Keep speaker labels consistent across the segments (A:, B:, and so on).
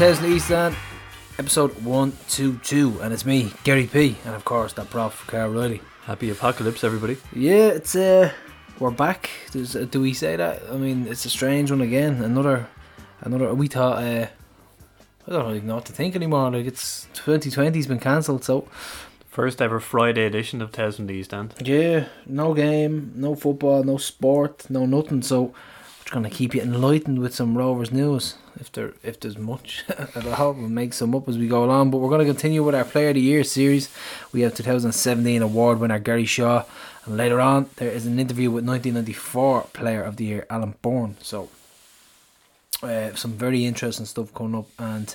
A: East Stand, episode 122, and it's me, Gary P, and of course that prof, Carl Riley.
B: Happy apocalypse, everybody.
A: Yeah, it's uh, we're back. There's, uh, do we say that? I mean, it's a strange one again. Another, another. We thought, uh, I don't even know what to think anymore. Like it's 2020's been cancelled, so
B: First ever Friday edition of the East End.
A: yeah, no game, no football, no sport, no nothing. So gonna keep you enlightened with some Rovers news, if there if there's much at all. We'll make some up as we go along. But we're gonna continue with our Player of the Year series. We have 2017 award winner Gary Shaw, and later on there is an interview with 1994 Player of the Year Alan Bourne. So. Uh, some very interesting stuff coming up, and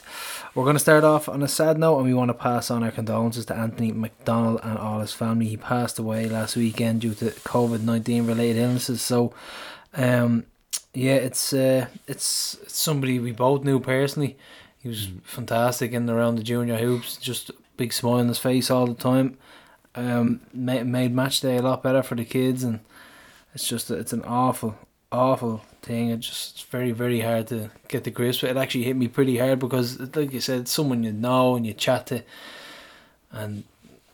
A: we're going to start off on a sad note, and we want to pass on our condolences to Anthony McDonald and all his family. He passed away last weekend due to COVID nineteen related illnesses. So, um, yeah, it's uh, it's it's somebody we both knew personally. He was fantastic in and around the junior hoops, just a big smile on his face all the time. Um, made, made match day a lot better for the kids, and it's just it's an awful, awful thing. It's just it's very, very hard to get the grips with. It actually hit me pretty hard because, like you said, it's someone you know and you chat to, and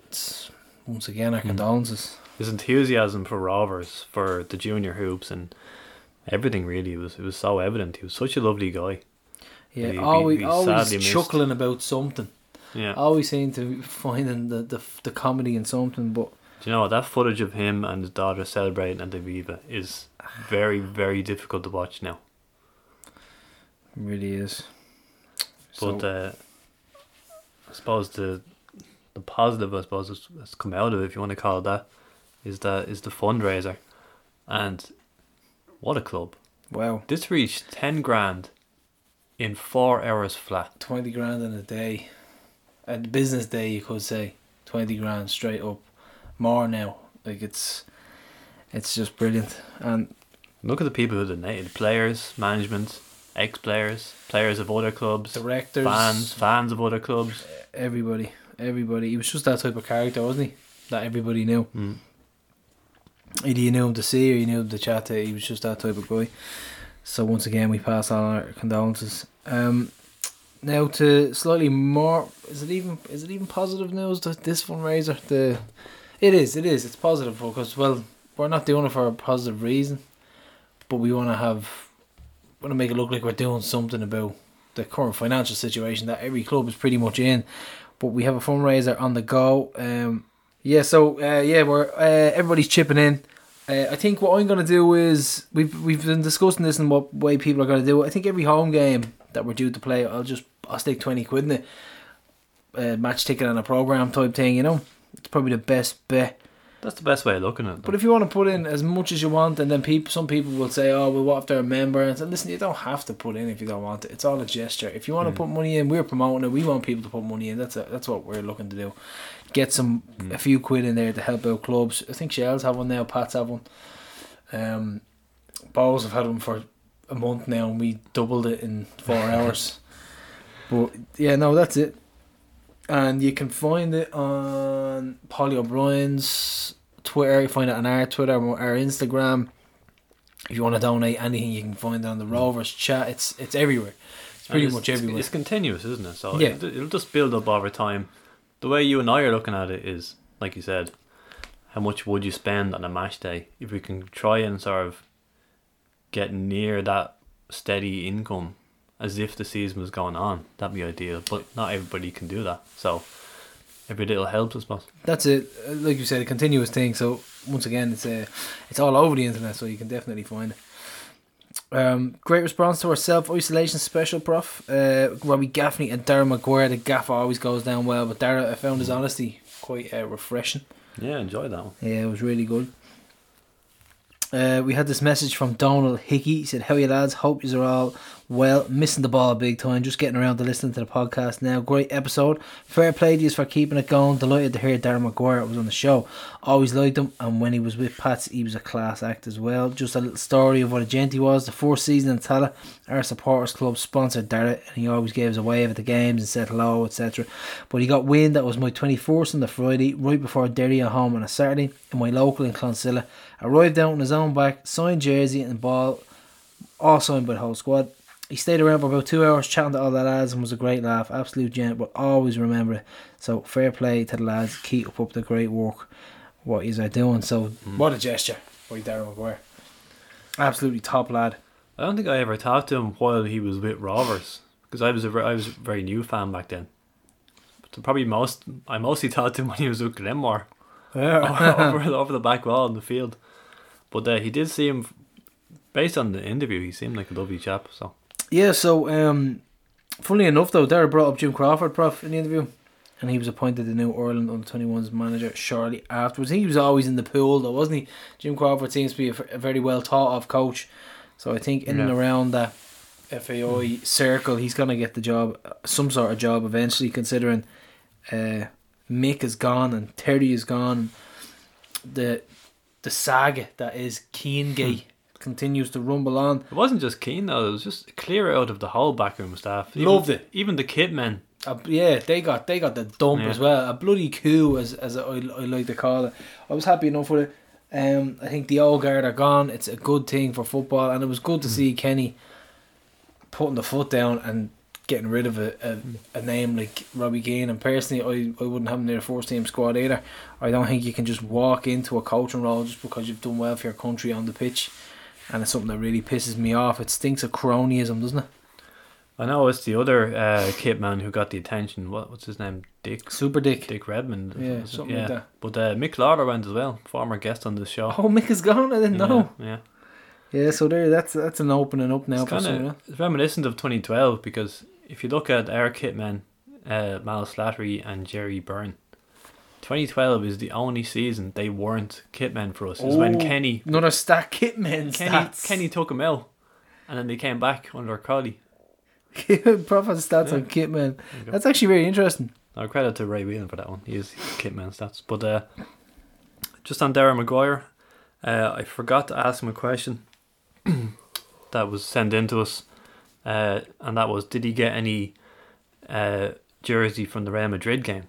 A: it's, once again our condolences.
B: His enthusiasm for Rovers, for the junior hoops, and everything really was it was so evident. He was such a lovely guy.
A: Yeah,
B: be-
A: always, always
B: sadly missed.
A: chuckling about something.
B: Yeah.
A: Always seem to be finding the, the the comedy in something, but
B: Do you know what? That footage of him and his daughter celebrating at the Viva is very, very difficult to watch now.
A: it really is.
B: But
A: So,
B: uh, I suppose the the positive, I suppose, that's- that's come out of it, if you want to call it that, is that is the fundraiser, and what a club!
A: wow,
B: This reached ten grand in four hours flat.
A: twenty grand in a day, a business day you could say, twenty grand straight up, more now. Like it's, it's just brilliant, and
B: Look at the people who donated: players, management, ex-players, players of other clubs,
A: directors,
B: fans, fans of other clubs.
A: everybody, everybody. He was just that type of character, wasn't he? That everybody knew.
B: Mm.
A: Either you knew him to see or you knew him to chat to. He was just that type of guy. So once again, we pass on our condolences. Um, now to slightly more. Is it even? Is it even positive news? That this fundraiser, the, it is. It is. It's positive because well, we're not doing it for a positive reason, but we want to have, want to make it look like we're doing something about the current financial situation that every club is pretty much in. But we have a fundraiser on the go. Um, yeah, so uh, yeah, we're uh, everybody's chipping in. Uh, I think what I'm gonna do is we've we've been discussing this and what way people are gonna do it. I think every home game that we're due to play, I'll just I'll stick twenty quid in it. Uh, match ticket and a program type thing, you know. It's probably the best bet.
B: That's the best way of looking at it.
A: But if you want to put in as much as you want, and then people, some people will say, "Oh, well, what if they're a member?" And said, listen, you don't have to put in if you don't want it. It's all a gesture. If you want to put money in, we're promoting it. We want people to put money in. That's a, that's what we're looking to do. Get some a few quid in there to help out clubs. I think Shells have one now. Pats have one. Um, Bohs have had one for a month now, and we doubled it in four hours. But yeah, no, that's it. And you can find it on Polly O'Brien's Twitter. You find it on our Twitter, our Instagram. If you want to donate anything, you can find it on the Rovers chat. It's it's everywhere. It's pretty
B: And
A: much
B: it's,
A: everywhere.
B: It's continuous, isn't it? So
A: Yeah.
B: it'll, it'll just build up over time. The way you and I are looking at it is, like you said, how much would you spend on a match day? If we can try and sort of get near that steady income as if the season was going on, that'd be ideal. But not everybody can do that. So every little helps, I suppose.
A: That's it. Uh, Like you said, a continuous thing. So once again, it's uh, it's all over the internet, so you can definitely find it. Um, great response to our self isolation special, Prof. Uh, Robbie Gaffney and Darren McGuire. The gaffer always goes down well, but Darren, I found his honesty quite uh, refreshing.
B: Yeah, enjoy that one.
A: Yeah, it was really good. Uh, we had this message from Donald Hickey. He said, How you lads? Hope you are all well. Missing the ball big time. Just getting around to listening to the podcast now. Great episode. Fair play to you for keeping it going. Delighted to hear Darren McGuire was on the show. Always liked him. And when he was with Pats, he was a class act as well. Just a little story of what a gent he was. The fourth season in Tallaght, our supporters club sponsored Darren. And he always gave us a wave at the games and said hello, etc. But he got wind that was my 24th on the Friday, right before Derry at home on a Saturday, in my local in Clonsilla. Arrived out on his own back, signed jersey and ball, all signed by the whole squad. He stayed around for about two hours chatting to all the lads and was a great laugh. Absolute gent, but always remember it. So fair play to the lads. Keep up the great work. What is are doing? So what a gesture by Darren McGuire. Absolutely top lad.
B: I don't think I ever talked to him while he was with Rovers because I was a I was a very new fan back then. But probably most I mostly talked to him when he was with Glenmore over, over the back wall in the field. But uh, he did seem, based on the interview, he seemed like a lovely chap. So
A: Yeah, so um, funnily enough though, Darren brought up Jim Crawford, prof, in the interview, and he was appointed the new Ireland under 21s manager shortly afterwards. He was always in the pool though, wasn't he? Jim Crawford seems to be a, f- a very well thought of coach, so I think in and around that FAI circle, he's gonna get the job, some sort of job eventually. Considering uh, Mick is gone and Terry is gone, the the saga that is Keane Keengate continues to rumble on.
B: it wasn't just Keane though; it was just clear out of the whole backroom staff. Even,
A: Loved it.
B: Even the kit men.
A: Uh, yeah, they got they got the dump
B: Yeah.
A: as well. A bloody coup, as as I, I like to call it. I was happy enough with it. Um, I think the old guard are gone. It's a good thing for football, and it was good to see Kenny putting the foot down and getting rid of a, a, a name like Robbie Keane. And personally, I, I wouldn't have him in the first team squad either. I don't think you can just walk into a coaching role just because you've done well for your country on the pitch. And it's something that really pisses me off. It stinks of cronyism, doesn't it?
B: I know it's the other uh, kit man who got the attention. What what's his name? Dick
A: Super dick.
B: Dick Redmond.
A: Yeah, something like that.
B: But uh, Mick Lauder went as well, former guest on the show.
A: Oh, Mick is gone. I didn't
B: yeah,
A: know.
B: Yeah.
A: Yeah, so there, that's that's an opening up now
B: It's kinda, it's reminiscent of 2012 because if you look at our kit men, uh, Mal Slattery and Jerry Byrne, 2012 is the only season they weren't kit men for us. Was when
A: Oh,
B: Kenny
A: Another stat Kitman
B: Kenny
A: stats.
B: Kenny took them out, and then they came back under Croly.
A: Profit stats
B: Yeah.
A: on Kitman.
B: There.
A: That's actually very interesting.
B: Now credit to Ray Whelan for that one. He is kit man stats. But uh, just on Darren Maguire, uh, I forgot to ask him a question that was sent in to us, uh, and that was, did he get any uh, jersey from the Real Madrid game?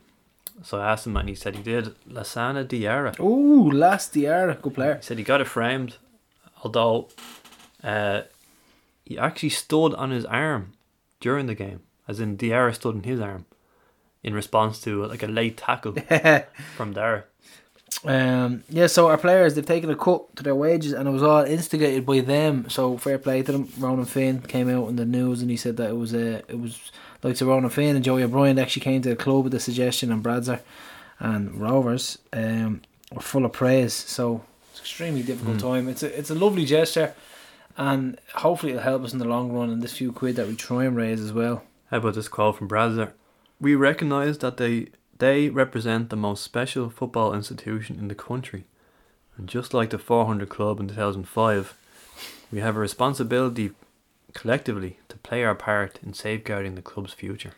B: So I asked him, and he said he did. Lassana Diarra.
A: Ooh, Lass Diarra, good player.
B: He said he got it framed, although uh, he actually stood on his arm during the game, as in Diarra stood on his arm in response to like a late tackle from Dara.
A: Um, yeah, so our players they've taken a cut to their wages, and it was all instigated by them. So fair play to them. Ronan Finn came out in the news, and he said that it was a it was like to Ronan Finn and Joey O'Brien actually came to the club with the suggestion, and Bradzer and Rovers um, were full of praise. So it's an extremely difficult
B: Mm.
A: time. It's a it's a lovely gesture, and hopefully it'll help us in the long run. And this few quid that we try and raise as well.
B: How about this quote from Bradzer? We recognise that they they represent the most special football institution in the country, and just like the 400 Club in 2005, we have a responsibility collectively to play our part in safeguarding the club's future.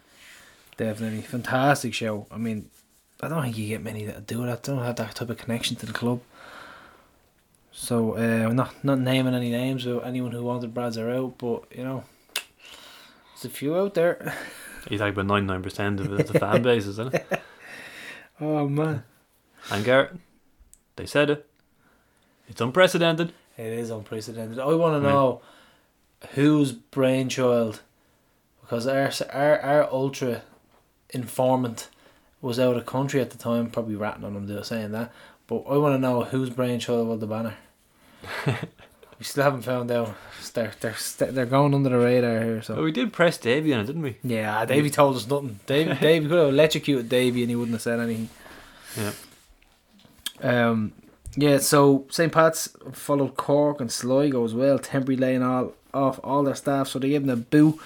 A: Definitely fantastic show. I mean, I don't think you get many that do that. Don't have that type of connection to the club. So uh, I'm not not naming any names of anyone who wanted Bradzer out, but you know, there's a few out there.
B: He's like about 99% of the, fan base, isn't it?
A: Oh man,
B: And Garrett, they said it. It's unprecedented.
A: it is unprecedented. I want to know whose brainchild, because our our our ultra informant was out of country at the time, probably ratting on him do- saying that. But I want to know whose brainchild was the banner. we still haven't found out. They're they're they're going under the radar here. So
B: we did press Davy on it, didn't we?
A: yeah, Davey told us nothing. Davey Davey could have electrocuted Davey and he wouldn't have said anything.
B: Yeah.
A: Um. Yeah, so St. Pat's followed Cork and Sligo as well, temporarily laying all off all their staff, so they gave them a boo.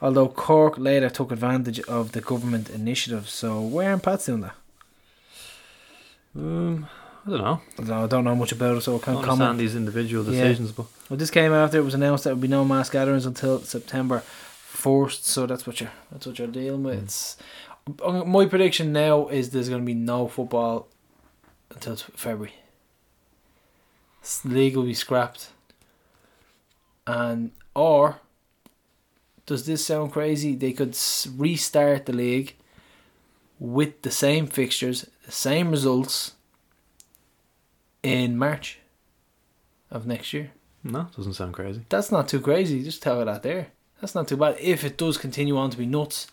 A: Although Cork later took advantage of the government initiative, so where aren't Pats doing that?
B: Um, I don't know.
A: I don't know, I don't know much about it, so I
B: I
A: can't
B: understand
A: comment.
B: these individual
A: Yeah.
B: decisions, but
A: Well, this came after it was announced that there would be no mass gatherings until September first, so that's what you're that's what you're dealing with.
B: Mm.
A: It's uh, my prediction now is there's going to be no football until February. S- League will be scrapped, and or does this sound crazy? They could restart the league with the same fixtures, the same results in March of next year.
B: no, doesn't sound crazy.
A: That's not too crazy. Just tell her that there. That's not too bad. If it does continue on to be nuts,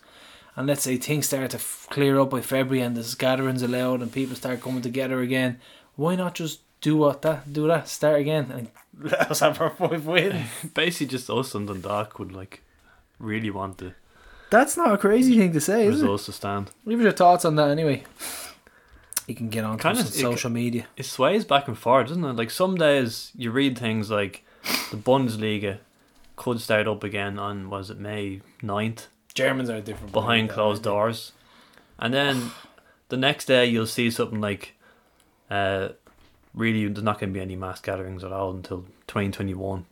A: and let's say things start to f- clear up by February and there's gatherings allowed and people start coming together again, why not just do what that do that start again and let us have our five wins?
B: Basically, just us and Dundalk would like really want to.
A: That's not a crazy thing to say, is it?
B: results to stand.
A: Leave your thoughts on that anyway. You can get on to
B: Kinda-
A: us on
B: it-
A: social media.
B: It sways back and forth, doesn't it? Like some days you read things like the Bundesliga could start up again on was it May 9th
A: Germans are different.
B: behind
A: breed,
B: closed doors, and then the next day you'll see something like, uh, really there's not going to be any mass gatherings at all until 2021,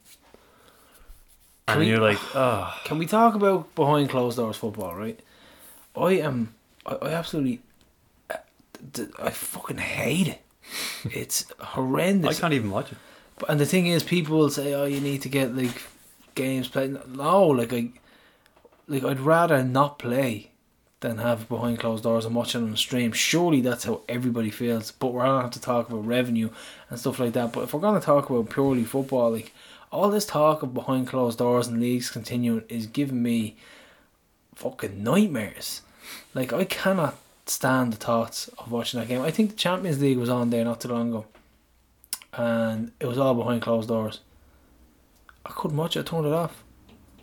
A: Can
B: and
A: we-
B: you're like, oh,
A: Can we talk about behind closed doors football, right? I am. I, I absolutely. I d- I fucking hate it. It's horrendous.
B: I can't even watch it.
A: But- And the thing is, people will say, "Oh, you need to get like games played." No, like I, like I'd rather not play than have behind closed doors and watch it on stream. Surely that's how everybody feels. But we're gonna have to talk about revenue and stuff like that. But if we're gonna talk about purely football, like all this talk of behind closed doors and leagues continuing is giving me fucking nightmares. Like I cannot stand the thoughts of watching that game. I think the Champions League was on there not too long ago and it was all behind closed doors. I couldn't watch it. I turned it off.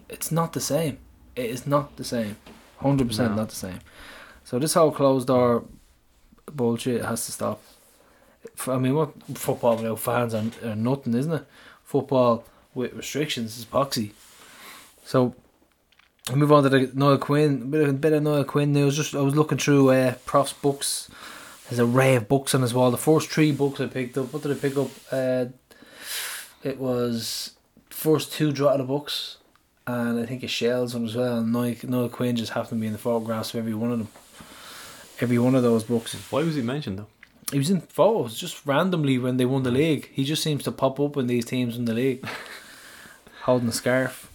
A: It's not the same. It is not the same. Hundred percent
B: No.
A: not the same. So this whole closed door bullshit has to stop. F- I mean, what football without fans are, are nothing, isn't it? Football with restrictions is boxy. So we move on to the Noel Quinn. Bit of bit of Noel Quinn news. Just I was looking through uh, Prof's books. There's an array of books on his wall. The first three books I picked up. What did I pick up? Uh, it was first two draw of the books, and I think a Shells one as well. Noel, Noel Quinn just happened to be in the photographs of every one of them. Every one of those books.
B: Why was he mentioned though?
A: He was in photos just randomly when they won the league. He just seems to pop up when these teams win the league, holding a scarf.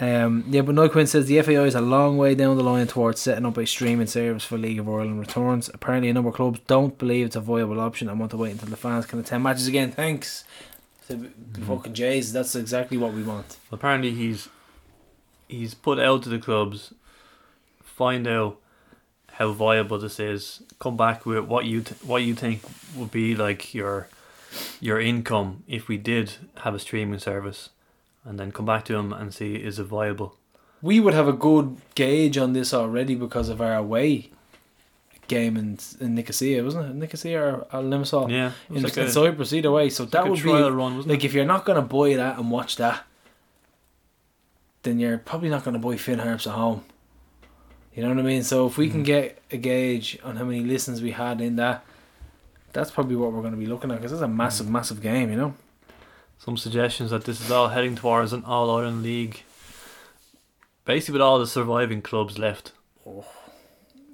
A: Um, yeah, but Noel Quinn says the FAI is a long way down the line towards setting up a streaming service for League of Ireland returns. Apparently, a number of clubs don't believe it's a viable option and want to wait until the fans can attend matches again. Thanks to the fucking Jays. That's exactly what we want.
B: Apparently he's he's put out to the clubs, find out how viable this is. Come back with what you th- what you think would be like your your income if we did have a streaming service, and then come back to him and see is it viable.
A: We would have a good gauge on this already because of our away game in, in Nicosia, wasn't it? Nicosia or, or Limassol?
B: Yeah, it
A: in,
B: like
A: in
B: a,
A: Cyprus, either way. So that
B: like
A: would be
B: run, wasn't
A: like if you're not gonna buy that and watch that, then you're probably not gonna buy Finn Harps at home. You know what I mean? So if we can
B: Mhm.
A: get a gauge on how many listens we had in that, that's probably what we're gonna be looking at because it's a massive, massive game. You know.
B: some suggestions that this is all heading towards an All Ireland League. Basically, with all the surviving clubs left.
A: Oh.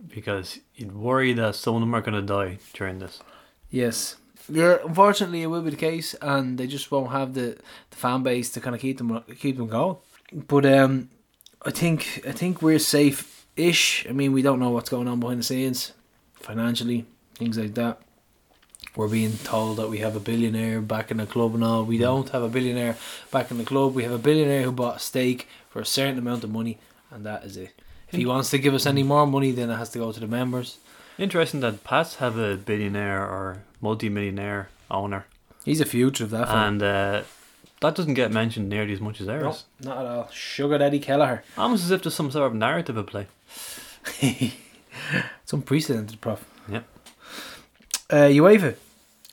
B: Because you'd worry that some of them are going to die during this.
A: Yes. Yeah, unfortunately, it will be the case, and they just won't have the, the fan base to kind of keep them keep them going. But um, I think I think we're safe ish. I mean, we don't know what's going on behind the scenes, financially, things like that. We're being told that we have a billionaire back in the club and all. We don't have a billionaire back in the club. We have a billionaire who bought a stake for a certain amount of money, and that is it. If he wants to give us any more money, then it has to go to the members.
B: Interesting that Pats have a billionaire or multi-millionaire owner,
A: He's a future of that.
B: and uh, that doesn't get mentioned nearly as much as
A: No,
B: theirs.
A: not at all. Sugar Daddy Kelleher.
B: Almost as if there's some sort of narrative at play.
A: it's unprecedented, Prof.
B: Yep.
A: Uh, UEFA.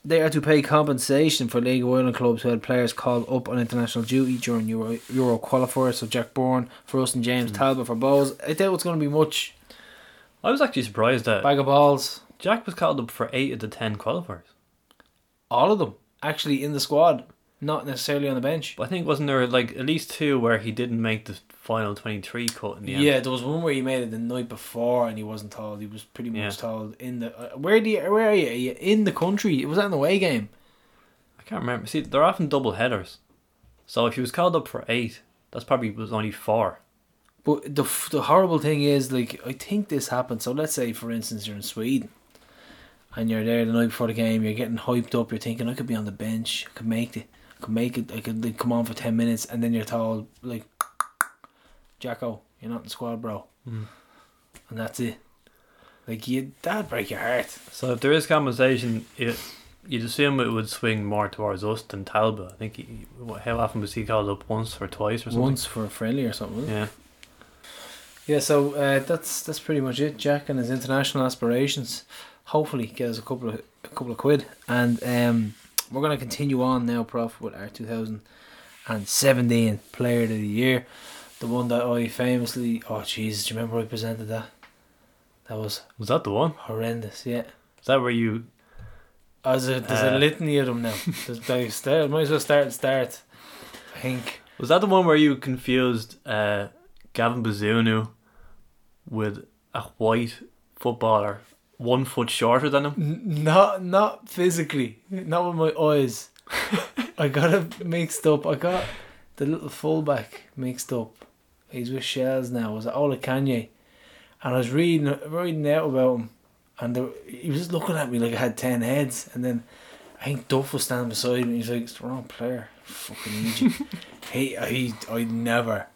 A: They are to pay compensation for League of Ireland clubs who had players called up on international duty during Euro, Euro qualifiers. So Jack Byrne for us and James
B: Hmm.
A: Talbot for Bohs. I doubt it's going to be much.
B: I was actually surprised that
A: Bag of balls.
B: Jack was called up for eight of the ten qualifiers.
A: All of them actually in the squad, not necessarily on the bench.
B: But I think wasn't there like at least two where he didn't make the final twenty-three cut in the end.
A: Yeah, there was one where he made it the night before and he wasn't told. He was pretty much
B: Yeah.
A: told in the. Uh, where do you, Where are you? Are you in the country? It was that an away game.
B: I can't remember. See, they're often double headers. So if he was called up for eight, that's probably was only four.
A: But the the horrible thing is, like, I think this happened. So let's say, for instance, you're in Sweden, and you're there the night before the game. You're getting hyped up. You're thinking, I could be on the bench. I could make it. Could make it. I could like, come on for ten minutes, and then you're told, like, Jacko, you're not in the squad, bro.
B: Mm.
A: And that's it. Like you, that'd break your heart.
B: So if there is compensation, it, you'd assume it would swing more towards us than Talbot. I think. He, what- how often was he called up? Once or twice or something?
A: Once for a friendly or something.
B: Yeah.
A: Yeah, so uh, that's that's pretty much it. Jack and his international aspirations. Hopefully, get us a couple of a couple of quid, and um, we're gonna continue on now, Prof, with our two thousand and seventeen Player of the Year, the one that I famously. Oh Jesus, do you remember I presented that? That was
B: Was that the one?
A: horrendous. Yeah,
B: Is that where you?
A: as a, there's a
B: Uh.
A: litany of them now. Like, start, might as well start and start. I think.
B: Was that the one where you confused uh, Gavin Bazunu with a white footballer, one foot shorter than him?
A: N- Not not physically, not with my eyes. I got it mixed up. I got the little fullback mixed up. He's with Shells now. Was it Ola Kanye? And I was reading reading out about him, and there, he was just looking at me like I had ten heads. And then I think Duff was standing beside me. He's like, "It's the wrong player, fucking idiot." he he I never.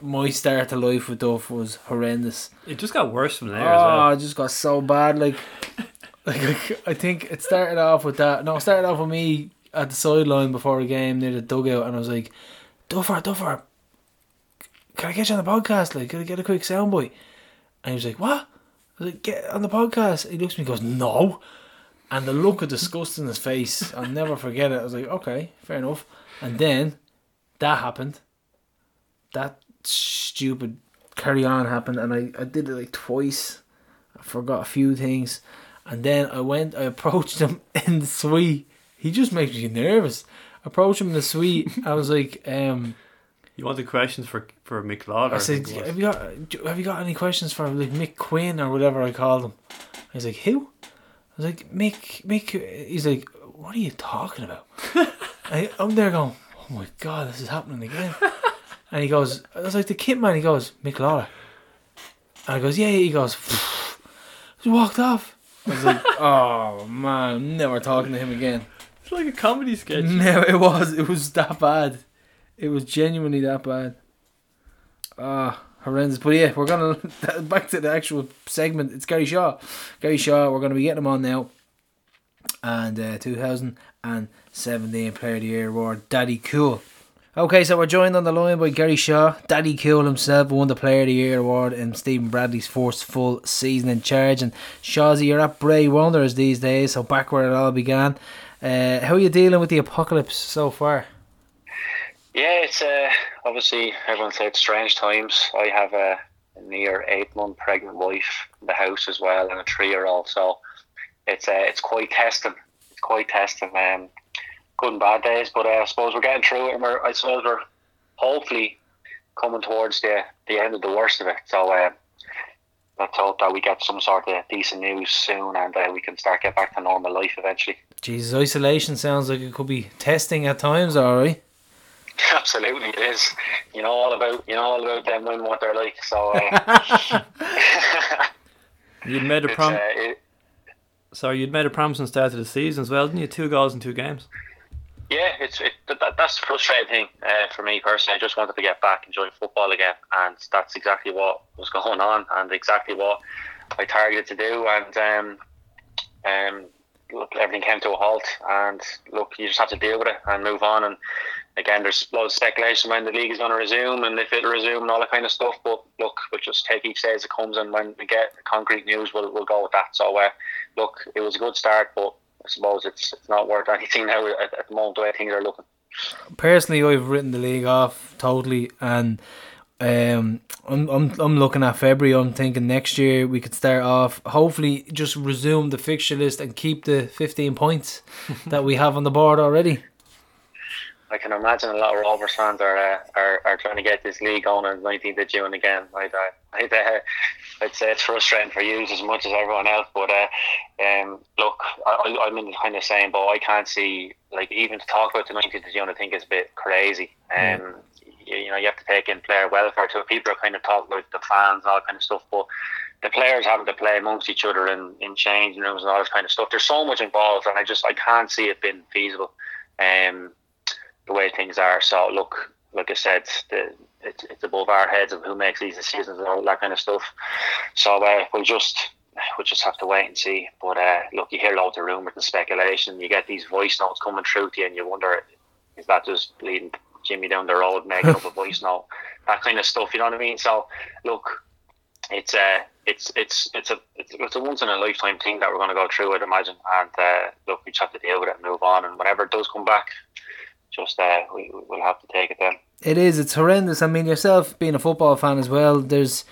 A: My start to life with Duff was horrendous.
B: It just got worse from there
A: Oh,
B: as well.
A: I just got so bad. Like, like I- I think it started off with that. No, it started off with me at the sideline before a game near the dugout, and I was like, "Duffer, Duffer, can I get you on the podcast? Like, can I get a quick soundbite?" And he was like, "What?" I was like, "Get on the podcast." He looks at me, and goes, "No," and the look of disgust in his face, I'll never forget it. I was like, "Okay, fair enough." And then that happened. That stupid carry on happened, and I, I did it like twice. I forgot a few things, and then I went. I approached him in the suite. He just makes me nervous. Approached him in the suite. I was like, um,
B: You the questions for for Mick Lauder?
A: I said, have you got have you got any questions for like Mick Quinn or whatever I called him? He's like, who? I was like, Mick, Mick. He's like, what are you talking about? I, I'm there going, oh my god, this is happening again. And he goes, I was like the kid man. He goes, Mick Lawler. And I goes, yeah, yeah. He goes, he walked off. I was like, oh man, I'm never talking to him again.
B: It's like a comedy sketch.
A: No, it was. It was that bad. It was genuinely that bad. Ah, horrendous. But yeah, we're gonna back to the actual segment. It's Gary Shaw. Gary Shaw. We're gonna be getting him on now. And uh, 2017 Player of the Year award, Daddy Cool. Okay, so we're joined on the line by Gary Shaw. Daddy Cool himself won the Player of the Year award in Stephen Bradley's first full season in charge. And Shawzy, you're at Bray Wanderers these days, so back where it all began. Uh, how are you dealing with the apocalypse so far?
C: Yeah, it's uh, obviously everyone said strange times. I have a, near eight month pregnant wife in the house as well, and a three year old. So it's uh, it's quite testing. It's quite testing. Um, good and bad days, but uh, I suppose we're getting through it, and we're I suppose we're hopefully coming towards the the end of the worst of it. So uh, let's hope that we get some sort of decent news soon, and uh, we can start get back to normal life eventually.
A: Jesus, isolation sounds like it could be testing at times, alright.
C: Absolutely, it is. You know all about you know all about them and what they're like. So uh,
B: You'd made a promise.
C: uh, it,
B: Sorry, you'd made a promise on the start of the season as well, didn't you? Two goals in two games.
C: Yeah, it's it, that, that's the frustrating thing uh, for me personally. I just wanted to get back and join football again, and that's exactly what was going on, and exactly what I targeted to do. And um, um, look, everything came to a halt, and look, you just have to deal with it and move on. And again, there's loads of speculation when the league is going to resume and if it'll resume and all that kind of stuff. But look, we'll just take each day as it comes, and when we get concrete news, we'll we'll go with that. So uh, look, it was a good start, but I suppose it's it's not worth anything now at, at the moment the way things are looking.
A: Personally, I've written the league off totally, and um, I'm, I'm I'm looking at February. I'm thinking next year we could start off. Hopefully, just resume the fixture list and keep the 15 points that we have on the board already.
C: I can imagine a lot of Rovers fans are uh, are, are trying to get this league going on the 19th of June again. I'd, uh, I'd, uh, I'd say it's frustrating for you as much as everyone else. But uh, um, look, I, I- I'm in the kind of same boat. I can't see, like, even to talk about the 19th of June, I think is a bit crazy. Um, you, you know, you have to take in player welfare too. People are kind of talking about the fans and all that kind of stuff. But the players having to play amongst each other in, in changing rooms and all this kind of stuff. There's so much involved, and I just I can't see it being feasible. Um, the way things are. So look, like I said, the, it's, it's above our heads of who makes these decisions and all that kind of stuff. So uh, we'll just we'll just have to wait and see. But uh, look, you hear loads of rumours and speculation. You get these voice notes coming through to you, and you wonder is that just leading Jimmy down the road, making up a voice note, that kind of stuff. You know what I mean? So look, it's a uh, it's it's it's a it's, a once in a lifetime thing that we're going to go through. I'd imagine, and uh, look, we just have to deal with it and move on. And whenever it does come back, just uh, we we'll have to take it then.
A: It is. It's horrendous. I mean, yourself being a football fan as well. There's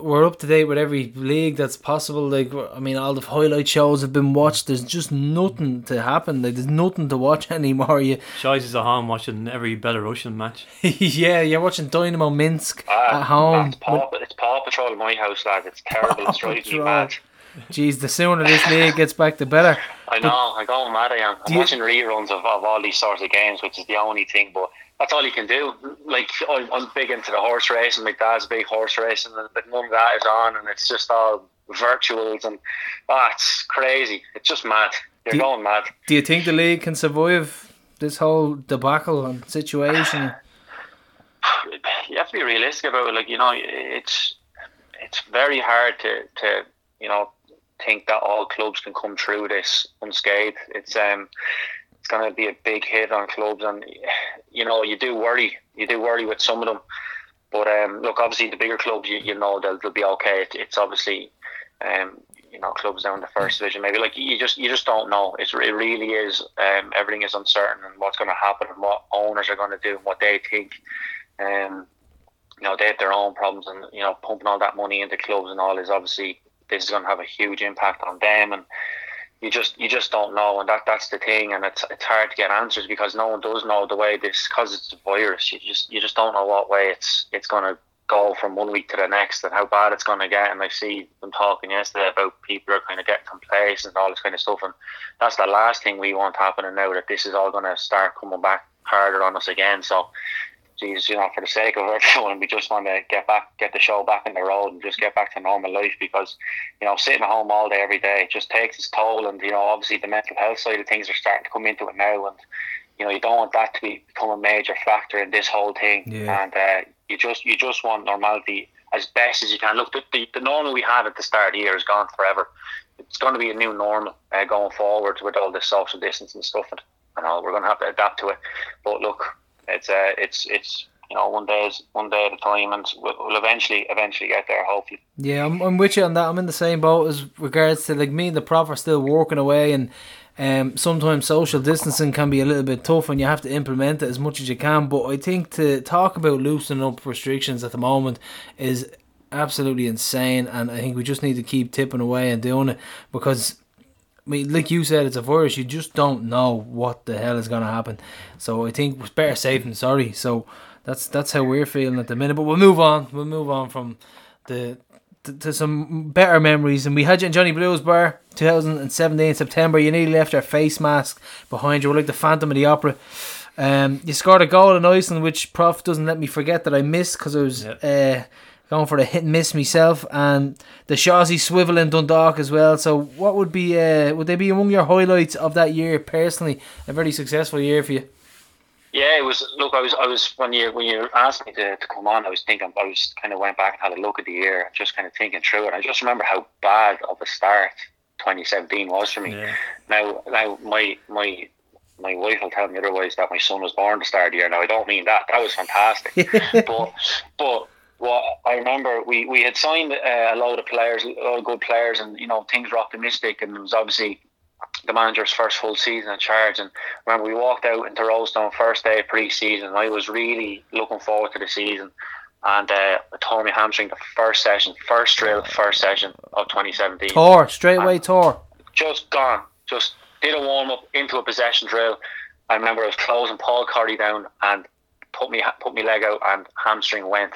A: we're up to date with every league that's possible. Like, I mean, all the highlight shows have been watched. There's just nothing to happen. Like, there's nothing to watch anymore. You,
B: Shies is at home watching every Belarusian match.
A: yeah, you're watching Dynamo Minsk uh, at home.
C: It's Paw, it's Paw Patrol in my house, lad. It's terrible. It's driving me mad.
A: Jeez, the sooner this league gets back, the better.
C: I know. I'm going mad. I am. I'm watching reruns of, of all these sorts of games, which is the only thing. But that's all you can do. Like I'm, I'm big into the horse racing. My dad's big horse racing, but none of that is on, and it's just all virtuals, and ah, it's crazy. It's just mad. You're do, going mad.
A: Do you think the league can survive this whole debacle and situation?
C: You have to be realistic about it. Like you know, it's it's very hard to to you know think that all clubs can come through this unscathed. It's um it's going to be a big hit on clubs, and you know you do worry, you do worry with some of them. But um, look, obviously the bigger clubs, you, you know they'll, they'll be okay. It, it's obviously um, you know clubs down the first division, maybe like you just you just don't know. It's it really is um, everything is uncertain and what's going to happen and what owners are going to do and what they think. Um, you know they have their own problems and you know pumping all that money into clubs and all is obviously this is going to have a huge impact on them and you just you just don't know, and that that's the thing, and it's it's hard to get answers because no one does know the way this because it's a virus. You just you just don't know what way it's it's going to go from one week to the next and how bad it's going to get. And I see them talking yesterday about people are kind of getting complacent and all this kind of stuff, and that's the last thing we want happening now that this is all going to start coming back harder on us again. So geez, you know, for the sake of everyone, we just want to get back, get the show back in the road, and just get back to normal life because, you know, sitting at home all day every day just takes its toll, and you know, obviously the mental health side of things are starting to come into it now, and you know, you don't want that to be, become a major factor in this whole thing, yeah. and uh, you just you just want normality as best as you can. Look, the, the, the normal we had at the start of the year is gone forever. It's going to be a new normal uh, going forward with all this social distance and stuff, and, and all. We're going to have to adapt to it. But look, it's uh, it's it's you know one day is one day at a time, and we'll, eventually eventually get there. Hopefully.
A: Yeah, I'm, I'm with you on that. I'm in the same boat as regards to like me and the prof are still working away, and um, sometimes social distancing can be a little bit tough, and you have to implement it as much as you can. But I think to talk about loosening up restrictions at the moment is absolutely insane, and I think we just need to keep tipping away and doing it because I mean, like you said, it's a virus. You just don't know what the hell is going to happen. So I think it's better safe than sorry. So that's that's how we're feeling at the minute. But we'll move on. We'll move on from the to, to some better memories. And we had you in Johnny Blues Bar, 2017 September. You nearly left our face mask behind you. We're like the Phantom of the Opera. Um, you scored a goal in Iceland, which Prof doesn't let me forget that I missed because I was. Yep. Uh, going for the hit and miss myself, and the Shawsey swivel in Dundalk as well. So, what would be uh, would they be among your highlights of that year personally? A very successful year for you.
C: Yeah, it was. Look, I was, I was when you when you asked me to, to come on, I was thinking, I was kind of went back and had a look at the year, just kind of thinking through it. I just remember how bad of a start 2017 was for me. Yeah. Now, now my my my wife will tell me otherwise that my son was born to start the year. Now I don't mean that. That was fantastic, but but well, I remember we, we had signed uh, a load of players, a lot of good players, and you know things were optimistic, and it was obviously the manager's first full season in charge. And remember, we walked out into Roadstone first day of pre-season. I was really looking forward to the season, and uh, I tore my hamstring the first session, first drill, first session of 2017.
A: Tore straight away, tore.
C: Just gone. Just did a warm up into a possession drill. I remember I was closing Paul Corry down and put me put my leg out and hamstring went.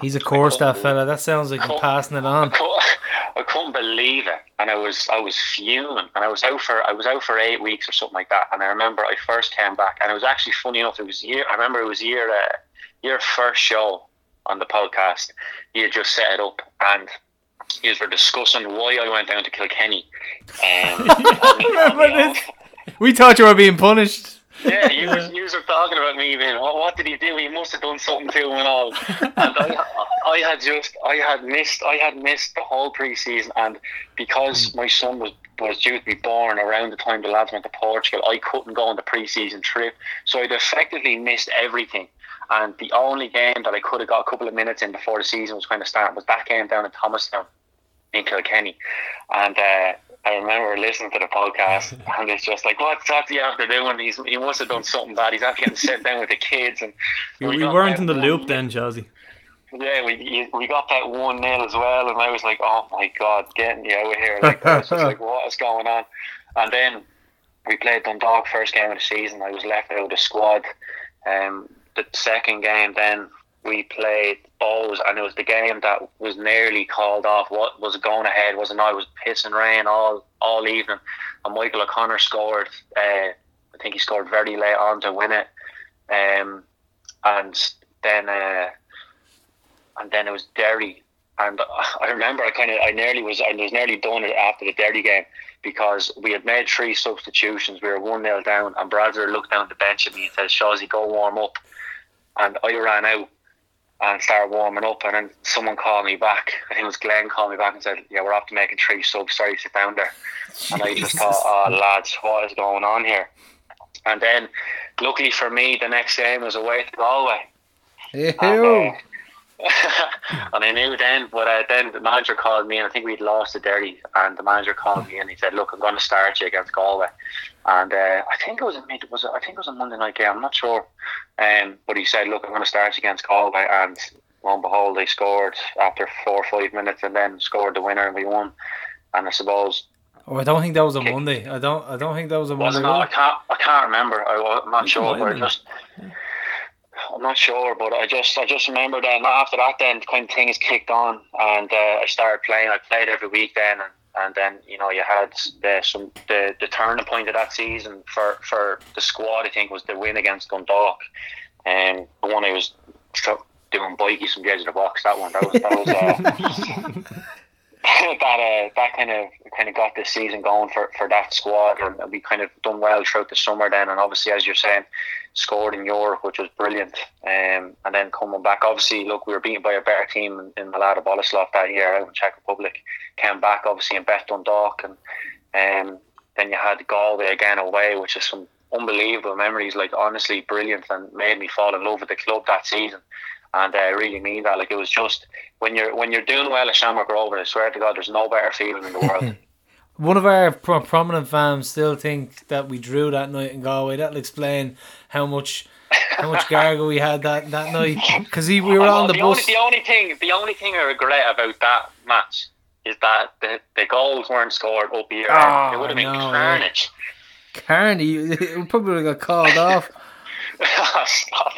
A: He's a core that fella. That sounds like he's passing it on.
C: I couldn't believe it, and I was I was fuming, and I was out for I was out for eight weeks or something like that. And I remember I first came back, and it was actually funny enough. It was year. I remember it was year uh, your first show on the podcast. You had just set it up, and you were discussing why I went down to Kilkenny. Um,
A: I remember this. We thought you were being punished.
C: Yeah, you were, you were talking about me, man. What, what did he do? He must have done something to him and all. And I, I had just, I had missed, I had missed the whole preseason, and because my son was was due to be born around the time the lads went to Portugal, I couldn't go on the preseason trip, so I'd effectively missed everything. And the only game that I could have got a couple of minutes in before the season was going to start was that game down in Thomastown in Kilkenny, and. Uh, I remember listening to the podcast, and it's just like, what's that he after doing? He's he must have done something bad. He's after getting sent down with the kids, and
B: We, we
C: got
B: weren't in the
C: one-
B: loop then, Jazzy.
C: Yeah, we we got that one nil as well, and I was like, oh my god, getting you out of here! Like, I was just like, what is going on? And then we played Dundalk first game of the season. I was left out of the squad. Um, the second game, then we played Bohs, and it was the game that was nearly called off. What was going ahead was and I was pissing rain all all evening, and Michael O'Connor scored. Uh, I think he scored very late on to win it. Um, and then uh, and then it was Derry. And I remember I kind of I nearly was I was nearly done it after the Derry game because we had made three substitutions. We were one 0 down, and Bradford looked down the bench at me and said, "Shawsy, go warm up." And I ran out and started warming up, and then someone called me back. I think it was Glenn called me back and said, "Yeah, we're after making three subs. Sorry, sit down there." And I just thought, "Oh, lads, what is going on here?" And then, luckily for me, the next game was away to Galway. And, uh, and I knew then, but uh, then the manager called me, and I think we'd lost the derby. And the manager called me, and he said, "Look, I'm going to start you against Galway." And uh, I think it was a mid, was it, I think it was a Monday night game. I'm not sure. Um, but he said, "Look, I'm going to start you against Galway," and lo and behold, they scored after four or five minutes, and then scored the winner, and we won. And I suppose
A: Oh, I don't think that was a Monday. I don't. I don't think that was a Monday.
C: not? I can't. I can't remember. I, am not sure,
B: might
C: but I
B: have
C: just. I'm not sure, but I just I just remember then after that then kind of things kicked on and uh, I started playing. I played every week then, and, and then you know you had the some the, the turning point of that season for, for the squad. I think was the win against Dundalk, and the one I was doing bikies from the edge of the box. That one that was that was. Uh, that uh, that kind of kind of got this season going for, for that squad, and we kind of done well throughout the summer. Then, and obviously, as you're saying, scored in Europe, which was brilliant. Um, and then coming back, obviously, look, we were beaten by a better team in, in Mladá Boleslav that year out in Czech Republic. Came back, obviously, and bet Dundalk, and um, then you had Galway again away, which is some unbelievable memories. Like honestly, brilliant, and made me fall in love with the club that season. And uh, I really mean that. Like it was just when you're when you're doing well at Shamrock Rovers, I swear to God, there's no better feeling in the world.
A: One of our pro- prominent fans still think that we drew that night in Galway. That'll explain how much how much gargle we had that, that night because we were on the,
C: the
A: bus.
C: Only, the only thing, the only thing I regret about that match is that the, the goals weren't scored up here.
A: Oh,
C: it would have been
A: I know,
C: carnage.
A: Carney, it probably got called off.
C: Stop.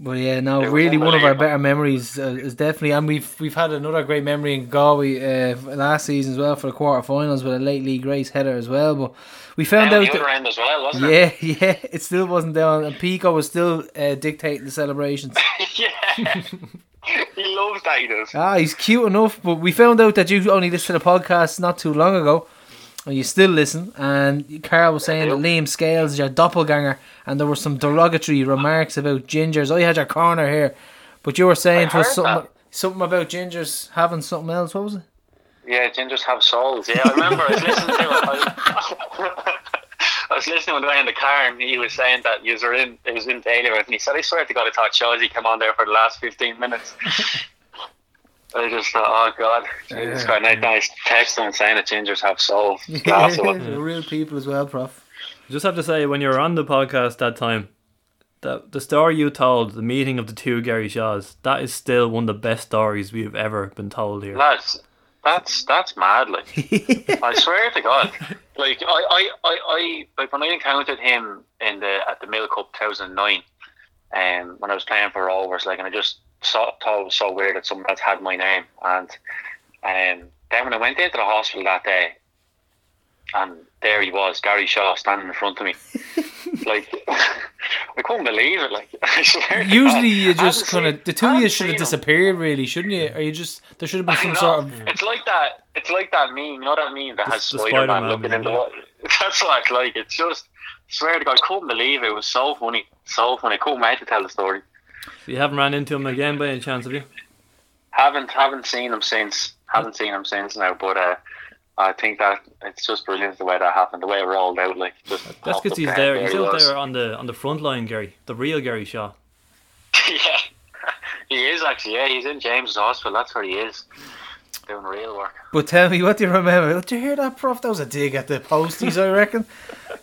A: But yeah, no, really one of our better memories uh, is definitely, and we've we've had another great memory in Galway uh, last season as well for the quarterfinals with a late Lee Grace header as well. But we found out
C: the other end as well, wasn't it?
A: yeah, yeah, it still wasn't down, and Pico was still uh, dictating the celebrations.
C: yeah. he loves that. He does.
A: Ah, he's cute enough, but we found out that you only listened to the podcast not too long ago, and you still listen. And Carl was saying that. Liam Scales is your doppelganger, and there were some derogatory remarks about gingers. I had your corner here, but you were saying to us something,
C: that.
A: something about gingers having something else. What was it?
C: Yeah, gingers have souls. Yeah, I remember. I was listening to it. I, I was listening to the guy in the car, and he was saying that you were in. He was in daily with, and he said, "I swear to God, I thought Shawsy came on there for the last fifteen minutes." I just thought, oh God, Jesus
A: Yeah.
C: Nice, nice text him saying that gingers have souls. Class of it.
A: They're real people as well, Prof.
B: Just have to say, when you were on the podcast that time, that the story you told, the meeting of the two Gary Shaws, that is still one of the best stories we've ever been told here.
C: Lads, that's that's mad. Like I swear to God, like I, I, I, I like when I encountered him in the at the Milk Cup 2009, um, when I was playing for Rovers, like, and I just saw, thought it was so weird that someone else had my name, and um, then when I went into the hospital that day, and there he was, Gary Shaw, standing in front of me, like I couldn't believe it. Like I swear. to
A: Usually, you
C: I
A: just kind of the two
C: I
A: of you should have
C: seen him.
A: disappeared, really, shouldn't you? Or you just there should have been
C: I
A: some
C: know.
A: sort of
C: It's like that. It's like that meme. You know that meme that has
B: the
C: Spider Man looking
B: meme,
C: into
B: yeah.
C: what? That's what it's like. It's just swear to God, I couldn't believe it. It was so funny, so funny. I couldn't wait to tell the story.
B: So you haven't ran into him again by any chance, have you?
C: Haven't haven't seen him since. Haven't seen him since now. But uh, I think that it's just brilliant the way that happened, the way it rolled out. Like just
B: That's
C: popped
B: because he's
C: there,
B: there.
C: there
B: He's
C: he
B: out
C: was.
B: there on the on the front line, Gary. The real Gary Shaw.
C: yeah, he is actually. Yeah, he's in James's hospital. That's where he is, doing real work.
A: But tell me, what do you remember? Did you hear that, Prof? That was a dig at the posties, I reckon.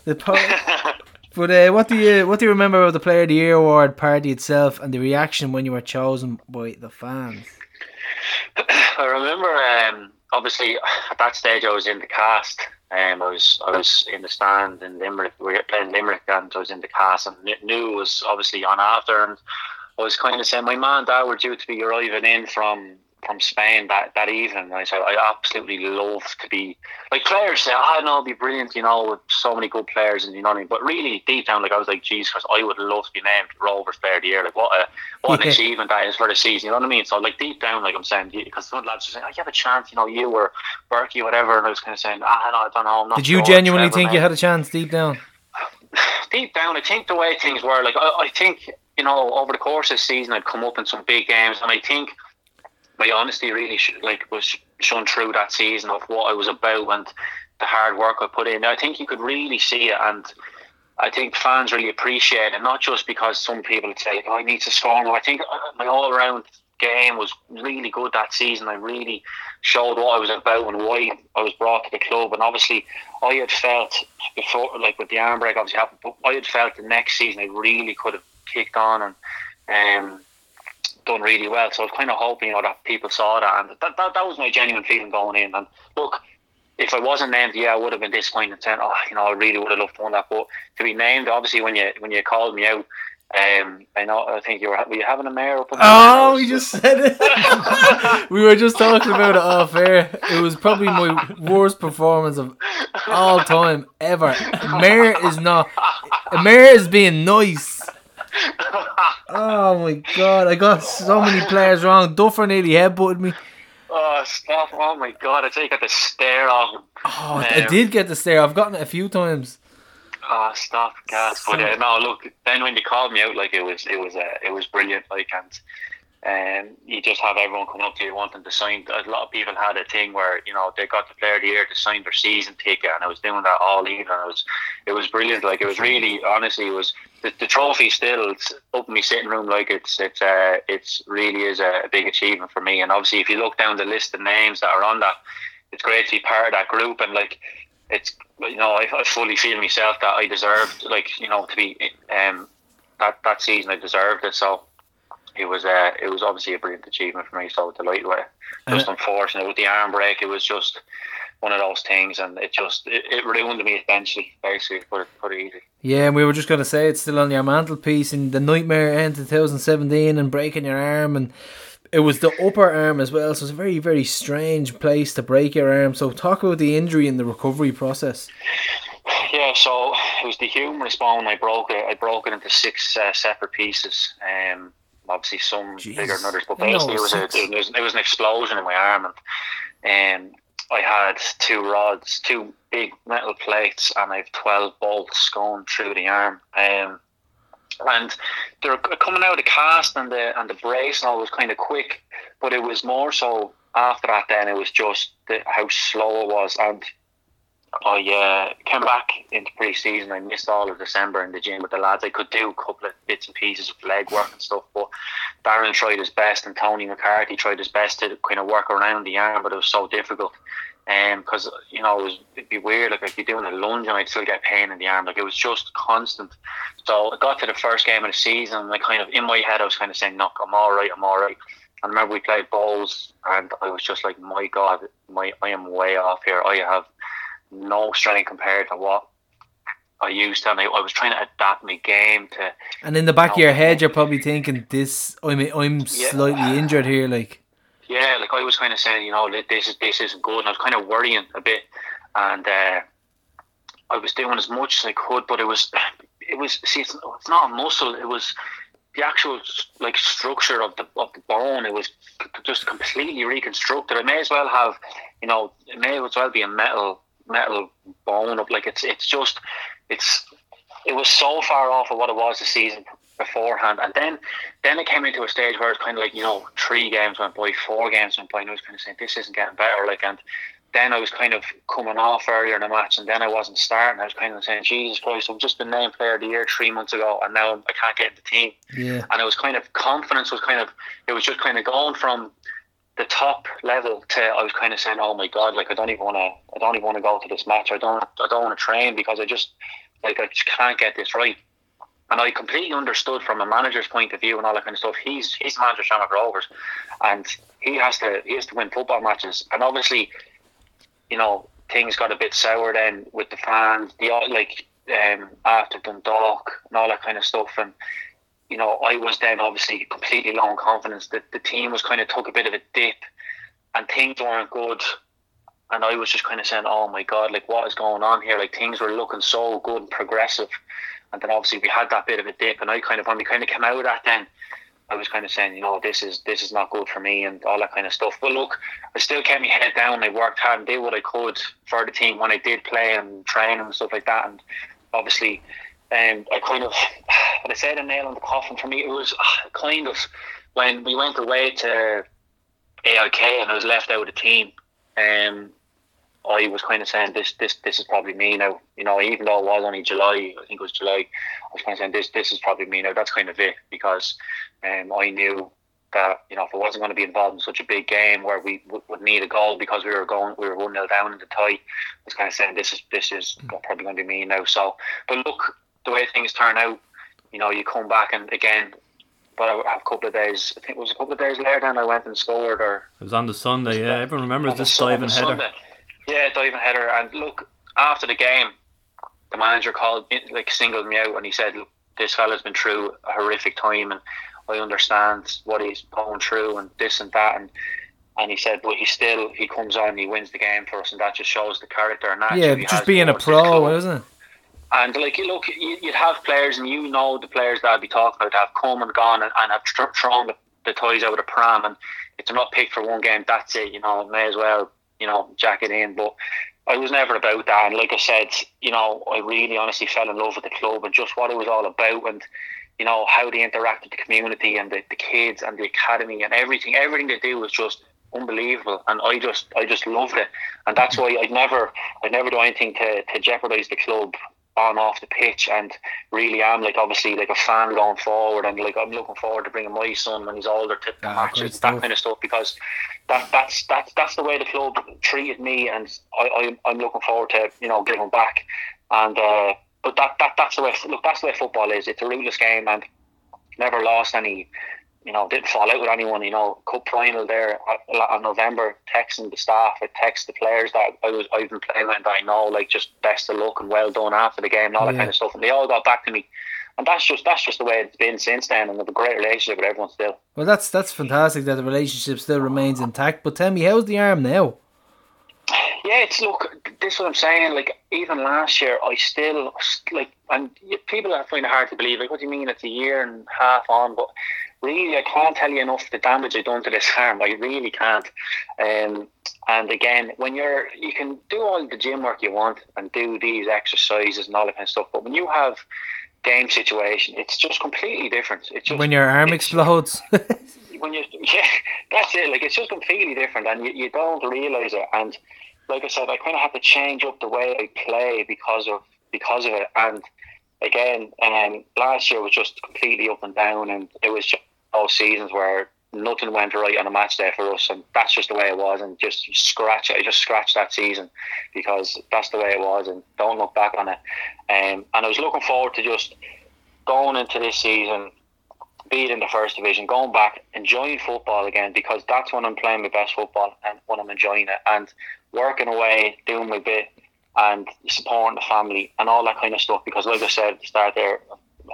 A: The po- But uh, what do you what do you remember of the Player of the Year award party itself and the reaction when you were chosen by the fans?
C: I remember, um, obviously, at that stage I was in the cast. Um, I was I was in the stand in Limerick. We were playing Limerick, and I was in the cast, and knew was obviously on after. And I was kind of saying, my man and dad were due to be arriving in from from Spain that, that evening. I said, I absolutely love to be like players say, oh no, it'd be brilliant, you know, with so many good players, and you know what I mean. But really, deep down, like I was like, Jesus Christ, I would love to be named Rovers Player of the Year. Like what a what an achievement that is for the season. You know what I mean? So like deep down, like I'm saying, because some lads are saying, oh, have a chance, you know, you or Berkey, whatever, and I was kind of saying, ah, no, I don't know. I'm not
A: Did you
C: sure,
A: genuinely think you had a chance deep down?
C: deep down, I think the way things were, like I, I think you know, over the course of the season, I'd come up in some big games, and I think my honesty really sh- like was shown through that season of what I was about and the hard work I put in. I think you could really see it, and I think fans really appreciate it, not just because some people say, "Oh, I need to score more." I think uh, my all-around game was really good that season. I really showed what I was about and why I was brought to the club. And obviously, I had felt before, like with the arm break, obviously happened, but I had felt the next season I really could have kicked on and um, done really well. So I was kind of hoping, you know, that people saw that, and that, that, that was my genuine feeling going in. And look, if I wasn't named, yeah, I would have been disappointed. Saying, oh, you know, I really would have loved to win that. But to be named, obviously, when you when you called me out, um, I know, I think you were were you having a mayor up?
A: Oh, we just said it. we were just talking about it off air. It was probably my worst performance of all time ever. Mayor is not. Mayor is being nice. Oh my god, I got so many players wrong. Duffer nearly headbutted me.
C: Oh, stop! Oh my god! I think I got the stare off him.
A: Oh, I did get the stare. I've gotten it a few times.
C: Oh, stop, gas! But uh, no, look. Then when they called me out, like it was, it was, uh, it was brilliant. Like and. Um, you just have everyone come up to you wanting to sign. A lot of people had a thing where you know they got the player of the year to sign their season ticket, and I was doing that all evening. It was, it was brilliant. Like it was really, honestly, it was the, the trophy still up in my sitting room. Like it's, it's, uh, it's really is a, a big achievement for me. And obviously, if you look down the list of names that are on that, it's great to be part of that group. And like, it's you know, I, I fully feel myself that I deserved, like you know, to be um that that season I deserved it. So it was uh, it was obviously a brilliant achievement for me. So delighted with it. Just unfortunate with the arm break. It was just one of those things, and it just it, it ruined me eventually. Basically, put it easy.
A: Yeah, and we were just going to say it's still on your mantelpiece in the nightmare end 2017 and breaking your arm and it was the upper arm as well, so it's a very, very strange place to break your arm. So talk about the injury and the recovery process.
C: Yeah, so it was the humerus bone. I broke it. I broke it into six uh, separate pieces. Um, obviously some
A: Jeez.
C: bigger than others, but basically it was, a, it was it was an explosion in my arm, and um, I had two rods, two big metal plates, and I have twelve bolts going through the arm. Um, and they're coming out of the cast and the and the brace and all was kind of quick, but it was more so after that. Then it was just the, how slow it was, and I uh, came back into pre-season. I missed all of December in the gym with the lads. I could do a couple of bits and pieces of leg work and stuff, but Darren tried his best, and Tony McCarthy tried his best to kind of work around the arm, but it was so difficult. Um, because you know it was it'd be weird. Like I'd be doing a lunge and I'd still get pain in the arm. Like it was just constant. So I got to the first game of the season, and I kind of in my head I was kind of saying, "Look, I'm all right. I'm all right." I remember we played Bohs, and I was just like, "My God, my I am way off here. I have no strength compared to what I used to." And I, I was trying to adapt my game to
A: And in the back of your head, you're probably thinking, "This, I'm, I'm
C: Yeah.
A: slightly injured here." Like,
C: yeah, like I was kind of saying, you know, this is this isn't good, and I was kind of worrying a bit, and uh, I was doing as much as I could, but it was, it was, see, it's, it's not a muscle, it was the actual like structure of the of the bone. It was just completely reconstructed. I may as well have, you know, it may as well be a metal metal bone up. Like it's it's just it's it was so far off of what it was the season beforehand. And then then it came into a stage where it's kind of like, you know, three games went by, four games went by, and I was kind of saying, this isn't getting better. Like, and then I was kind of coming off earlier in the match, and then I wasn't starting. I was kind of saying, Jesus Christ, I've just been named player of the year three months ago, and now I can't get in the team.
A: Yeah.
C: And it was kind of confidence was kind of, it was just kind of going from the top level to I was kind of saying, oh my god, like I don't even want to, I don't even want to go to this match. I don't, I don't want to train because I just, like I just can't get this right. And I completely understood from a manager's point of view and all that kind of stuff. He's he's manager Shamrock Rovers, and he has to he has to win football matches. And obviously, you know, things got a bit sour then with the fans, the like um, after Dundalk and all that kind of stuff. And you know, I was then obviously completely low in confidence. That the team was kind of took a bit of a dip, and things weren't good. And I was just kind of saying, "Oh my God, like what is going on here? Like things were looking so good and progressive." And then obviously we had that bit of a dip, and I kind of when we kind of came out of that, then I was kind of saying, you know, this is this is not good for me and all that kind of stuff. But look, I still kept my head down. I worked hard and did what I could for the team when I did play and train and stuff like that. And obviously, um, I kind of, I said, a nail in the coffin for me. It was uh, kind of when we went away to AIK and I was left out of the team. Um, I was kind of saying this, this, this is probably me now. You know, even though it was only July, I think it was July. I was kind of saying this, this is probably me now. That's kind of it because um, I knew that you know if I wasn't going to be involved in such a big game where we w- would need a goal because we were going, we were one 0 down in the tie. I was kind of saying this is this is probably going to be me now. So, but look, the way things turn out, you know, you come back and again. But I have a couple of days. I think it was a couple of days later. Then I went and scored, or
B: It was on the Sunday, yeah. Everyone remembers
C: on the
B: this
C: Sun-
B: diving
C: on the
B: header.
C: Sunday. Yeah, diving header. And look, after the game, the manager called, me- like, singled me out, and he said, "Look, this fella's been through a horrific time, and I understand what he's going through, and this and that." And and he said, "But he still he comes on, and he wins the game for us, and that just shows the character and that. Yeah,
A: just being a
C: towards this club."
A: pro, isn't it?
C: And like, look, you- you'd have players, and you know the players that I'd be talking about have come and gone and, and have thrown the, the toys out of the pram. And if they're not picked for one game, that's it. You know, may as well, you know, jack it in. But I was never about that. And like I said, you know, I really honestly fell in love with the club and just what it was all about, and you know how they interact with the community and the, the kids and the academy and everything. Everything they do was just unbelievable and I just I just loved it and that's why I'd never I'd never do anything to, to jeopardise the club on off the pitch and really am like obviously like a fan going forward and like I'm looking forward to bringing my son when he's older to the
A: Ah,
C: matches that kind of stuff because that that's that's that's the way the club treated me and I, I I'm looking forward to you know giving back. And uh, but that, that that's the way look that's the way football is. It's a ruthless game and never lost any you know, didn't fall out with anyone, you know, cup final there uh, in November, texting the staff, I text the players that I was I've been playing with and that I know, like just best of luck and well done after the game and all that kind of stuff. And they all got back to me. And that's just that's just the way it's been since then and I have a great relationship with everyone still.
A: Well, that's that's fantastic that the relationship still remains intact. But tell me, how's the arm now?
C: Yeah, it's look. This is what I'm saying. Like even last year, I still like, and people are finding it hard to believe. Like, what do you mean? It's a year and a half on, but really, I can't tell you enough the damage I done to this arm. I really can't. Um, and again, when you're, you can do all the gym work you want and do these exercises and all that kind of stuff, but when you have game situation, it's just completely different. It's just
A: When your arm explodes.
C: when you yeah that's it like it's just completely different and you, you don't realize it and like i said i kind of had to change up the way i play because of because of it and again um last year was just completely up and down and it was just those seasons where nothing went right on a match day for us and that's just the way it was and just scratch I just scratched that season because that's the way it was and don't look back on it. Um, and I was looking forward to just going into this season be it in the first division, going back, enjoying football again because that's when I'm playing my best football and when I'm enjoying it and working away, doing my bit and supporting the family and all that kind of stuff because like I said at the start there,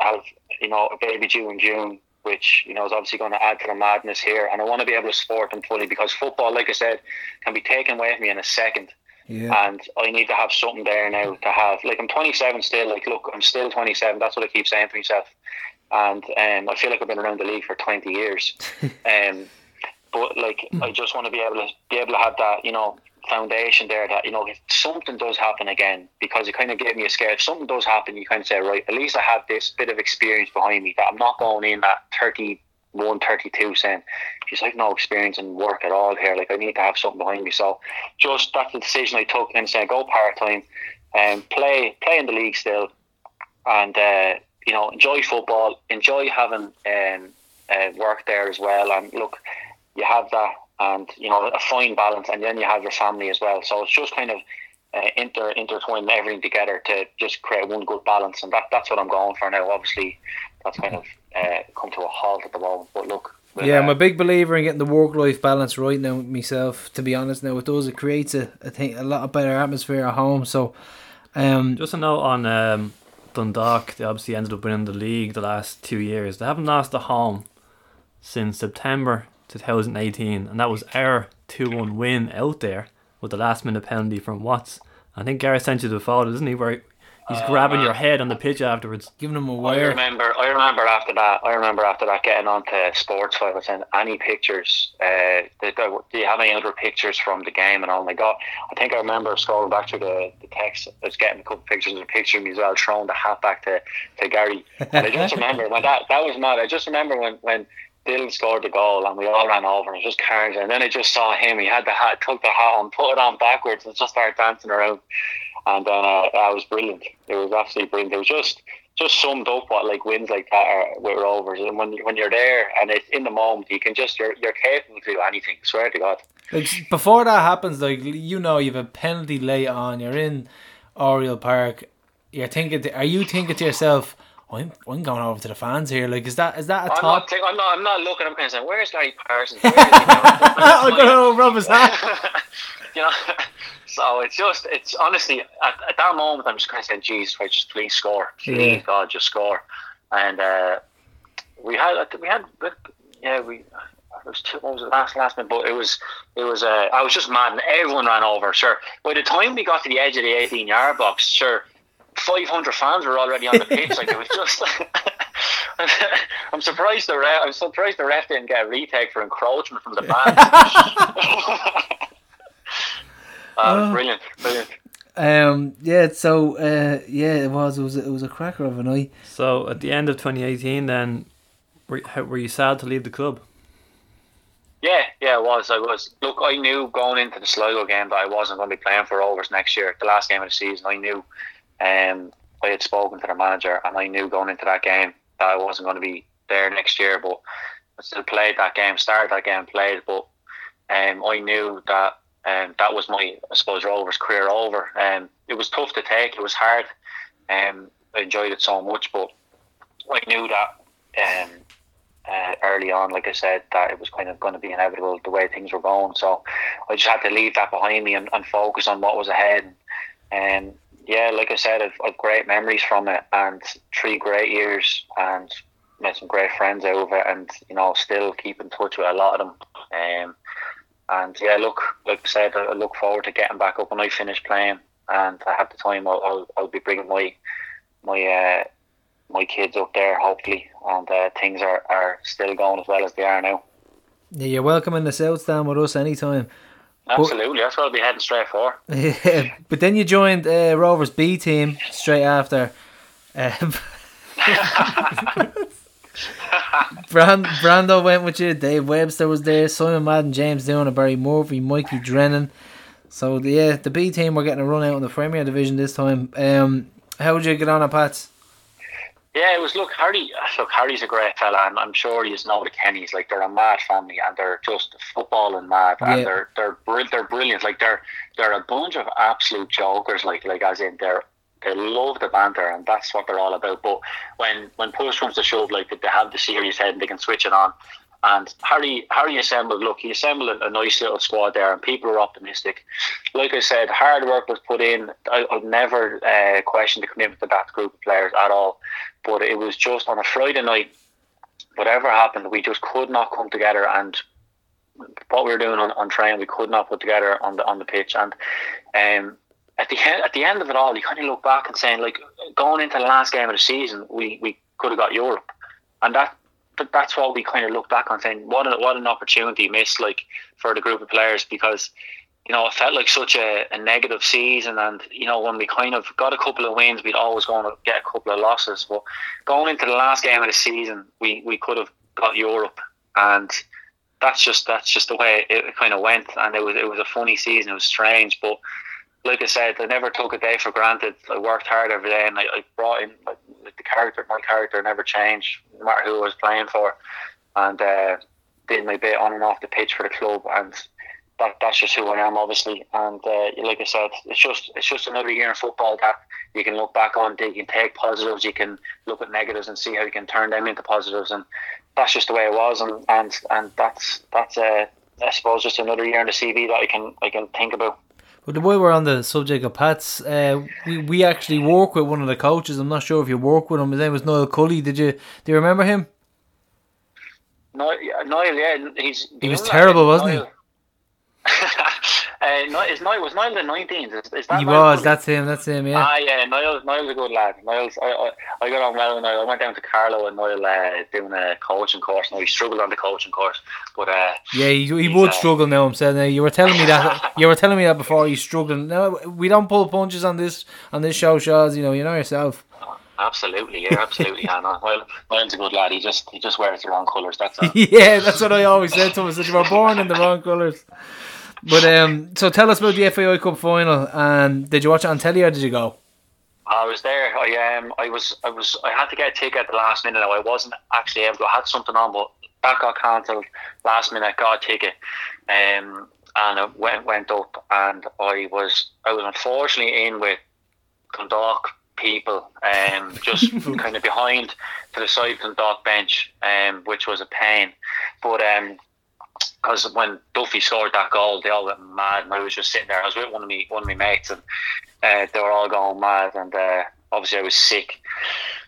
C: I have, you know, a baby due in June which, you know, is obviously going to add to the madness here and I want to be able to support them fully because football, like I said, can be taken away from me in a second
A: yeah.
C: and I need to have something there now to have. Like I'm 27 still. Like look, I'm still 27. That's what I keep saying to myself. And um, I feel like I've been around the league for 20 years. um, but like I just want to be able to be able to have that, you know, foundation there that you know if something does happen again, because it kind of gave me a scare. If something does happen, you kind of say, right, at least I have this bit of experience behind me that I'm not going in at 31, 32 saying, she's like no experience and work at all here. Like I need to have something behind me. So just that's the decision I took and saying go part time and play play in the league still, and uh, you know enjoy football, enjoy having um, uh, work there as well. And look, you have that and you know a fine balance, and then you have your family as well. So it's just kind of uh, inter intertwine everything together to just create one good balance, and that that's what I'm going for now. Obviously, that's kind of uh, come to a halt at the moment. But look.
A: Yeah, I'm a big believer in getting the work life balance right now myself. To be honest, now it does it creates a I think a lot of better atmosphere at home. So, um,
B: just a note on um, Dundalk. They obviously ended up winning the league the last two years. They haven't lost at home since September 2018, and that was our 2 1 win out there with the last minute penalty from Watts. I think Gareth sent you the photo, doesn't he? Where he's uh, grabbing your head on the pitch afterwards,
A: giving him a wire.
C: I remember, I remember after that. I remember after that getting onto Sportsfile and saying any pictures. Uh, do you have any other pictures from the game? And all my God, I think I remember scrolling back through the, the text. I was getting a couple of pictures and a picture of me as well, throwing the hat back to, to Gary. And I just remember when that that was mad. I just remember when when Bill scored the goal and we all ran over and it just carnage. And then I just saw him. He had the hat, took the hat on, put it on backwards, and just started dancing around. And then uh, that was brilliant. It was absolutely brilliant. It was just just summed up what like wins like that are with rovers. And when when you're there and it's in the moment, you can just you're you're capable to do anything. Swear to God.
A: Like before that happens, like you know, you have a penalty late on. You're in Oriel Park. You're thinking, to, are you thinking to yourself? I'm, I'm going over to the fans here. Like, is that is that a
C: I'm
A: top?
C: Not, I'm not. I'm not looking. I'm kind of saying, "Where's Gary Parsons?" I'm
A: going to rub his hat.
C: you know, so it's just, it's honestly at, at that moment, I'm just kind of saying, "Jesus Christ, just please score, please yeah. God, just score." And uh, we had, we had, yeah, we. It was two, what was it last last minute? But it was it was uh, I was just mad and everyone ran over. Sure. By the time we got to the edge of the eighteen yard box, sure, 500 fans were already on the pitch. like it was just. I'm surprised the ref. I'm surprised the ref didn't get a retake for encroachment from the fans. uh, brilliant, brilliant.
A: Um. Yeah. So. Uh. Yeah. It was. It was. It was a cracker of a night.
B: So at the end of 2018, then, were were you sad to leave the club?
C: Yeah, yeah, it was. I was. Look, I knew going into the Sligo game that I wasn't going to be playing for Rovers next year. The last game of the season, I knew um, I had spoken to the manager, and I knew going into that game that I wasn't going to be there next year. But I still played that game, started that game, played. But um, I knew that um, that was my, I suppose, Rovers career over. Um, it was tough to take. It was hard. Um, I enjoyed it so much, but I knew that um, uh, early on, like I said, that it was kind of going to be inevitable the way things were going. So I just had to leave that behind me and, and focus on what was ahead. And um, yeah, like I said, I've, I've great memories from it and three great years and met some great friends it and, you know, still keep in touch with a lot of them. Um, and yeah, look, like I said, I look forward to getting back up when I finish playing and I have the time. I'll, I'll, I'll be bringing my my uh, my kids up there hopefully, and uh, things are, are still going as well as they are now.
A: Yeah, you're welcome in the South Stand with us anytime.
C: Absolutely, but, that's what I'll be heading straight for.
A: Yeah, but then you joined uh, Rovers B team straight after. Um, Brand, Brando went with you. Dave Webster was there. Simon Madden, James Doona, Barry Murphy, Mikey Drennan. So yeah, the B team were getting a run out in the Premier Division this time. Um, how would you get on at Pats?
C: Yeah, it was. Look, Harry. Look, Harry's a great fella, and I'm sure he's know the Kennys. Like they're a mad family, and they're just footballing mad, and they're they're br- they're brilliant. Like they're they're a bunch of absolute jokers. Like like as in they're they love the banter, and that's what they're all about. But when when push comes to shove, like that, they have the serious head and they can switch it on. And Harry, Harry assembled. Look, he assembled a, nice little squad there, and people were optimistic. Like I said, hard work was put in. I've never uh, questioned the commitment of that group of players at all. But it was just on a Friday night. Whatever happened, we just could not come together, and what we were doing on, on train, we could not put together on the on the pitch. And um, at the end, at the end of it all, you kind of look back and saying, like, going into the last game of the season, we, we could have got Europe, and that that's what we kind of look back on saying what an, what an opportunity missed like for the group of players because you know, it felt like such a, a negative season. And, you know, when we kind of got a couple of wins, we'd always going to get a couple of losses. But going into the last game of the season, we, we could have got Europe. And that's just that's just the way it kind of went. And it was it was a funny season. It was strange, but like I said, I never took a day for granted. I worked hard every day, and I, I brought in like, the character. My character never changed, no matter who I was playing for, and uh, did my bit on and off the pitch for the club. And that that's just who I am, obviously. And uh, like I said, it's just it's just another year in football that you can look back on. You can take positives, you can look at negatives, and see how you can turn them into positives. And that's just the way it was, and and and that's that's uh, I suppose just another year in the CV that I can I can think about.
A: But the way we're on the subject of Pats, uh, we we actually work with one of the coaches. I'm not sure if you work with him. His name was Niall Cully. Did you do you remember him?
C: Niall, Niall yeah, he's
A: he was terrible, wasn't Niall.
C: he? Uh, is Niall was Niall the nineteenth? Is, is that
A: he
C: Niall
A: was. That's him. That's him. Yeah.
C: Ah, yeah. Niall, Niall's a good lad. Niall's. I, I, I got on well with Niall. I went down to Carlow and Niall uh, doing a coaching course. Now he struggled on the coaching course, but uh,
A: yeah, he, he would uh, struggle now. I'm saying. Now you were telling me that. you were telling me that before. He's struggling. No, we don't pull punches on this on this show, Shaws. You know, you know yourself.
C: Absolutely, yeah, absolutely, Hannah. Well, Niall's a good lad. He just he just wears the wrong colours. That's all.
A: yeah, that's what I always said to him. That you were born in the wrong colours. But um, so tell us about the FAI Cup final. And did you watch it on telly or did you go?
C: I was there. I um, I was, I was, I had to get a ticket at the last minute. Now I wasn't actually able to. I had something on, but that got cancelled last minute. Got a ticket, um, and it went went up, and I was, I was unfortunately in with Dundalk people, um, just kind of behind to the side of the Dundalk bench, um, which was a pain. But um, because when Duffy scored that goal, they all went mad, and I was just sitting there. I was with one of me one of my mates, and uh, they were all going mad, and uh, obviously I was sick.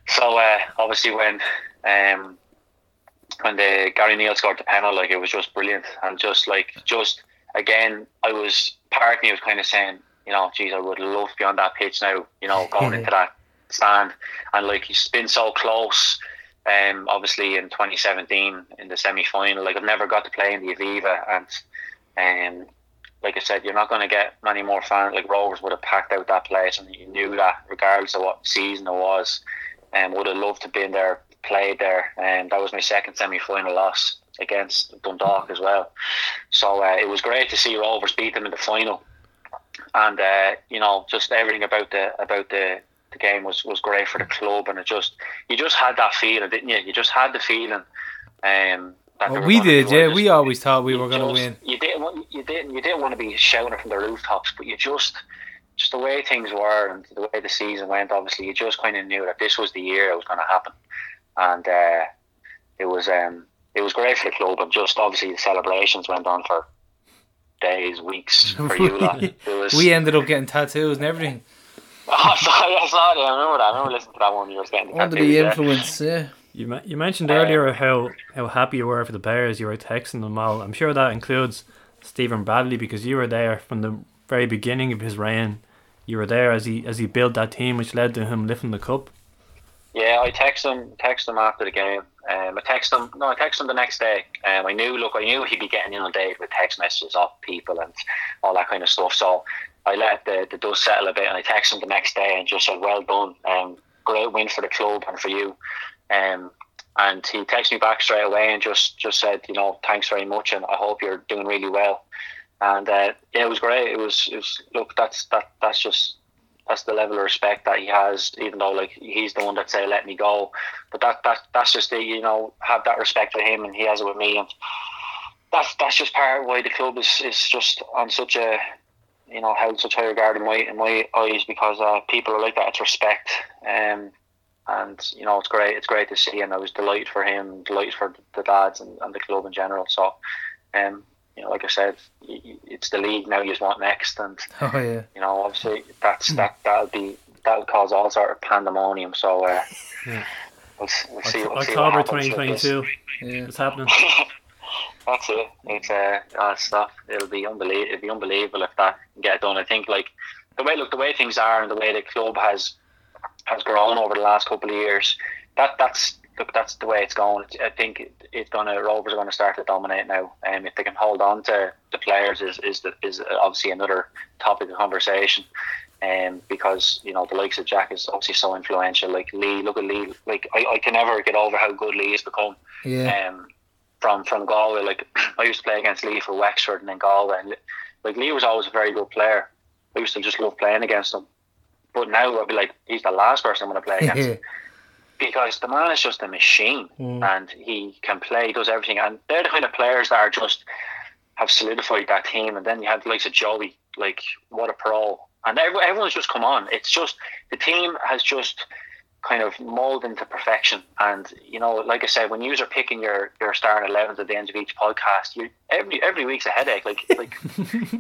C: So uh, obviously when um, when the Gary Neal scored the penalty, like it was just brilliant, and just like just again, I was part of me was kind of saying, you know, geez, I would love to be on that pitch now, you know, going into that stand, and like he's been so close um, obviously in 2017 in the semi final, like I've never got to play in the Aviva, and um, like I said, you're not going to get many more fans. Like Rovers would have packed out that place, and you knew that regardless of what season it was. And um, would have loved to been there, played there, and that was my second semi final loss against Dundalk as well. So uh, it was great to see Rovers beat them in the final, and uh, you know just everything about the about the the game was, was great for the club, and it just you just had that feeling, didn't you? You just had the feeling. Um,
A: well, we did, yeah. Just, we always thought we were going to win.
C: You didn't, want, you didn't, you didn't want to be shouting from the rooftops, but you just, just the way things were and the way the season went. Obviously, you just kind of knew that this was the year it was going to happen, and uh, it was, um, it was great for the club. And just obviously the celebrations went on for days, weeks for you.
A: we ended up getting tattoos and everything.
C: Oh, sorry, sorry, I remember that. I remember listening to that one. You were getting
A: under the influence. Yeah.
B: You you mentioned earlier how how happy you were for the players. You were texting them all. I'm sure that includes Stephen Bradley because you were there from the very beginning of his reign. You were there as he as he built that team, which led to him lifting the cup.
C: Yeah, I texted him text him after the game. Um, I texted him no, I texted him the next day. Um, I knew look, I knew he'd be getting inundated with text messages off people and all that kind of stuff. So I let the, the dust settle a bit and I texted him the next day and just said, well done. Um, great win for the club and for you. Um, and he texted me back straight away and just, just said, you know, thanks very much and I hope you're doing really well. And uh, yeah, it was great. It was, it was look, that's that that's just that's the level of respect that he has, even though like he's the one that say let me go. But that that that's just the you know have that respect for him and he has it with me and that's that's just part of why the club is, is just on such a you know held such high regard in my in my eyes because uh, people are like that. It's respect, um, and you know it's great. It's great to see, and I was delighted for him, delighted for the dads and, and the club in general. So, um, you know, like I said, it's the league now. You just want next, and
A: oh yeah,
C: you know, obviously that's that that'll be that'll cause all sort of pandemonium. So, uh, yeah. we'll, we'll see. We'll
B: October twenty twenty two. It's happening.
C: That's it. It's uh, uh stuff. It'll be unbelievable. It'll be unbelievable if that can get done. I think like the way look the way things are and the way the club has has grown over the last couple of years. That that's look, that's the way it's going. I think it, it's gonna Rovers are gonna start to dominate now. And um, if they can hold on to the players, is is the, is obviously another topic of conversation. Um, because you know the likes of Jack is obviously so influential. Like Lee, look at Lee. Like I, I can never get over how good Lee has become.
A: Yeah.
C: Um, from from Galway, like I used to play against Lee for Wexford and then Galway, and like Lee was always a very good player. I used to just love playing against him. But now I'd be like, he's the last person I'm going to play against. Because the man is just a machine
A: Mm.
C: and he can play, he does everything. And they're the kind of players that are just have solidified that team. And then you have the likes of Joey, like, what a pro. And everyone's just come on. It's just, the team has just kind of molded into perfection. And, you know, like I said, when you are picking your, your starting 11s at the end of each podcast, you every every week's a headache. Like, like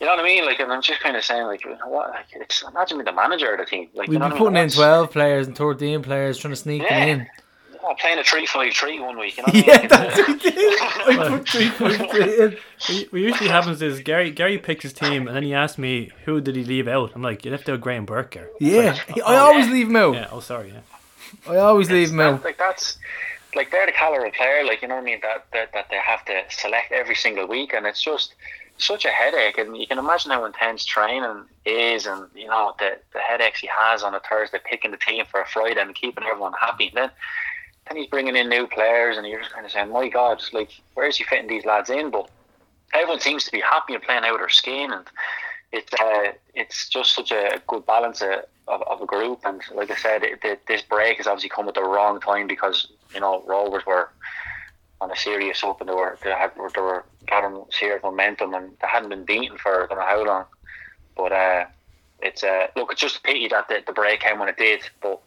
C: you know what I mean? Like, and I'm just kind of saying, like, you know what? Like, it's imagine being the manager of the team. Like,
A: We'd
C: you know
A: be
C: what I mean?
A: putting in 12 players and 13 players trying to sneak
C: Yeah.
A: them in.
C: Yeah, playing a three five three one week. You know what
A: Yeah,
C: I mean? Like,
A: that's what we did. I put three, five, three in.
B: What usually happens is Gary Gary picks his team and then he asks me who did he leave out. I'm like, you left out Graham Burke here.
A: Yeah, I always leave him out.
B: Yeah. Oh, sorry. Yeah.
A: I always leave him out.
C: like that's like they're the caliber of player. Like you know what I mean? That, that that they have to select every single week, and it's just such a headache. And you can imagine how intense training is, and you know the the headaches he has on a Thursday picking the team for a Friday and keeping everyone happy. And then then he's bringing in new players, and you're just kind of saying, "My God, like where is he fitting these lads in?" But everyone seems to be happy and playing out their skin, and it's uh, it's just such a good balance of, of, a group. And like I said, it, this break has obviously come at the wrong time because you know Rovers were on a serious up and they had, they were gathering serious momentum and they hadn't been beaten for I don't know how long. But uh, it's uh, look, it's just a pity that the, the break came when it did, but.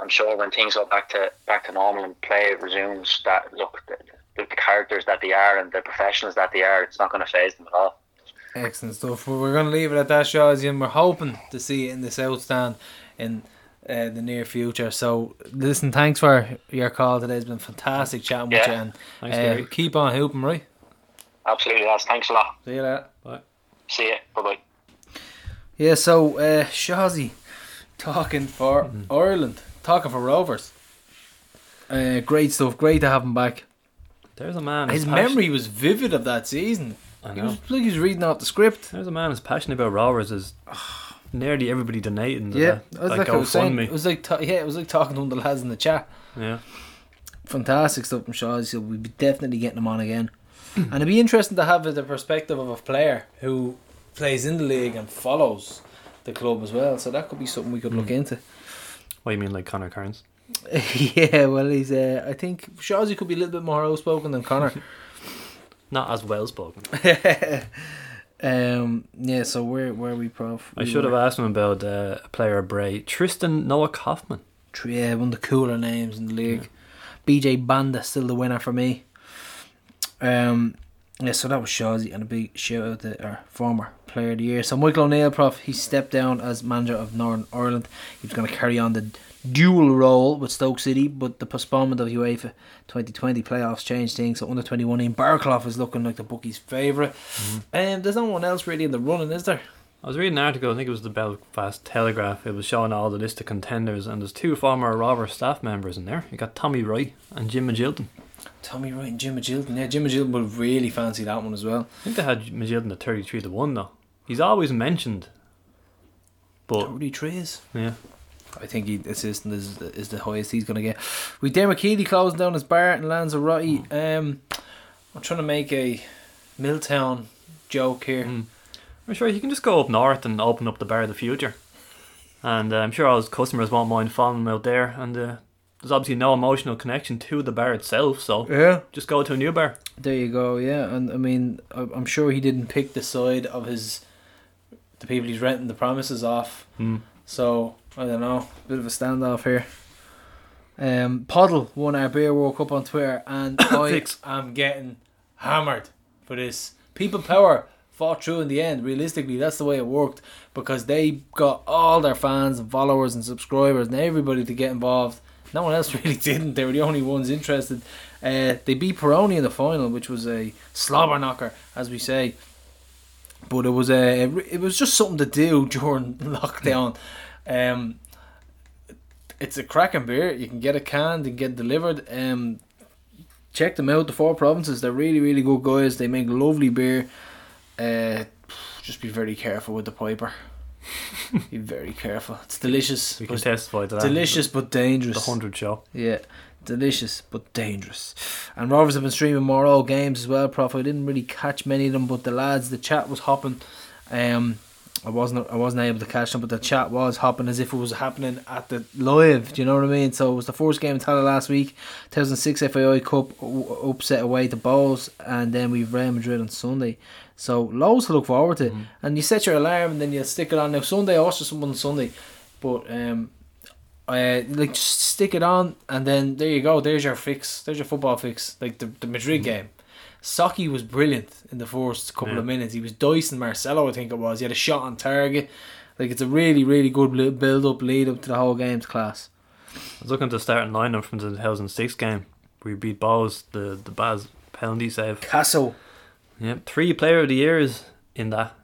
C: I'm sure when things go back to back to normal and play resumes, that look the, the, characters that they are and the professionals that they are, it's not going to phase them at all.
A: Excellent stuff. Well, we're going to leave it at that, Shawsy, and we're hoping to see it in the South Stand in uh, the near future. So, listen, thanks for your call today. It's been fantastic chatting with you, and
B: Thanks,
A: uh,
B: Gary.
A: keep on hooping, right?
C: Absolutely, lads. Thanks a lot.
A: See you later.
B: Bye.
C: See you. Bye bye.
A: Yeah, so uh, Shawsy talking for
B: Mm-hmm.
A: Ireland, talking for Rovers. Uh, great stuff. Great to have him back.
B: There's a man.
A: His memory was vivid of that season.
B: I
A: He
B: know.
A: was like he was reading out the script.
B: There's a man as passionate about Rovers as nearly everybody donating.
A: Yeah,
B: that, that
A: like I was saying. It was like ta- yeah, it was like talking to one of the lads in the chat.
B: Yeah.
A: Fantastic stuff from Shaw. So we'll be definitely getting him on again, and it'd be interesting to have the perspective of a player who plays in the league and follows the club as well. So that could be something we could look into.
B: What do you mean, like Connor Kearns?
A: yeah, well, he's. Uh, I think Shawsy could be a little bit more outspoken than Connor.
B: Not as well spoken.
A: um, yeah. So where where are we, Prof?
B: I
A: We
B: should have asked him about uh, a player of Bray. Tristan Noah Kaufman.
A: Yeah, one of the cooler names in the league. BJ Banda still the winner for me. Um, yeah, so that was Shawsy and a big shout out to our former player of the year. So Michael O'Neill, prof, he stepped down as manager of Northern Ireland. He was going to carry on the dual role with Stoke City, but the postponement of UEFA 2020 playoffs changed things. So under 21 Ian Baraclough is looking like the bookies' favourite. And there's no one else really in the running, is there?
B: I was reading an article, I think it was the Belfast Telegraph. It was showing all the list of contenders, and there's two former Rovers staff members in there. You got Tommy Wright and Jim Magilton.
A: Tommy Wright and Jim Magilton. Yeah, Jim Magilton would really fancy that one as well.
B: I think they had Magilton at 33 to 1, though. He's always mentioned. But,
A: 33 is.
B: yeah.
A: I think he assistant is is the highest he's gonna get. With Dermot Keely closing down his bar in Lanzarote, um, I'm trying to make a Milltown joke here.
B: Mm. I'm sure he can just go up north and open up the bar of the future. And uh, I'm sure all his customers won't mind following him out there. And uh, there's obviously no emotional connection to the bar itself, so
A: Yeah,
B: just go to a new bar.
A: there you go. Yeah, and I mean, I'm sure he didn't pick the side of his the people he's renting the premises off.
B: Mm.
A: So I don't know, bit of a standoff here. Um, Puddle won our beer walk up on Twitter, and I am getting hammered for this. People Power fought through in the end. Realistically, that's the way it worked because they got all their fans and followers and subscribers and everybody to get involved. No one else really didn't. They were the only ones interested. Uh, they beat Peroni in the final, which was a slobber knocker, as we say. But it was a it was just something to do during lockdown. Um, it's a cracking beer. You can get it canned and get delivered. Um, check them out. The Four Provinces. They're really really good guys. They make lovely beer. Uh, just be very careful with the piper. be very careful. It's delicious.
B: We can
A: but-
B: testify to that.
A: delicious but dangerous.
B: The hundred show.
A: Yeah, delicious but dangerous. And Rovers have been streaming more old games as well, Prof. I didn't really catch many of them, but the lads, the chat was hopping. Um, I wasn't I wasn't able to catch them, but the chat was hopping as if it was happening at the live. Do you know what I mean? So it was the first game in Tallaght last week, 2006 FAI Cup upset away to Bohs, and then we've Real Madrid on Sunday. So loads to look forward to. And you set your alarm and then you stick it on. Now Sunday I watched someone on Sunday, but um, uh, like just stick it on and then there you go. There's your fix. There's your football fix. Like the the Madrid game. Saki was brilliant in the first couple
B: Yeah.
A: of minutes. He was dicing Marcelo, I think it was. He had a shot on target. Like it's a really, really good build up, lead up to the whole game's class.
B: I was looking at the starting lineup from the 2006 game. We beat Bohs, the the Baz penalty save.
A: Castle.
B: Yep, three player of the years in that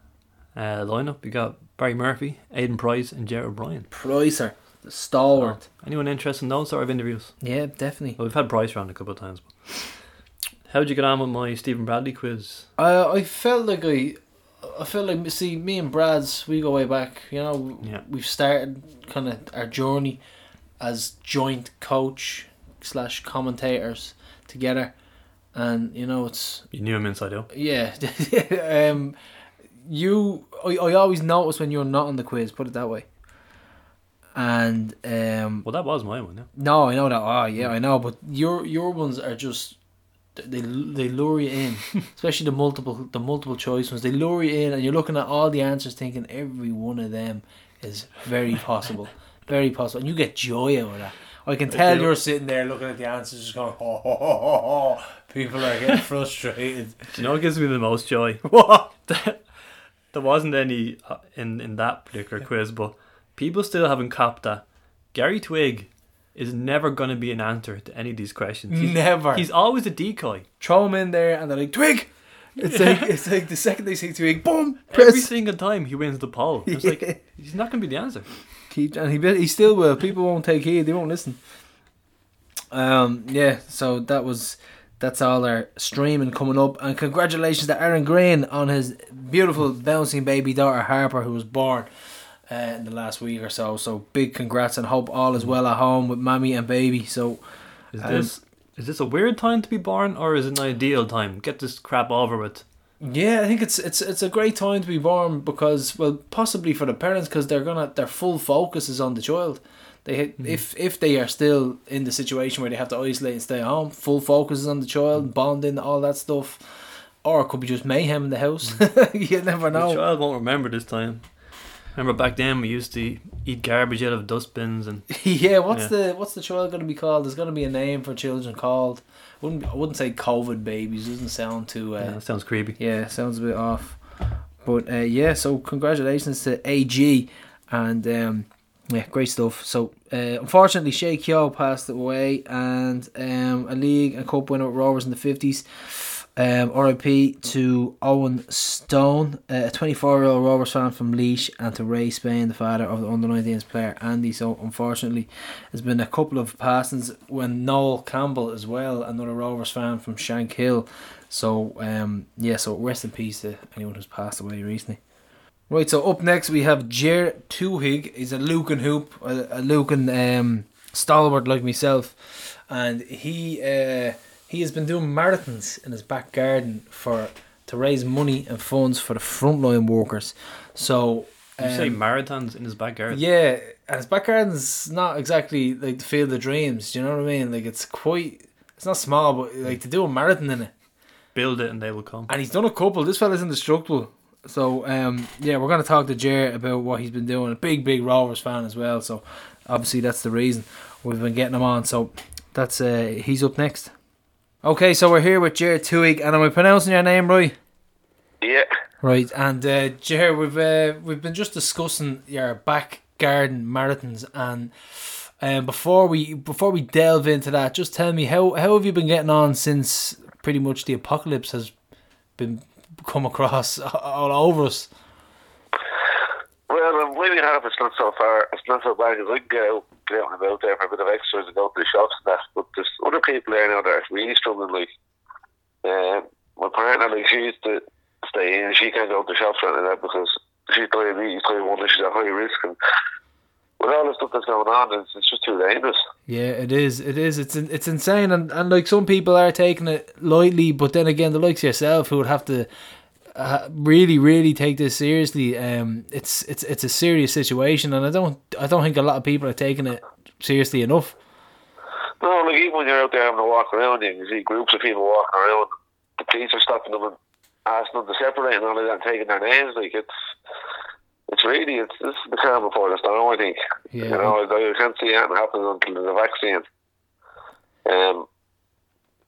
B: uh, lineup. We got Barry Murphy, Aidan Price, and Jared O'Brien.
A: Pricer, the stalwart.
B: Anyone interested in those sort of interviews?
A: Yeah, definitely.
B: Well, we've had Price around a couple of times. But how'd you get on with my Stephen Bradley quiz?
A: I I felt like I, I felt like see me and Brad's we go way back. You know,
B: Yeah.
A: we've started kind of our journey as joint coach slash commentators together, and you know it's
B: You knew him inside out.
A: yeah. um, you I, I always notice when you're not on the quiz. Put it that way. And um,
B: Well, that was my one. Yeah.
A: no, I know that. Oh, yeah, I know. But your your ones are just they they lure you in, especially the multiple the multiple choice ones. They lure you in, and you're looking at all the answers, thinking every one of them is very possible, very possible, and you get joy out of that. I can tell
B: do.
A: you're sitting there looking at the answers, just going, oh, oh, oh, oh. people are getting frustrated.
B: Do you know what gives me the most joy?
A: what?
B: there wasn't any uh, in in that particular quiz, but people still haven't copped that Gary Twigg is never going to be an answer to any of these questions. He's,
A: Never.
B: He's always a decoy.
A: Throw him in there, and they're like twig. It's like it's like the second they say twig, boom,
B: Every single time he wins the poll. It's
A: Yeah.
B: like he's not going to be the answer.
A: Keep and he he still will. People won't take heed. They won't listen. Um. Yeah. So that was that's all our streaming coming up, and congratulations to Aaron Greene on his beautiful bouncing baby daughter Harper, who was born uh, in the last week or so. So big congrats, and hope all is well at home with mommy and baby. So
B: Is
A: Um,
B: this is this a weird time to be born, or is it an ideal time? Get this crap over with.
A: Yeah, I think it's it's it's a great time to be born because well, possibly for the parents because they're gonna their full focus is on the child. They if if they are still in the situation where they have to isolate and stay at home, full focus is on the child, bonding, all that stuff, or it could be just mayhem in the house. you never
B: The
A: know.
B: child won't remember this time. Remember back then we used to eat garbage out of dustbins and
A: yeah, what's
B: Yeah.
A: the what's the child gonna be called? There's gonna be a name for children called. Wouldn't I wouldn't say COVID babies. Doesn't sound too. Uh,
B: yeah, sounds creepy.
A: Yeah, sounds a bit off. But uh, yeah, so congratulations to AG and um, yeah, great stuff. So uh, unfortunately, Shay Keogh passed away, and um, a league and cup winner with Rovers in the fifties. Um, RIP to Owen Stone, uh, a 24 year old Rovers fan from Laois, and to Ray Spain, the father of the under 19s player Andy. So, unfortunately, there's been a couple of passings when Noel Campbell, as well, another Rovers fan from Shankill. So, um, yeah, so rest in peace to anyone who's passed away recently. Right, so up next we have Jer Tuhig. He's a Lucan hoop, a, a Lucan um, stalwart like myself, and he uh, he has been doing marathons in his back garden for to raise money and funds for the frontline workers. So
B: You say
A: um,
B: marathons in his back garden?
A: yeah, and his back garden's not exactly like the field of dreams. Do you know what I mean? Like it's quite, it's not small, but like to do a marathon in it,
B: Build it and they will come.
A: and he's done a couple. This fella's indestructible. So um, yeah, we're gonna talk to Jer about what he's been doing. A big, big Rovers fan as well. So obviously that's the reason we've been getting him on. So that's uh, he's up next. Okay, so we're here with Jared Twohig, and am I pronouncing your name right?
C: Yeah.
A: Right, and uh, Jer, we've uh, we've been just discussing your back garden marathons, and um, before we before we delve into that, just tell me how how have you been getting on since pretty much the apocalypse has been come across all over us?
C: Well, I'm really happy it's not so far. It's not so bad as I can go.
D: Get out and about there for a bit of exercise and go to the shops and that. But there's other people there now that are really struggling. Like uh, my partner, like she used to stay in, she can't go to the shops right now because she's diabetes type one, she's at high risk and with all the stuff that's going on, it's, it's just too dangerous.
A: Yeah, it is. It is. It's it's insane, and, and like some people are taking it lightly, but then again, the likes of yourself who would have to uh, really, really take this seriously. Um, it's it's it's a serious situation, and I don't I don't think a lot of people are taking it seriously enough.
D: No, like even when you're out there having a walk around, you can see groups of people walking around. The police are stopping them and asking them to separate and all of that, and taking their names. Like it's, it's really it's this is the calm before the storm. I think.
A: Yeah.
D: You know, you can't see anything happening until there's a vaccine. Um,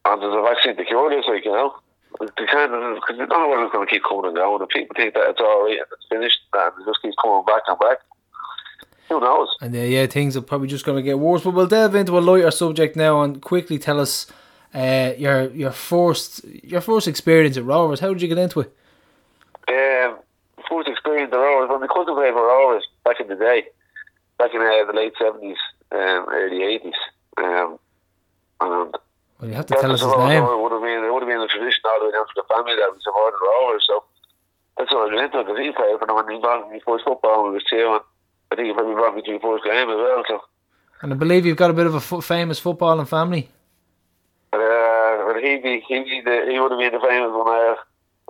D: and there's a vaccine to cure this, like you know. They can't because they don't know it's going to keep coming and going. And people think that it's all right and it's finished, and it just keeps coming back and back. Who knows?
A: And uh, yeah, things are probably just going to get worse. But we'll delve into a lighter subject now and quickly tell us uh, your your first your first experience at Rovers. How did you get into it?
D: Um, first experience the Rovers when we for Rovers back in the day, back in uh, the late seventies, um, early eighties. Um, and
A: Well, you have to tell us his
D: Rovers
A: name.
D: Would have been it would have been a tradition all the way down to the family that we supported Rovers. So that's what I got into because he played for them when he brought me first football when we was two, and I think he probably brought me to my first game as well. So.
A: And I believe you've got a bit of a fo- famous footballing family.
D: Uh, but he be he be the he would have been the famous one. Uh,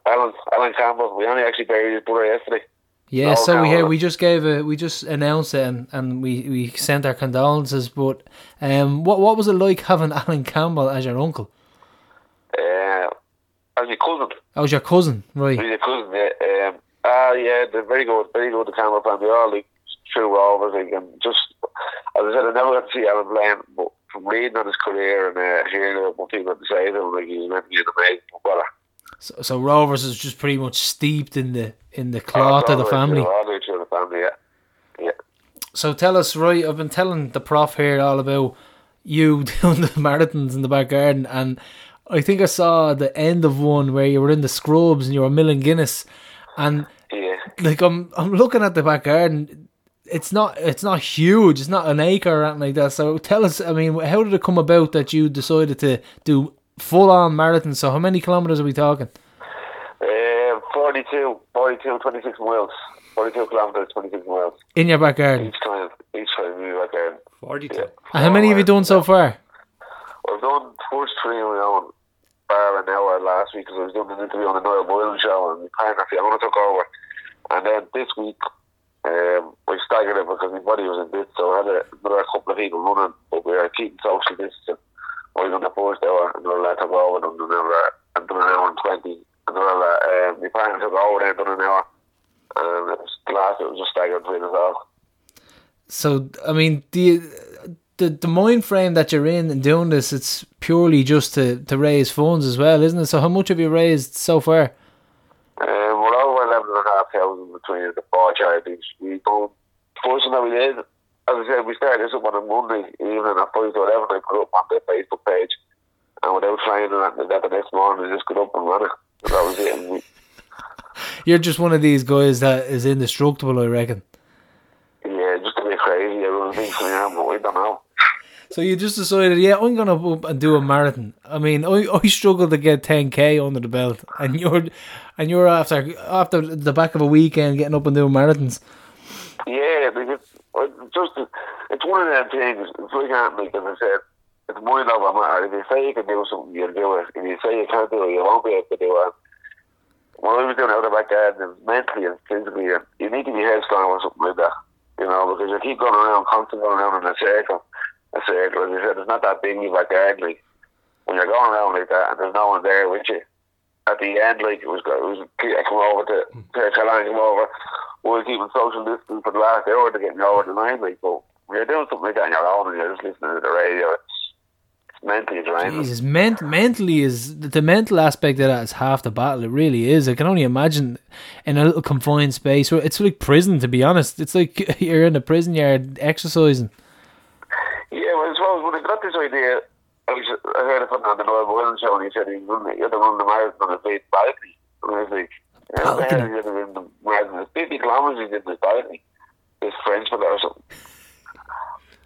D: Alan Alan Campbell. We only actually buried his brother yesterday.
A: Yeah, so we hear we just gave a we just announced it and, and we, we sent our condolences. But um, what what was it like having Alan Campbell as your uncle?
D: Uh, as my cousin.
A: That was your cousin, right?
D: A cousin, yeah. Um, ah, yeah, they're very good, very good. The Campbell family, all like true Rovers, like, and just as I said, I never got to see Alan playing, but from reading on his career and uh, hearing what people had to say to him, like he was meant to be an amazing footballer.
A: So, so Rovers is just pretty much steeped in the in the oh, cloth of the family.
D: All the way through the family, yeah. Yeah.
A: So tell us, right? I've been telling the prof here all about you doing the marathons in the back garden, and I think I saw the end of one where you were in the scrubs and you were milling Guinness, and
D: Yeah.
A: like I'm I'm looking at the back garden. It's not it's not huge. It's not an acre or anything like that. So tell us. I mean, how did it come about that you decided to do full on marathon? So how many kilometers are we talking?
D: Uh, 42, 42, 26 miles. 42 kilometres, 26 miles.
A: In your back garden.
D: Each time, each time we back there.
B: Forty-two.
D: Yeah.
A: And how many have you done so far?
D: I've done first three on my own, bar an hour last week because I was doing an interview on the Noel Boylan show and my partner Fiona took over. And then this week, um, I staggered it because my body was in bits, so I had a, another couple of people running, but we were keeping social distancing. I was on the first hour, another lad took over, and another, and done an hour and 20. Another lad, um, my partner took over there, done an hour. And it was the last, it was just staggered between us all.
A: So I mean, the the the mind frame that you're in and doing this, it's purely just to to raise funds as well, isn't it? So how much have you raised so far?
D: Um, we're over eleven and a half thousand between the four charities. We don't. First thing that we did, as I said, we started this up on a Monday evening at five to eleven. I put up on the Facebook page, and without trying that, that the next morning, we just got up and ran it. And that was it. We,
A: You're just one of these guys that is indestructible, I reckon.
D: yeah, just a bit crazy. Everyone thinks we are, but we don't know.
A: So you just decided, yeah, I'm gonna up and do a marathon. I mean, I, I struggled to get 10k under the belt, and you're and you're after after the back of a weekend getting up and doing marathons.
D: Yeah, just it's one of them things. It's like like as I said, it's mind over matter. If you say you can do something, you'll do it. If you say you can't do it, you won't be able to do it. When I was doing out of my garden, mentally and physically, you need to be headstrong or something like that. You know, because you keep going around, constantly going around in a circle. A circle, as you said, it's not that big in your backyard. Like when you're going around like that, and there's no one there with you. At the end, like it was, it was I come over to to Caroline, come over. We were keeping social distance for the last hour to get me over the night. Like, but when you're doing something like that on your own and you're just listening to the radio, it's, it's mentally draining.
A: Jesus, ment- mentally is the mental aspect of that is half the battle. It really is. I can only imagine in a little confined space. where It's like prison, to be honest. It's like you're in a prison yard exercising.
D: Yeah, well, I suppose when I got this idea, I, was, I heard it from on the Noel Boylan show, and he said running, you're the running the marathon on big balcony. And I was like, the
A: Balcony?
D: hell is in the marathon? It's 50 kilometres he did this balcony. This French fella or something.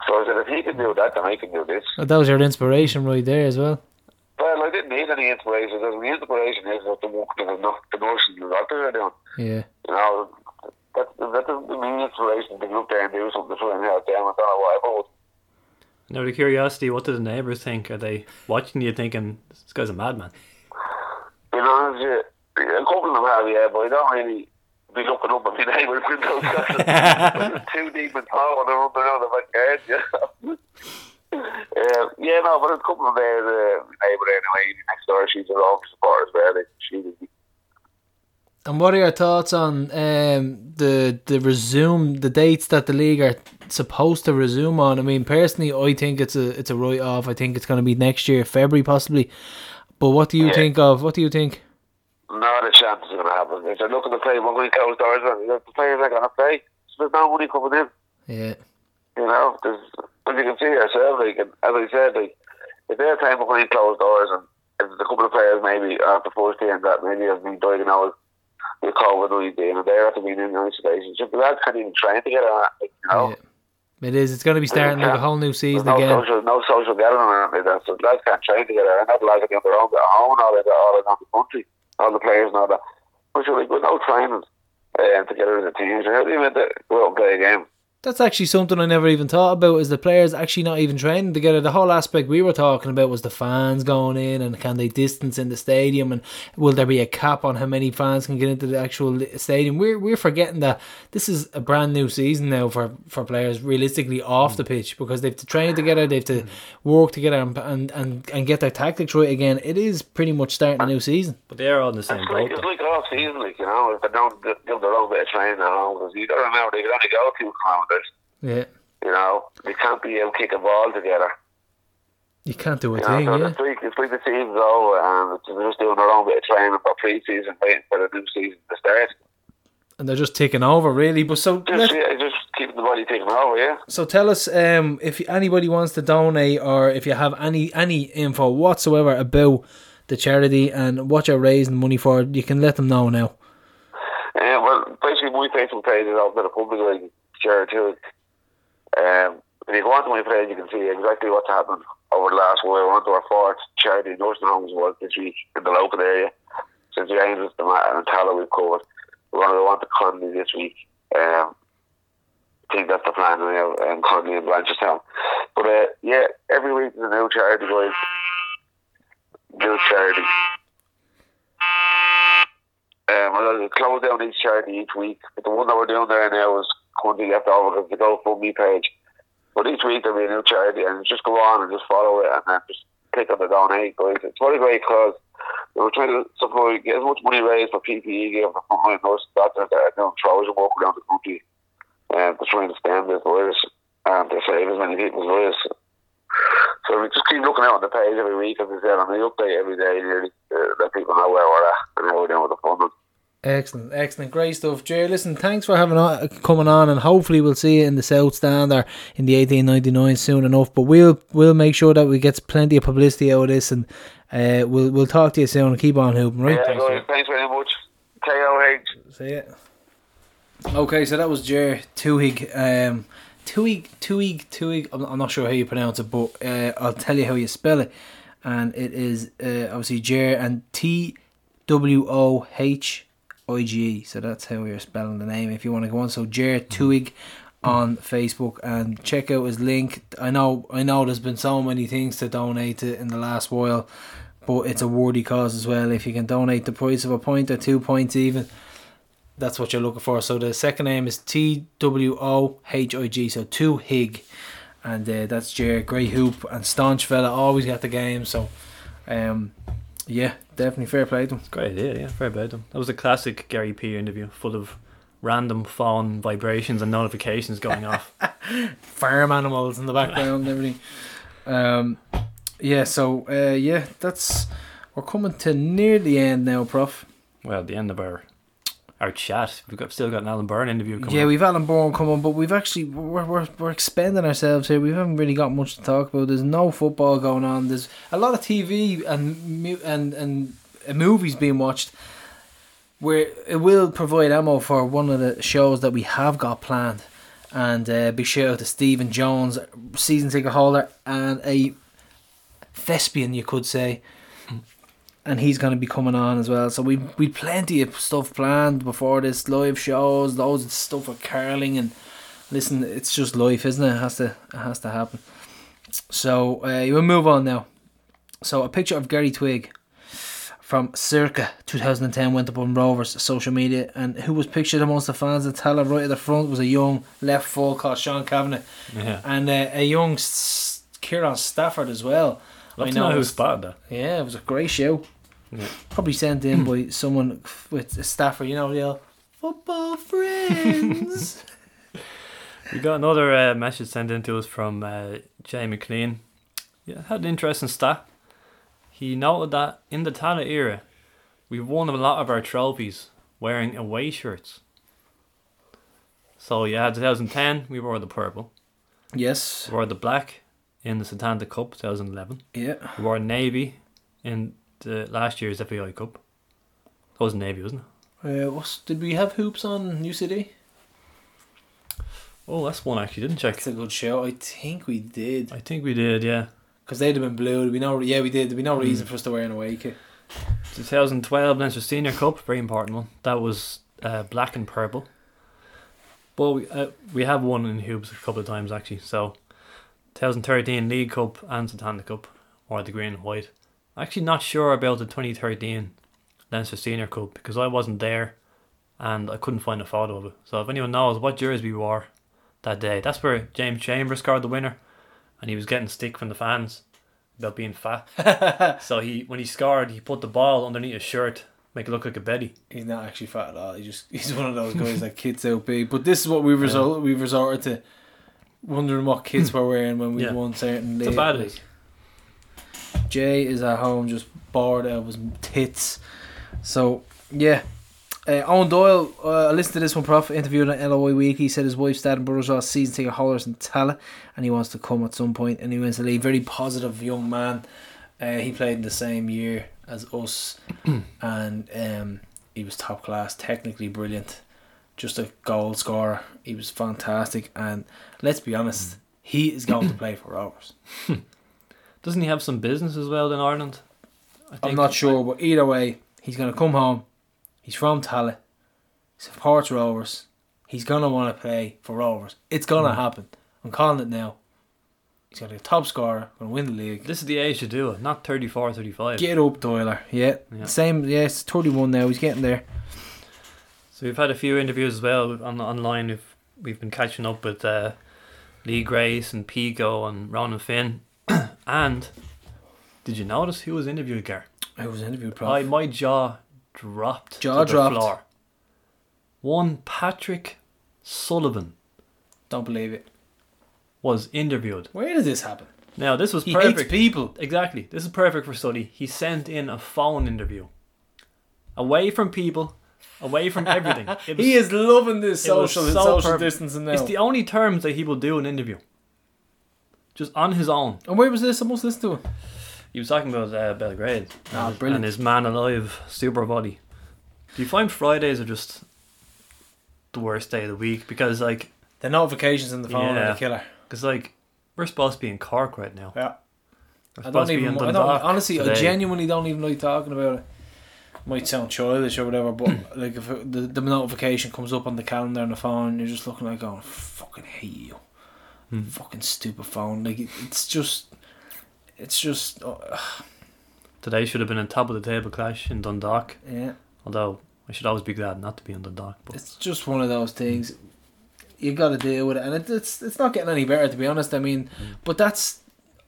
D: So I said, if he can do that, then I can do this.
A: That was your inspiration right there as well.
D: Well, I didn't need any inspiration. because The inspiration is what the work that the, the nurse and the doctor are doing.
A: Yeah.
D: You know, that, that doesn't mean inspiration to go up there and do something to try and help them and whatever.
B: And out of curiosity, what do the neighbours think? Are they watching you thinking, this guy's a madman?
D: You know, it's, uh, a couple of them have, yeah, but I don't really be looking up at my neighbours' windows. It's too deep in thought when they're running around the back head, yeah. Uh, yeah, no, but there's a couple of there, the neighbour anyway, next door, she's a Rangers supporter as well. Like, she,
A: And what are your thoughts on um, the the resume the dates that the league are supposed to resume on? I mean, personally, I think it's a it's a write off. I think it's going to be next year, February possibly. But what do you
D: Yeah.
A: think of? What do you think?
D: Not a chance is going to happen. If they're looking to play, we're going to close doors on. The players are going to play. So there's no money coming in.
A: Yeah,
D: You know, there's, as you can see yourself, like, and as I said, like, if they're playing behind closed doors and if there's a couple of players maybe the first game that maybe have been diagnosed with COVID 19 and they're after being in isolation, so the lads can't even train together, like, you know.
A: yeah. It is. It's going to be starting like a whole new season
D: no
A: again.
D: social, no social gathering or anything like that, so the lads can't train together. And that lads are on their own at home and all that, all around the country, all the players and all that. But you're like, with no training um, together as the team, so how do you mean to go out and play a game?
A: That's actually something I never even thought about. Is the players actually not even training together? The whole aspect we were talking about was the fans going in and can they distance in the stadium and will there be a cap on how many fans can get into the actual stadium? We're we're forgetting that this is a brand new season now for, for players realistically off the pitch because they've to train together, they've to work together and and, and, and get their tactics right again. It is pretty much starting a new season.
B: But they are on the same
D: It's like,
B: boat.
D: it's like off season, like, you know, if they don't give their own bit of training at home, because you got to remember they can only go two kilometres.
A: Yeah,
D: You know, we can't be out kicking ball together.
A: you can't do a
D: You
A: thing.
D: know, so
A: Yeah,
D: it's like it's like the season's over and they're just doing their own bit of training for pre-season, waiting for the new season to start.
A: and they're just taking over really. But so
D: Just, yeah, just keeping the body taking over, yeah.
A: So tell us um, if anybody wants to donate or if you have any any info whatsoever about the charity and what you're raising money for, you can let them know now.
D: Uh, well, basically, my Facebook page is open to the public, like, share too. Um, if you go onto my page, you can see exactly what's happened over the last while. We're on to our fourth charity nursing homes work this week in the local area. Since the Angels, and Tallaght we've covered. We're going to go on to Conley this week. Um, I think that's the plan now, and Conley and Blanchardstown. But uh, yeah, every week there's a new charity, guys. New charity. Um, I'll close down each charity each week. But the one that we're doing there now is currently left over because the GoFundMe page. But each week there'll be a new charity and just go on and just follow it and then just click on the donate, guys. It's very great cause we're trying to support, get as much money raised for PPE gear for frontline nurses, doctors that are doing Trojan work around the country um, to try and stem this virus and to save as many people's lives. So we just keep looking out on the page every week, as I said, and we update every day nearly to let people know where we're at and how we're doing with the funding.
A: Excellent, excellent, great stuff, Jerry. Listen, thanks for having on, coming on, and hopefully we'll see you in the South Stand or in the eighteen ninety nine soon enough. But we'll we'll make sure that we get plenty of publicity out of this, and uh, we'll we'll talk to you soon and keep on hooping, right?
D: Yeah,
B: Thanks,
D: thanks very much. KOH.
A: See ya. Okay, so that was Jer Twohig. Um, Twohig, Twohig, Twohig. I'm, I'm not sure how you pronounce it, but uh, I'll tell you how you spell it. And it is uh, obviously Jer and T W O H I G E. So that's how you're spelling the name if you want to go on. So Jared Twohig on Facebook and check out his link. I know, I know. There's been so many things to donate to in the last while, but it's a worthy cause as well. If you can donate the price of a point or two points even that's what you're looking for. So the second name is T W O H I G. So two Hig, and uh, that's Jared Great Hoop and staunch fella. Always got the game. So, um, yeah, definitely fair play to him.
B: Great idea, yeah, fair about them. That was a classic Gary P interview, full of random phone vibrations and notifications going off.
A: Farm animals in the background and everything. Um, yeah. So uh, yeah, that's we're coming to near the end now, Prof.
B: Well, the end of our our chat, we've got still got an Alan Byrne interview coming.
A: Yeah,
B: up.
A: we've Alan Byrne come on, but we've actually we're, we're we're expanding ourselves here. We haven't really got much to talk about. There's no football going on. There's a lot of TV and and and movies being watched. Where it will provide ammo for one of the shows that we have got planned, And uh, big shout out to Stephen Jones, season ticket holder, and a thespian, you could say. And he's going to be coming on as well. So we we plenty of stuff planned before this, live shows, loads of stuff with curling and listen. It's just life, isn't it? It has to it has to happen. So uh, we'll move on now. So a picture of Gary Twigg from circa 2010 went up on Rovers social media, and who was pictured amongst the fans at Tallaght right at the front was a young left full called Sean Kavanagh,
B: Yeah.
A: and uh, a young S- Kieran Stafford as well.
B: Love
A: I
B: know
A: know.
B: who spotted that.
A: Yeah, it was a great show.
B: Yeah.
A: Probably sent in by someone with a Stafford, you know, the football friends.
B: We got another uh, message sent in to us from uh, Jay McLean. Yeah, had an interesting stat. He noted that in the Tallaght era, we've won a lot of our trophies wearing away shirts. So yeah, 2010 we wore the purple,
A: yes.
B: we wore the black in the Setanta Cup 2011,
A: Yeah.
B: we wore navy in the last year's FAI Cup. That was navy, wasn't it?
A: Uh, what's, did we have hoops on New City?
B: Oh, that's one I actually didn't check.
A: That's a good show. I think we did.
B: I think we did, yeah.
A: Because they'd have been blue. There'd be no, yeah, we did. There'd be no
B: Hmm.
A: reason for us to wear an away kit.
B: 2012 Leinster Senior Cup, very important one. That was uh, black and purple. But we, uh, we have won in hoops a couple of times actually. So 2013 League Cup and Setanta Cup, or the green and white. Actually, not sure about the 2013 Leinster Senior Cup because I wasn't there, and I couldn't find a photo of it. So if anyone knows what jersey we wore that day, that's where James Chambers scored the winner, and he was getting stick from the fans about being fat. So he when he scored, he put the ball underneath his shirt, make it look like a belly.
A: He's not actually fat at all. He just he's one of those guys that kids out big. But this is what we've resort we've resorted to wondering what kids were wearing when we
B: Yeah.
A: won certain
B: It's a bad is.
A: Jay is at home just bored out of his tits. So yeah. Uh, Eoin Doyle, uh, I listened to this one, Prof. Interviewed on LOI Week. He said his wife's dad and brothers lost season ticket holders in Tallaght, and he wants to come at some point. And he to leave. Very positive young man. Uh, he played in the same year as us, and um, he was top class, technically brilliant, just a goal scorer. He was fantastic, and let's be honest, he is going to play for Rovers.
B: Doesn't he have some business as well in Ireland? I
A: I'm not sure, but either way, he's going to come home. He's from Tallaght. He supports Rovers. He's going to want to play for Rovers. It's going to
B: Mm.
A: happen. I'm calling it now. He's going to be a top scorer, going to win the league.
B: This is the age to do it, not 34, 35.
A: Get up, Doyler. Yeah.
B: Yeah.
A: Same, yes, 31 now. He's getting there.
B: So we've had a few interviews as well on online. We've we've been catching up with uh, Lee Grace and Pico and Ronan Finn. And did you notice who was interviewed, Gar?
A: I was interviewed, Prof.
B: I my jaw dropped.
A: Jaw
B: to the
A: dropped.
B: Floor. One Patrick Sullivan
A: Don't believe it.
B: was interviewed.
A: Where did this happen?
B: Now this was
A: He hates
B: perfect.
A: people.
B: Exactly. This is perfect for study. He sent in a phone interview. Away from people, away from everything. It was,
A: He is loving this
B: it was
A: social
B: so
A: social
B: perfect.
A: distancing now.
B: It's the only terms that he will do an interview. Just on his own.
A: and where was this? I must listen to it.
B: He was talking about uh, Belgrade
A: Ah,
B: and, his,
A: brilliant.
B: and his man alive super body. Do you find Fridays are just the worst day of the week because like
A: The notifications in the phone are
B: Yeah.
A: the killer.
B: because like we're supposed to be in Cork right now.
A: Yeah.
B: We're
A: I
B: supposed
A: don't
B: to be
A: even.
B: in
A: I don't,
B: Dundalk
A: honestly, I
B: today.
A: genuinely don't even like talking about it. Might sound childish or whatever, but like if it, the the notification comes up on the calendar on the phone, you're just looking like going, "Fucking hate you,
B: Hmm.
A: fucking stupid phone." Like it's just, it's just, uh,
B: Today should have been a top of the table clash in Dundalk.
A: yeah.
B: Although I should always be glad not to be in Dundalk. But
A: It's just one of those things. You got to deal with it, and it, it's it's not getting any better to be honest. I mean, but that's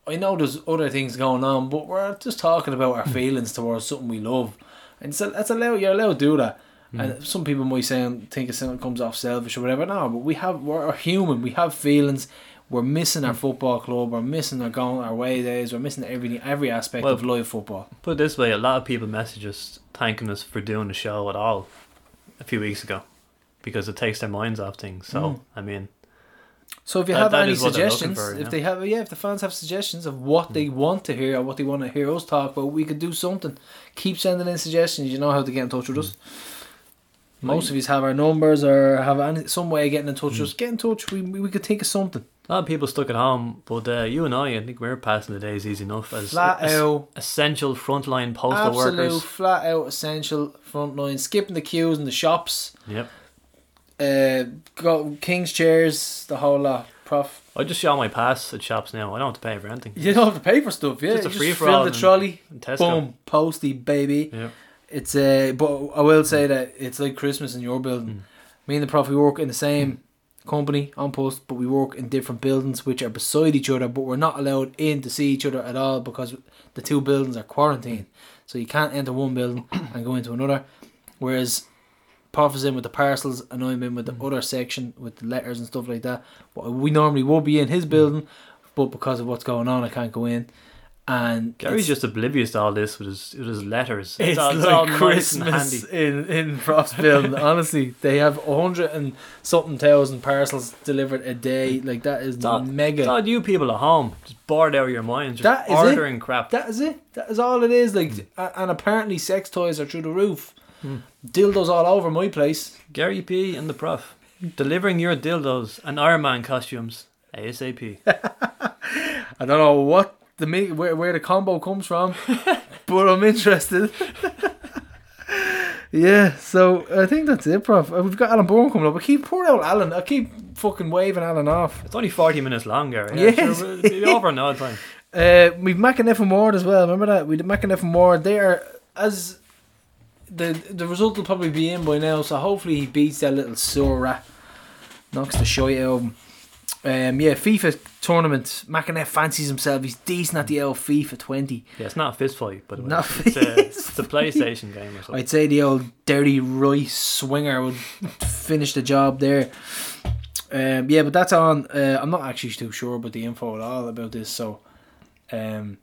A: I know there's other things going on, but we're just talking about our feelings towards something we love, and so that's allowed. You're allowed to do that. And some people might say think it's something comes off selfish or whatever. No, but we have we're human. We have feelings. We're missing our hmm. football club. We're missing our going our way days. We're missing everything, every aspect
B: Well,
A: of live football.
B: put it this way, a lot of people message us thanking us for doing the show at all a few weeks ago because it takes their minds off things. So
A: Mm.
B: I mean,
A: So if you
B: That-
A: have
B: that
A: any
B: is what they're looking
A: suggestions,
B: for,
A: if they have, yeah, if the fans have suggestions of what they hmm. want to hear or what they want to hear us talk about, we could do something. Keep sending in suggestions. You know how to get in touch with us. Hmm. Most of you have our numbers or have any some way of getting in touch with us. Get in touch. We, we, we could think of something.
B: A lot of people stuck at home, but uh, you and I, I think we're passing the days easy enough as
A: Flat out.
B: essential frontline postal
A: Absolute
B: workers.
A: flat out essential frontline. Skipping the queues in the shops.
B: Yep.
A: Uh, got King's chairs. The whole lot. Prof.
B: I just show my pass at shops now. I don't have to pay for anything.
A: You don't have to pay for stuff. Yeah,
B: Just a free-for-all
A: fill the trolley. Boom. Posty baby.
B: Yep.
A: It's uh, but I will say that it's like Christmas in your building. Me and the prof we work in the same company on post, but we work in different buildings which are beside each other, but we're not allowed in to see each other at all because the two buildings are quarantined. So you can't enter one building and go into another. Whereas Prof is in with the parcels and I'm in with the mm. other section with the letters and stuff like that. We normally would be in his building, but because of what's going on I can't go in. And
B: Gary's
A: it's-
B: just oblivious to all this with his with his letters.
A: it's
B: all,
A: like
B: all
A: Christmas
B: handy.
A: in in Frostbill. Honestly, they have a hundred and something thousand parcels delivered a day. Like that is
B: It's all-
A: mega.
B: It's all you people at home, just bored out of your minds,
A: That is it.
B: ordering crap.
A: that is it. That is all it is. Like, hmm. a- and apparently, sex toys are through the roof. Hmm. Dildos all over my place.
B: Gary P and the Prof delivering your dildos and Iron Man costumes ASAP.
A: I don't know what the where where the combo comes from, but I'm interested. yeah, so I think that's it, Prof. Uh, We've got Alan Byrne coming up. I keep poor old Alan. I keep fucking waving Alan off.
B: It's only forty minutes longer. Gary.
A: Yes.
B: Yeah, sure, it'll be over in no time.
A: Uh, we've McEneff and Ward as well. Remember that we did McEneff and Ward. They are as the the result will probably be in by now. So hopefully he beats that little sore rat, knocks the shite out of him. Um, yeah, FIFA tournament. McEneff fancies himself. He's decent at the old FIFA twenty.
B: Yeah, it's not a fist fight, but
A: Not
B: it's, a, it's a PlayStation game or something.
A: I'd say the old dirty rice swinger would finish the job there. Um, yeah, but that's on. Uh, I'm not actually too sure about the info at all about this. So, um,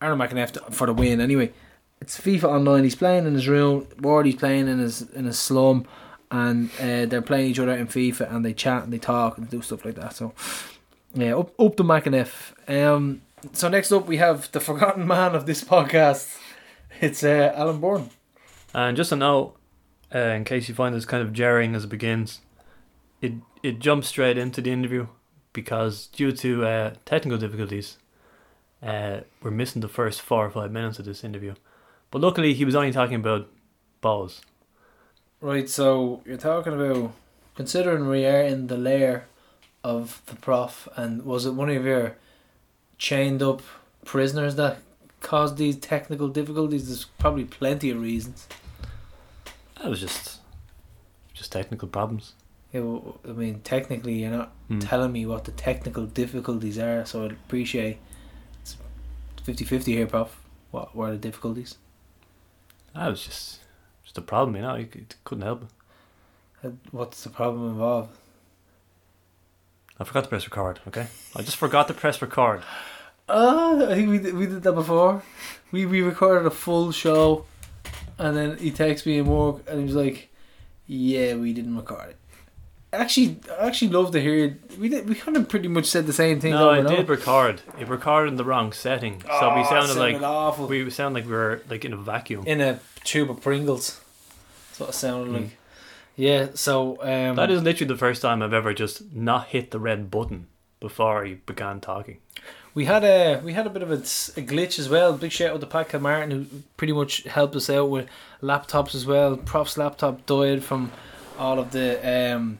A: Aaron t- for the win. Anyway, it's FIFA online. He's playing in his room. Wardy's playing in his in his slum, and uh, they're playing each other in FIFA, and they chat and they talk and do stuff like that. So, yeah, up up to McEneff. Um, so next up we have the forgotten man of this podcast. It's uh, Alan Byrne.
B: And just a note, uh, in case you find this kind of jarring as it begins, it it jumps straight into the interview because due to uh, technical difficulties, uh, we're missing the first four or five minutes of this interview. But luckily, he was only talking about balls.
A: Right, so you're talking about considering we are in the lair of the prof, and was it one of your chained up prisoners that caused these technical difficulties? There's probably plenty of reasons.
B: That was just just technical problems.
A: Yeah, well, I mean, technically, you're not
B: Hmm.
A: telling me what the technical difficulties are, so I'd appreciate it's 50 50 here, prof. What were the difficulties?
B: I was just a problem, you know. You c- couldn't help it.
A: Uh, What's the problem involved?
B: I forgot to press record. Okay, I just forgot to press record.
A: Oh, I think we did, we did that before. We we recorded a full show, and then he texted me in work, and he was like, "Yeah, we didn't record it." Actually, I actually love to hear. It we did. We kind of pretty much said the same thing.
B: No, I did record. It recorded in the wrong setting, so
A: Oh,
B: we
A: it
B: sounded like
A: awful.
B: we sound like we were like in a vacuum.
A: in a tube of Pringles. That's what it sounded
B: Mm.
A: like. Yeah. So um,
B: That is literally the first time I've ever just not hit the red button before he began talking.
A: We had a we had a bit of a, a glitch as well. Big shout out to Pat Martin who pretty much helped us out with laptops as well. Prof's laptop died from all of the um,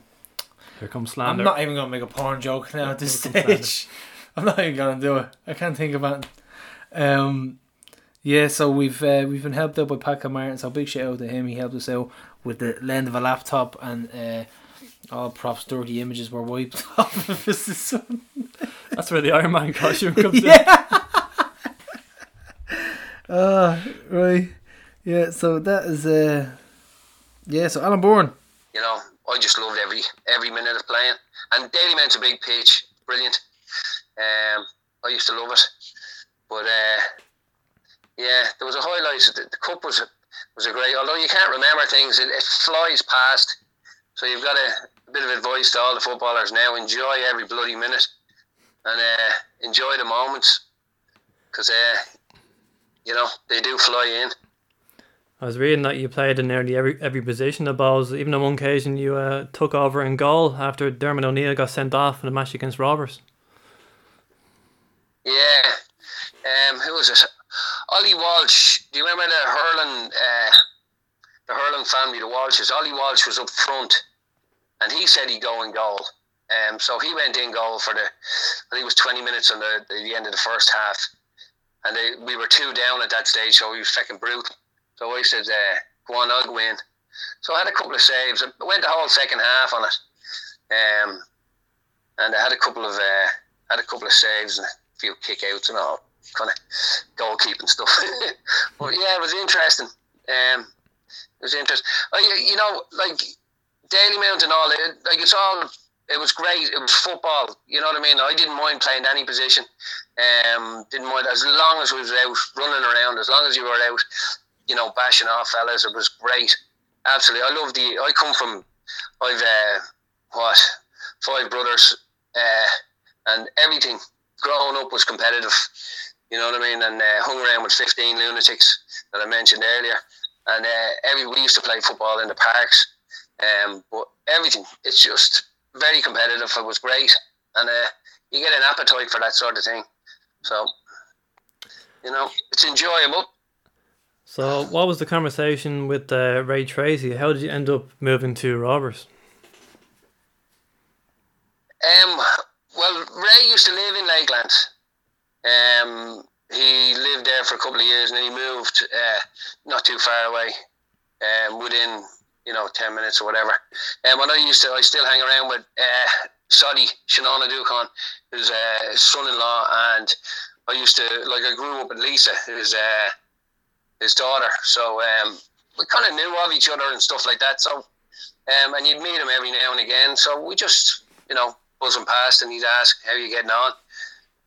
B: Here comes slander.
A: I'm not even gonna make a porn joke now at this stage. I'm not even gonna do it. I can't think about it. Um, yeah, so we've uh, we've been helped out by Pat Martin. So big shout out to him. He helped us out with the lend of a laptop and uh, all props dirty images were wiped off of his system.
B: That's where the Iron Man costume comes in.
A: yeah. Ah, right. Yeah. So that is uh, yeah. So Alan Byrne.
E: you know, I just loved every every minute of playing. And Dalymount's a big pitch, brilliant. Um, I used to love it, but uh, yeah, there was a highlight. The, the cup was a, was a great. Although you can't remember things, it, it flies past. So you've got a, a bit of advice to all the footballers now: enjoy every bloody minute, and uh, enjoy the moments, because uh, you know they do fly in.
B: I was reading that you played in nearly every every position of Bohs. Even on one occasion, you uh, took over in goal after Dermot O'Neill got sent off in a match against Rovers.
E: Yeah. Um, who was it? Ollie Walsh. Do you remember the hurling, uh, the hurling family, the Walshes? Ollie Walsh was up front, and he said he'd go in goal. Um, so he went in goal for the, I think it was 20 minutes on the, the end of the first half. And they, we were two down at that stage, so we were fucking brutal. So I said, uh, go on, I'll go in. So I had a couple of saves. I went the whole second half on it. Um, and I had a couple of uh, had a couple of saves and a few kick outs and all kind of goalkeeping stuff. but yeah, it was interesting. Um, it was interesting. You know, like Dalymount and all, it, like it's all. It was great. It was football. You know what I mean. I didn't mind playing any position. Um, didn't mind as long as we was out running around. As long as you were out, you know, bashing off fellas. It was great. Absolutely. I love the. I come from. I've uh, what five brothers, uh, and everything growing up was competitive. You know what I mean? And uh, hung around with 15 lunatics that I mentioned earlier. And uh, every we used to play football in the parks. Um, but everything, it's just very competitive. It was great. And uh, you get an appetite for that sort of thing. So, you know, it's enjoyable.
B: So, what was the conversation with uh, Ray Treacy? How did you end up moving to Rovers?
E: Um, well, Ray used to live in Lakeland. Um, he lived there for a couple of years and then he moved uh, not too far away, um, within you know ten minutes or whatever. And um, when I used to, I still hang around with uh, Soddy Shanana Dukon, who's uh, his son-in-law, and I used to like I grew up with Lisa, who's uh, his daughter. So um, we kind of knew of each other and stuff like that. So um, and you'd meet him every now and again. So we just you know buzzing past and he'd ask how you getting on.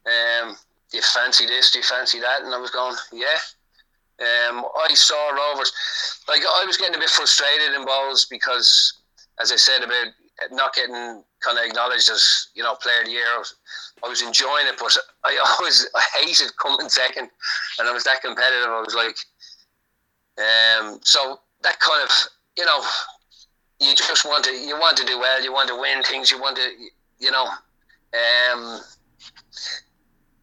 E: Um, do you fancy this? Do you fancy that? And I was going, yeah. Um, I saw Rovers. Like I was getting a bit frustrated in Bohs because, as I said about not getting kind of acknowledged as you know player of the year. I was, I was enjoying it, but I always I hated coming second, and I was that competitive. I was like, um, so that kind of you know, you just want to you want to do well, you want to win things, you want to you know, um,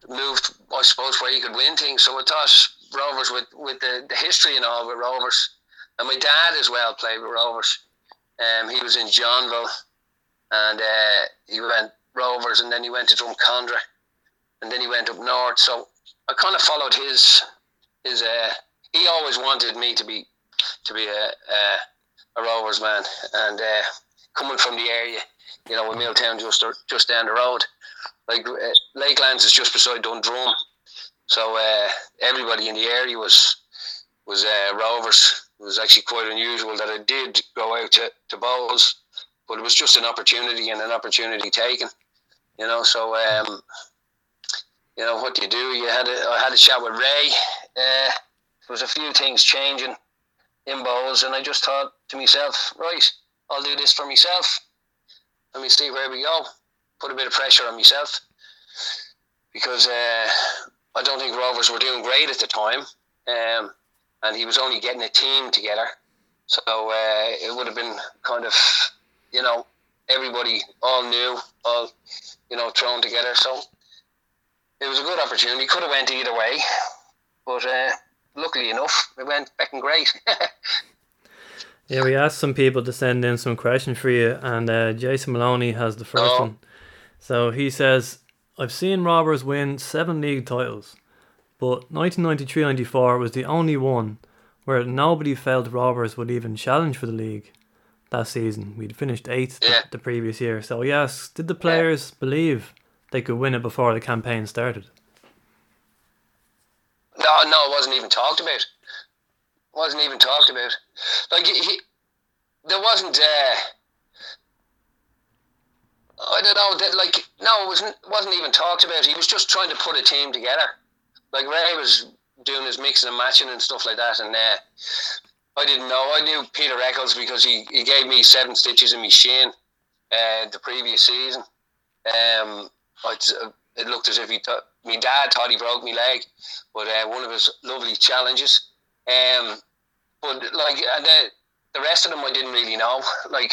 E: moved, I suppose, where you could win things. So I thought Rovers, with, with the, the history and all with Rovers, and my dad as well played with Rovers. Um, he was in Johnville, and uh, he went Rovers, and then he went to Drumcondra, and then he went up north. So I kind of followed his his. Uh, he always wanted me to be to be a a, a Rovers man, and uh, coming from the area, you know, with Milltown just just down the road, like uh, Lakelands is just beside Dundrum, so uh, everybody in the area was was uh, Rovers. It was actually quite unusual that I did go out to, to Bohs, but it was just an opportunity and an opportunity taken, you know. So um, you know what do you do? You had a, I had a chat with Ray. Uh, there was a few things changing in Bohs, and I just thought to myself, right, I'll do this for myself. Let me see where we go put a bit of pressure on myself because uh, I don't think Rovers were doing great at the time, um, and he was only getting a team together. So uh, it would have been kind of, you know, everybody all new, all you know, thrown together. So it was a good opportunity. Could have went either way, but uh, luckily enough, it went back and great.
B: yeah, we asked some people to send in some questions for you, and uh, Jason Maloney has the first oh. one. So he says, I've seen Rovers win seven league titles, but 1993 94 was the only one where nobody felt Rovers would even challenge for the league that season. We'd finished eighth yeah. the, the, previous year. So he asks, did the players yeah. believe they could win it before the campaign started?
E: No, no, it wasn't even talked about. It wasn't even talked about. Like he, he there wasn't. Uh, I don't know. That like no, it wasn't wasn't even talked about. He was just trying to put a team together. Like Ray was doing his mixing and matching and stuff like that, and uh, I didn't know. I knew Peter Eccles because he, he gave me seven stitches in my shin uh, the previous season. Um, it looked as if he thought my dad thought he broke my leg, but uh, one of his lovely challenges. Um, but like and the the rest of them I didn't really know. Like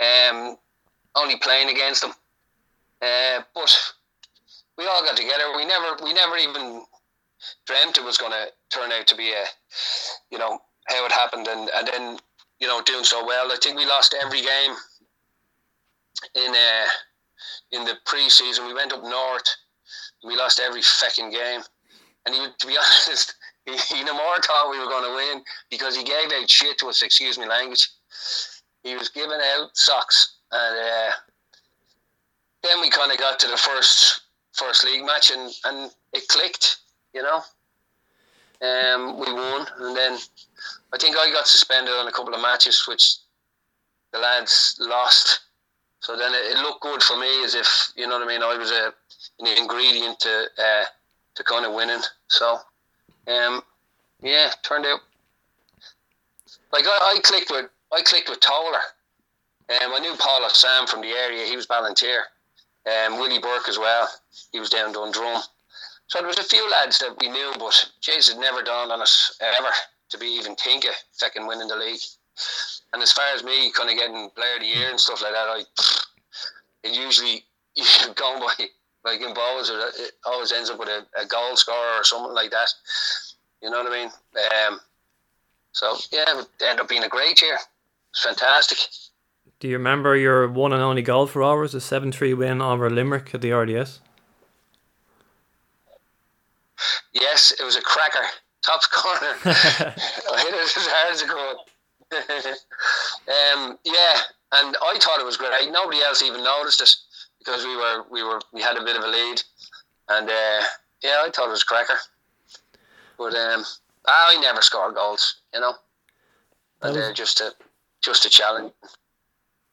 E: um, only playing against them. Uh, but we all got together. We never we never even dreamt it was going to turn out to be a, you know, how it happened, and and then you know doing so well. I think we lost every game in uh in the pre-season. We went up north. We lost every fucking game, and he, to be honest, he, he no more thought we were going to win because he gave out shit to us. Excuse me, language. He was giving out socks, and uh, then we kind of got to the first first league match, and and it clicked. You know, um, we won, and then I think I got suspended on a couple of matches, which the lads lost. So then it, it looked good for me, as if you know what I mean. I was a an ingredient to uh, to kind of winning. So, um, yeah, turned out like I, I clicked with I clicked with Toller. Um, I knew Paul Sam from the area. He was volunteer. Um, Willie Burke as well. He was down Dundrum. So there was a few lads that we knew, but Jays had never dawned on us ever to be even think of fucking winning the league. And as far as me kind of getting player of the year and stuff like that, I it usually going by like in Bohs, it always ends up with a, a goal scorer or something like that. You know what I mean? Um, so yeah, it ended up being a great year. It's fantastic.
B: Do you remember your one and only goal for Rovers, a 7 3 win over Limerick at the RDS?
E: Yes, it was a cracker. Top corner. I hit it as hard as it could. um, yeah, and I thought it was great. Nobody else even noticed it because we were we were we had a bit of a lead, and uh, yeah, I thought it was a cracker. But um, I never score goals, you know. And uh, just a just a challenge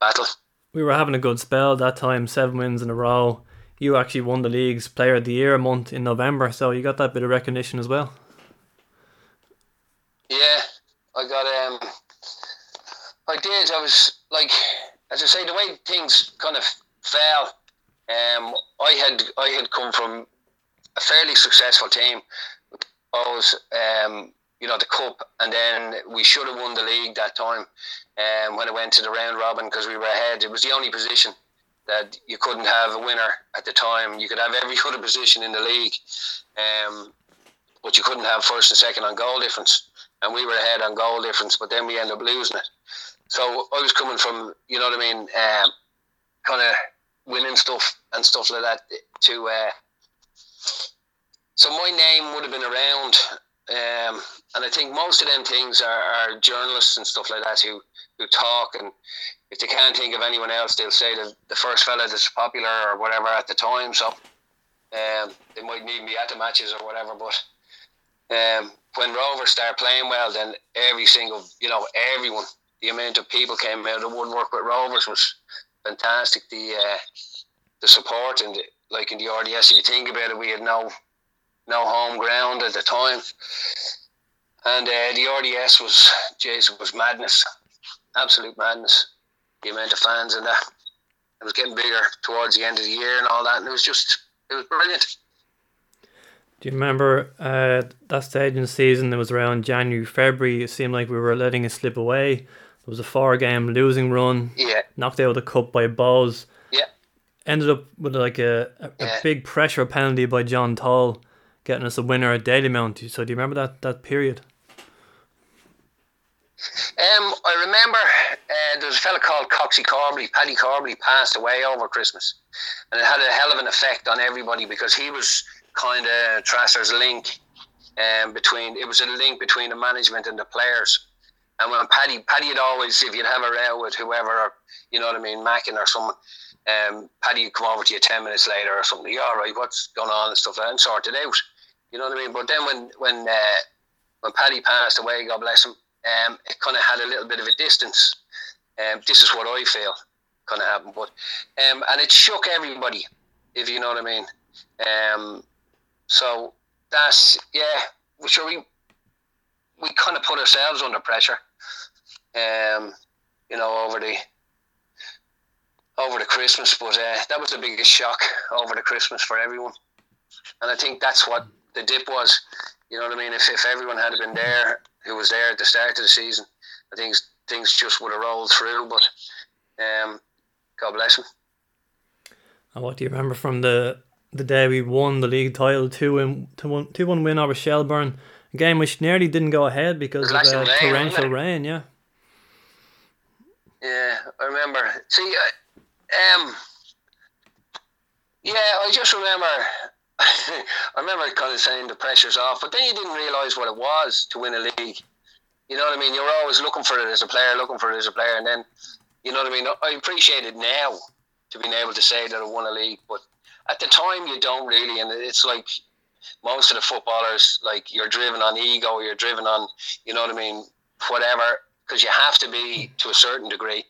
E: battle.
B: We were having a good spell that time, seven wins in a row. You actually won the league's Player of the Year month in November, so you got that bit of recognition as well.
E: Yeah, I got um, I did. I was like, as I say, the way things kind of fell. Um, I had I had come from a fairly successful team. Always, um, you know, the cup, and then we should have won the league that time um, when it went to the round robin because we were ahead. It was the only position that you couldn't have a winner at the time. You could have every other position in the league, um, but you couldn't have first and second on goal difference. And we were ahead on goal difference, but then we ended up losing it. So I was coming from, you know what I mean, um, kind of winning stuff and stuff like that. To uh, so my name would have been around, um, and I think most of them things are, are journalists and stuff like that who who talk and if they can't think of anyone else, they'll say the, the first fella that's popular or whatever at the time. So um, they might need me at the matches or whatever. But um, when Rovers start playing well, then every single, you know, everyone, the amount of people came out of the woodwork with Rovers was fantastic. The uh, the support and the, like in the RDS, if you think about it, we had no no home ground at the time, and uh, the RDS was, Jason was madness absolute madness. The amount of fans and that. It was getting bigger towards the end of the year and all that, and it was just it was brilliant.
B: Do you remember uh, that stage in the season? It was around January, February. It seemed like we were letting it slip away. There was a four-game losing run.
E: Yeah.
B: Knocked out of the cup by Bohs.
E: Yeah.
B: Ended up with like a, a,
E: Yeah.
B: a big pressure penalty by John Toal, getting us a winner at Dalymount. So do you remember that that period?
E: Um, I remember uh, there was a fella called Coxie Corbally. Paddy Corbally passed away over Christmas, and it had a hell of an effect on everybody because he was kind of Trasser's link um, between. It was a link between the management and the players. And when Paddy, Paddy had always, if you'd have a row with whoever, or, you know what I mean, Mackin or someone, um, Paddy would come over to you ten minutes later or something. Yeah, all right, what's going on and stuff like that, and sort it out. You know what I mean? But then when when uh, when Paddy passed away, God bless him, um, it kind of had a little bit of a distance. Um, this is what I feel kind of happened, but um, and it shook everybody, if you know what I mean. Um, so that's yeah, sure we we kind of put ourselves under pressure. Um, you know, over the over the Christmas, but uh, that was the biggest shock over the Christmas for everyone, and I think that's what the dip was. You know what I mean? If, if everyone had been there who was there at the start of the season, I think things just would have rolled through. But um, God bless him.
B: And what do you remember from the the day we won the league title two in two one two one win over Shelbourne, a game which nearly didn't go ahead because of uh, rain, torrential rain. Yeah.
E: Yeah, I remember. See, um, yeah, I just remember. I remember kind of saying the pressure's off, but then you didn't realise what it was to win a league. You know what I mean? You're always looking for it as a player, looking for it as a player, and then you know what I mean. I appreciate it now to being able to say that I won a league, but at the time you don't really, and it's like most of the footballers, like you're driven on ego, you're driven on, you know what I mean, whatever, because you have to be to a certain degree,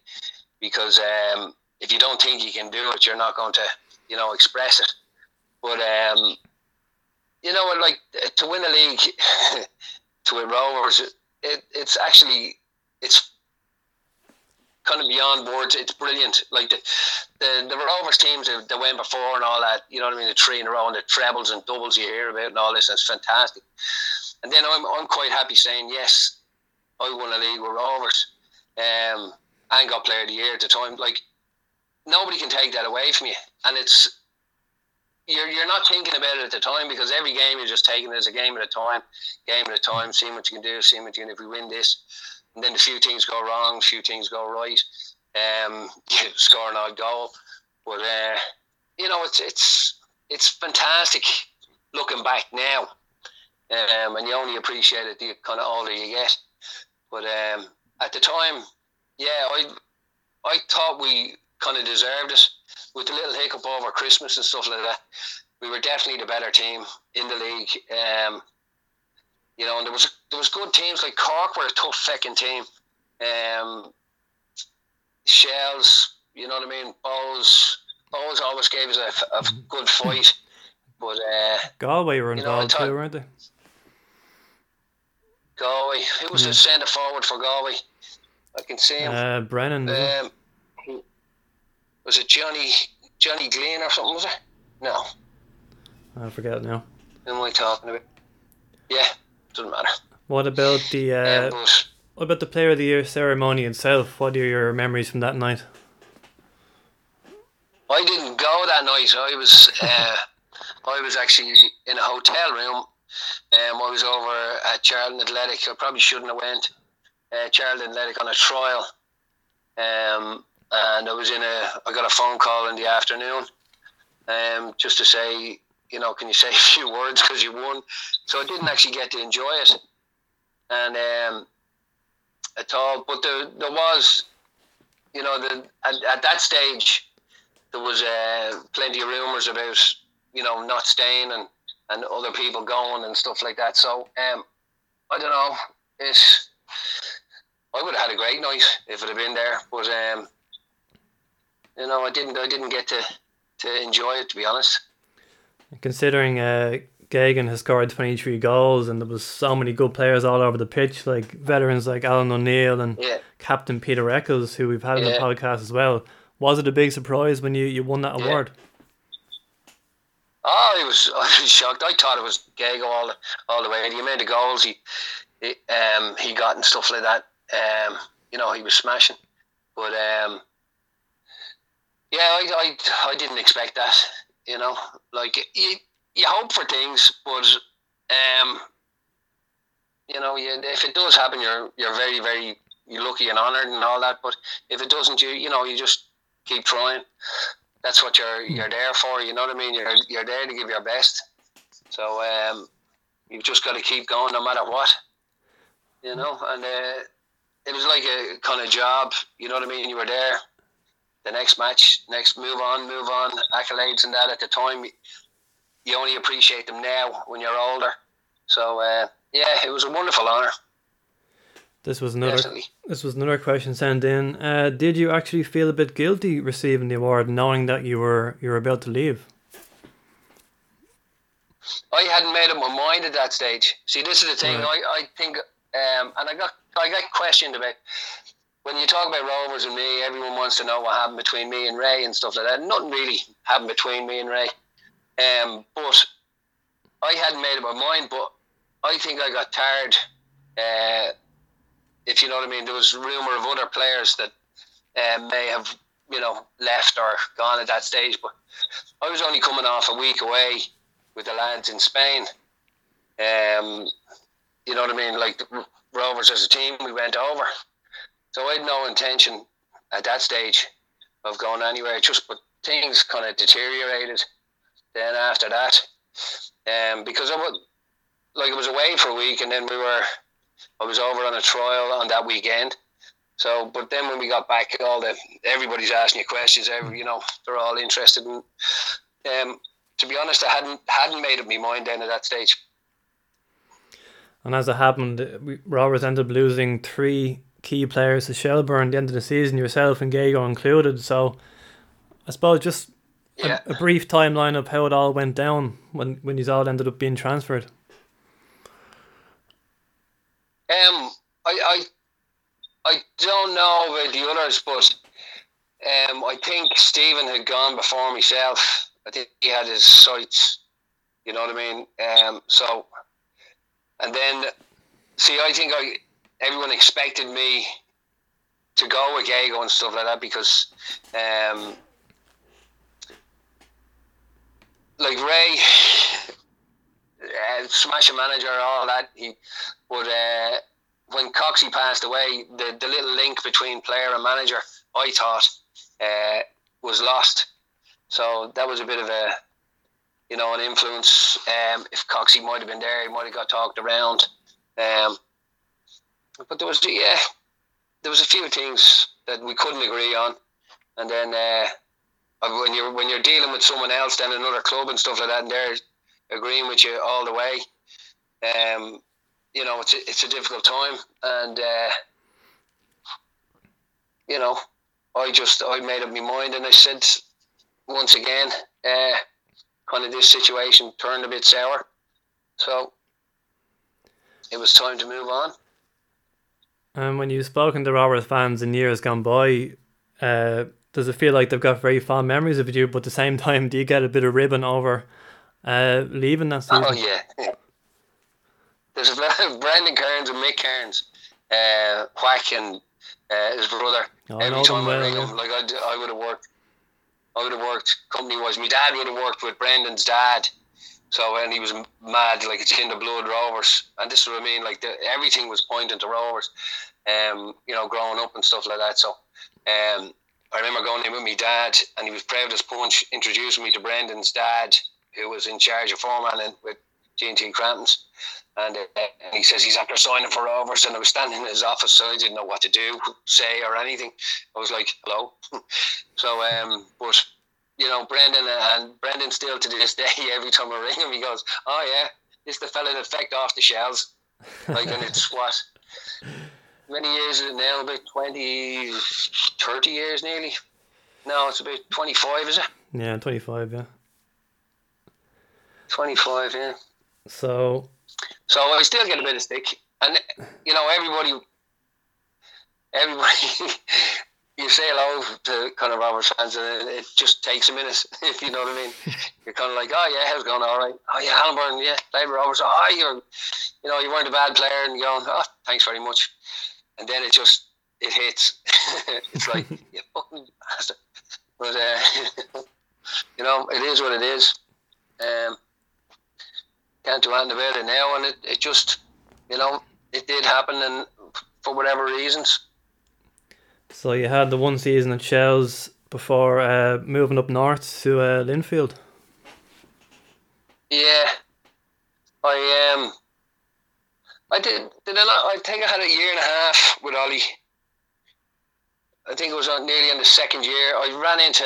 E: because um, if you don't think you can do it, you're not going to, you know, express it. But um, you know, like to win a league to a Rovers, it, it's actually it's kind of beyond words. It's brilliant. Like the the, the Rovers teams that, that went before and all that, you know what I mean, the three in a row and the trebles and doubles you hear about and all this, and it's fantastic. And then I'm, I'm quite happy saying, yes, I won a league with Rovers um, and got player of the year at the time. Like, nobody can take that away from you. And it's, you're, you're not thinking about it at the time because every game you're just taking it as a game at a time, game at a time, seeing what you can do, seeing what you can do. If we win this, and then a few things go wrong, a few things go right. Um, you score an odd goal, but uh, you know it's it's it's fantastic looking back now, um, and you only appreciate it the kind of older you get. But um, at the time, yeah, I I thought we kind of deserved it with the little hiccup over Christmas and stuff like that. We were definitely the better team in the league. Um, you know, and there was there was good teams like Cork were a tough fucking team. Um, Shells, you know what I mean. Bohs, Bohs always gave us a, a good fight, but uh,
B: Galway were involved you know, too, weren't they?
E: Galway. Who was yeah. the centre forward for Galway? I can see him.
B: Uh, Brennan. Um,
E: was it Johnny Johnny Glenn or something? Was it? No.
B: I forget now.
E: Who am I talking about? Yeah, doesn't matter.
B: What about the uh, um, what about the Player of the Year ceremony itself? What are your memories from that night?
E: I didn't go that night. I was uh, I was actually in a hotel room. Um, I was over at Charlton Athletic. I probably shouldn't have went. Uh, Charlton Athletic on a trial. Um, and I was in a. I got a phone call in the afternoon, um, just to say you know, can you say a few words because you won? So I didn't actually get to enjoy it, and um, at all. But there, there was, you know, the at, at that stage, there was uh, plenty of rumours about, you know, not staying and and other people going and stuff like that. So um, I don't know. It's I would have had a great night if it had been there, but um, you know, I didn't. I didn't get to to enjoy it to be honest.
B: Considering uh, Geoghegan has scored 23 goals and there was so many good players all over the pitch, like veterans like Alan O'Neill and
E: yeah.
B: Captain Peter Eccles, who we've had yeah. in the podcast as well. Was it a big surprise when you, you won that yeah. award?
E: Oh, I was I was shocked. I thought it was Gego all the, all the way. The amount of goals he he, um, he got and stuff like that. Um, you know, he was smashing. But um, yeah, I, I I didn't expect that. You know, like you you hope for things, but um, you know, you, if it does happen, you're you're very very you're lucky and honoured and all that. But if it doesn't, you you know, you just keep trying. That's what you're you're there for. You know what I mean? You're you're there to give your best. So um, you've just got to keep going no matter what. You know, and uh, it was like a kind of job. You know what I mean? You were there the next match, next move on, move on, accolades and that at the time, you only appreciate them now when you're older. So uh, yeah, it was a wonderful honour.
B: This was another. Definitely. This was another question sent in. Uh, did you actually feel a bit guilty receiving the award, knowing that you were you were about to leave?
E: I hadn't made up my mind at that stage. See, this is the thing. Right. I, I think, um, and I got I got questioned about when you talk about Rovers and me, everyone wants to know what happened between me and Ray and stuff like that. Nothing really happened between me and Ray. Um, but I hadn't made up my mind, but I think I got tired Uh, if you know what I mean, there was rumor of other players that uh, may have you know left or gone at that stage, but I was only coming off a week away with the lads in Spain. Um, you know what I mean? Like Rovers as a team, we went over, so I had no intention at that stage of going anywhere. Just but things kind of deteriorated. Then after that, um, because I was like I was away for a week, and then we were I was over on a trial on that weekend. So, but then when we got back, all the everybody's asking you questions. Every you know, they're all interested. In, um, to be honest, I hadn't hadn't made up my mind then at that stage.
B: And as it happened, we Rovers ended up losing three key players to Shelbourne at the end of the season, yourself and Gago included. So, I suppose just
E: Yeah.
B: a, a brief timeline of how it all went down when when you all ended up being transferred.
E: Um, I, I, I don't know about the others, but um, I think Stephen had gone before myself. I think he had his sights. You know what I mean? Um, so, and then, see, I think I everyone expected me to go with Gago and stuff like that because, um, like Ray, uh, smashing manager, all that. He, but uh, when Coxie passed away, the the little link between player and manager, I thought, uh, was lost. So that was a bit of a, you know, an influence. Um, if Coxie might have been there, he might have got talked around. Um, but there was yeah, there was a few things that we couldn't agree on, and then uh, when you're when you're dealing with someone else, then another club and stuff like that, and they're agreeing with you all the way. Um, you know, it's a, it's a difficult time, and uh, you know, I just I made up my mind, and I said once again, uh, kind of this situation turned a bit sour, so it was time to move on.
B: And when you've spoken to Rovers fans in years gone by, uh, does it feel like they've got very fond memories of you? But at the same time, do you get a bit of ribbon over uh, leaving that season?
E: Oh yeah. There's a lot of Brendan Kearns and Mick Kearns, uh, Whack and uh, his brother.
B: Oh,
E: Every time I ring
B: yeah.
E: him, like I, I would have worked, I would have worked company wise. My dad would have worked with Brendan's dad, so and he was mad, like it's in the blood Rovers, and this is what I mean. Like the, everything was pointing to Rovers, um, you know, growing up and stuff like that. So, um, I remember going in with my dad, and he was proud as punch, introducing me to Brendan's dad, who was in charge of foreman with G and T Cramptons. And, uh, and he says he's after signing for Rovers, and I was standing in his office, so I didn't know what to do, say, or anything. I was like, "Hello." so, um, but you know, Brendan uh, and Brendan still to this day, every time I ring him, he goes, "Oh yeah, this the fella that fecked off the shells." Like, and it's what many years is it now? About 20, 30 years nearly. No, it's about twenty five, is it?
B: Yeah, 25, yeah.
E: Twenty five, yeah.
B: So,
E: So I still get a bit of stick, and you know everybody, everybody, you say hello to kind of Rovers fans, and it, just takes a minute, if you know what I mean. You're kind of like, oh yeah, how's it going? All right. Oh yeah, Alan Byrne, yeah, with Rovers. Oh, you're, you know, you weren't a bad player, and you're going, oh, thanks very much. And then it just it hits. it's like you fucking bastard. But uh, you know, it is what it is. Um, can't do anything about it now, and it, it just, you know, it did happen, and for whatever reasons.
B: So you had the one season at Shells before uh, moving up north to uh, Linfield.
E: Yeah, I um, I did. Did I not? I think I had a year and a half with Ollie. I think it was nearly in the second year. I ran into.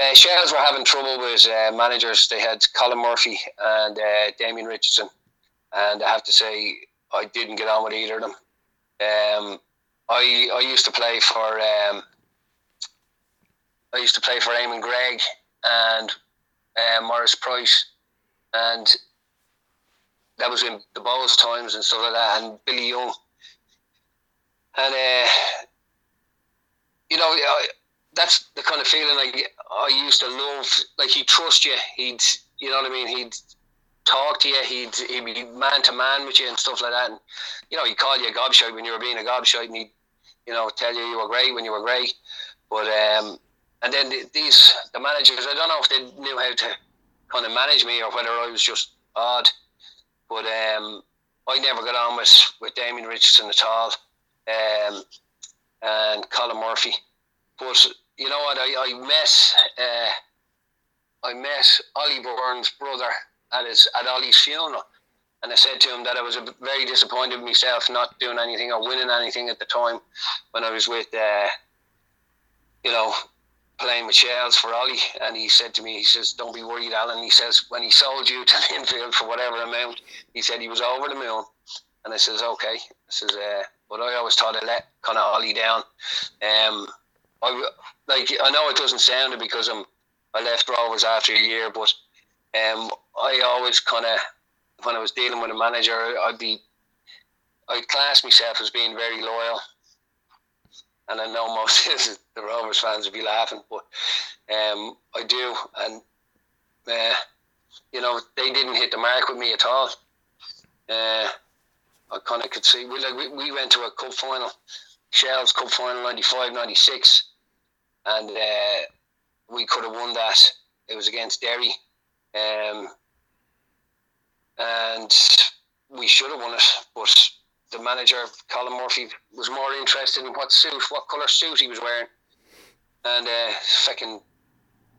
E: Uh, Shells were having trouble with uh, managers. They had Colin Murphy and uh, Damien Richardson, and I have to say I didn't get on with either of them. Um, I I used to play for um, I used to play for Eamon Gregg and uh, Morris Price, and that was in the Bohs times and stuff like that, and Billy Young, and uh, you know, I, that's the kind of feeling like I used to love. Like he'd trust you. He'd, you know what I mean. He'd talk to you. He'd he'd be man to man with you and stuff like that. And you know, he'd call you a gobshite when you were being a gobshite, and he'd you know tell you you were great when you were great. But um, and then the, these the managers, I don't know if they knew how to kind of manage me or whether I was just odd. But um, I never got on with with Damien Richardson at all, um, and Colin Murphy. But you know what? I I met uh, I met Ollie Byrne's brother at his at Ollie's funeral. And I said to him that I was very disappointed with myself not doing anything or winning anything at the time when I was with, uh, you know, playing with Shells for Ollie. And he said to me, he says, Don't be worried, Alan. He says, When he sold you to the Linfield for whatever amount, he said he was over the moon. And I says, Okay. I says, uh, But I always thought I let kind of Ollie down. Um, I, like, I know it doesn't sound it because I'm, I left Rovers after a year, but um, I always kind of, when I was dealing with a manager, I'd be, I'd class myself as being very loyal. And I know most of the Rovers fans would be laughing, but um, I do. And, uh, you know, they didn't hit the mark with me at all. Uh, I kind of could see, we, like, we, we went to a cup final, Shells Cup final 95 96, and uh, we could have won that. It was against Derry um, and we should have won it, but the manager, Colin Murphy, was more interested in what suit, what colour suit he was wearing, and uh, fucking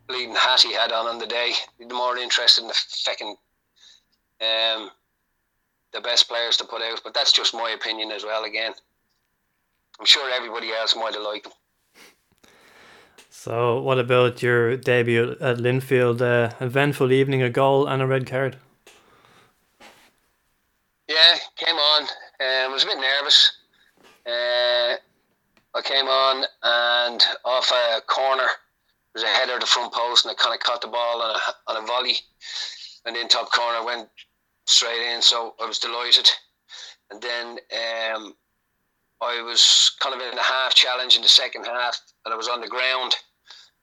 E: bleeding hat he had on on the day. More interested in the fucking um, the best players to put out, but that's just my opinion as well. Again, I'm sure everybody else might have liked him.
B: So, what about your debut at Linfield? Uh, eventful evening, a goal and a red card.
E: Yeah, came on. Um, I was a bit nervous. Uh, I came on and off a corner, was a header to the front post, and I kind of caught the ball on a, on a volley, and in top corner went straight in. So I was delighted. And then um, I was kind of in a half challenge in the second half, and I was on the ground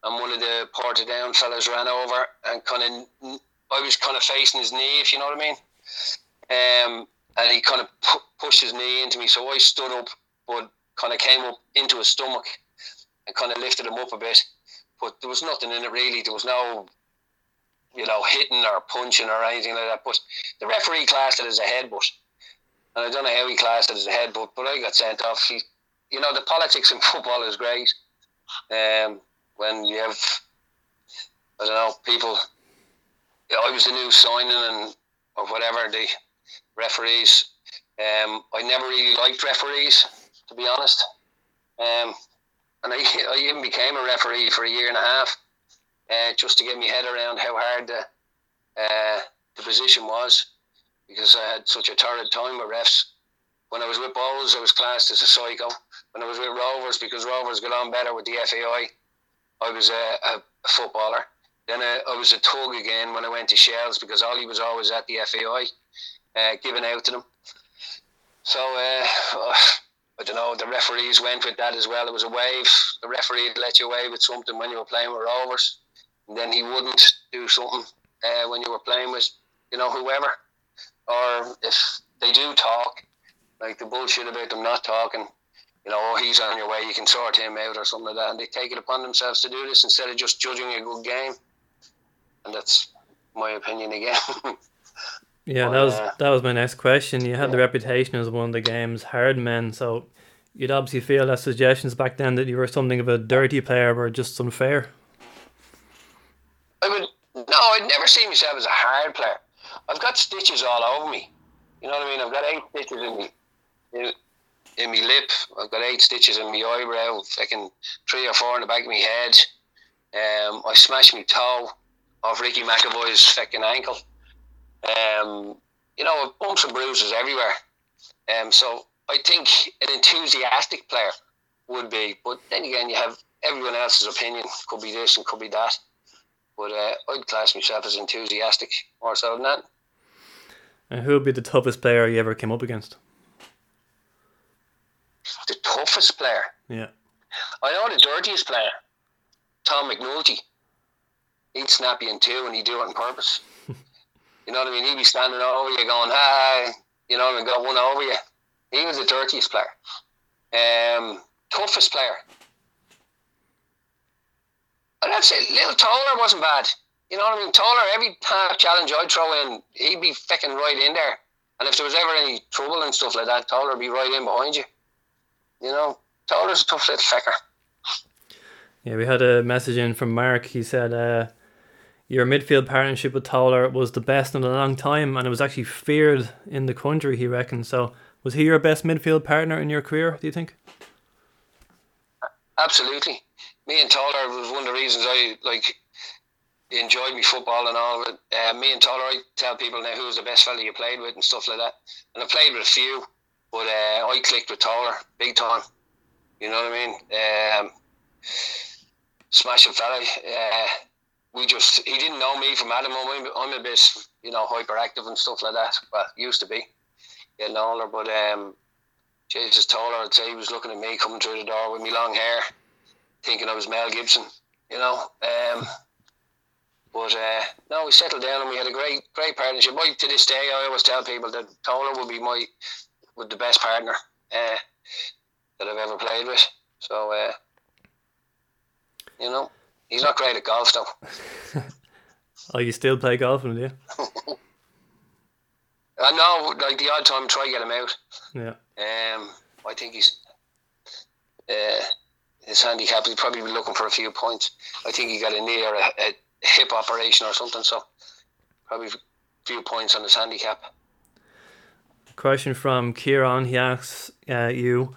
E: and one of the Portadown fellas ran over and kind of I was kind of facing his knee, if you know what I mean. Um, and he kind of pu- pushed his knee into me, so I stood up, but kind of came up into his stomach and kind of lifted him up a bit. But there was nothing in it really. There was no, you know, hitting or punching or anything like that. But the referee classed it as a headbutt, and I don't know how he classed it as a headbutt, but I got sent off. He, you know, the politics in football is great. Um, when you have, I don't know, people. I was a new signing and or whatever the referees. Um, I never really liked referees, to be honest. Um, and I, I even became a referee for a year and a half, uh, just to get my head around how hard the uh, the position was, because I had such a torrid time with refs. When I was with Bohs, I was classed as a psycho. When I was with Rovers, because Rovers got on better with the FAI, I was a, a footballer. Then I, I, was a tug again when I went to Shells because Ollie was always at the FAI, uh, giving out to them. So uh, I don't know. The referees went with that as well. It was a wave. The referee let you away with something when you were playing with Rovers, and then he wouldn't do something uh, when you were playing with, you know, whoever. Or if they do talk, like the bullshit about them not talking, you know, oh, he's on your way, you can sort him out or something like that. And they take it upon themselves to do this instead of just judging a good game. And that's my opinion again.
B: yeah, but, that was uh, that was my next question. You had yeah. the reputation as one of the game's hard men, so you'd obviously feel that suggestions back then that you were something of a dirty player were just unfair.
E: I would no, I'd never see myself as a hard player. I've got stitches all over me. You know what I mean? I've got eight stitches in me in my lip. I've got eight stitches in my eyebrow, fucking three or four in the back of my head. Um, I smashed my toe off Ricky McEvoy's fucking ankle. Um, you know, bumps and bruises everywhere. Um, so I think an enthusiastic player would be, but then again, you have everyone else's opinion. Could be this and could be that. But uh, I'd class myself as enthusiastic more so than that.
B: And who would be the toughest player you ever came up against?
E: the toughest player.
B: Yeah.
E: I know the dirtiest player, Tom McNulty. He'd snap you in two and he'd do it on purpose. You know what I mean? He'd be standing over you going, hi, you know, and got one over you. He was the dirtiest player. Um, toughest player. That's it. Little Toller wasn't bad. You know what I mean? Toller, every half challenge I'd throw in, he'd be fucking right in there. And if there was ever any trouble and stuff like that, Toller would be right in behind you. You know, Toller's a tough little fecker.
B: Yeah, we had a message in from Mark. He said, uh, Your midfield partnership with Toller was the best in a long time, and it was actually feared in the country, he reckons. So, was he your best midfield partner in your career, do you think?
E: Absolutely. Me and Toller was one of the reasons I like enjoyed me football and all it. Uh, me and Toller, I tell people now who was the best fella you played with and stuff like that. And I played with a few, but uh, I clicked with Toller big time. You know what I mean? Um, smashing fella. Uh, we just he didn't know me from Adam. I'm, I'm a bit you know hyperactive and stuff like that. Well, used to be getting older, but um, Jesus Toller, I'd say he was looking at me coming through the door with me long hair, thinking I was Mel Gibson. You know. Um, but uh, no, we settled down and we had a great, great partnership. I, to this day, I always tell people that Toller would be my, would the best partner uh, that I've ever played with. So, uh, you know, he's not great at golf though.
B: oh, you still play golf, do you?
E: I know, like the odd time, try get him out.
B: Yeah.
E: Um, I think he's uh, his handicap. He'd probably be looking for a few points. I think he got a near a, a hip operation or something. So probably a few points on his handicap.
B: Question from Kieran. He asks uh, you,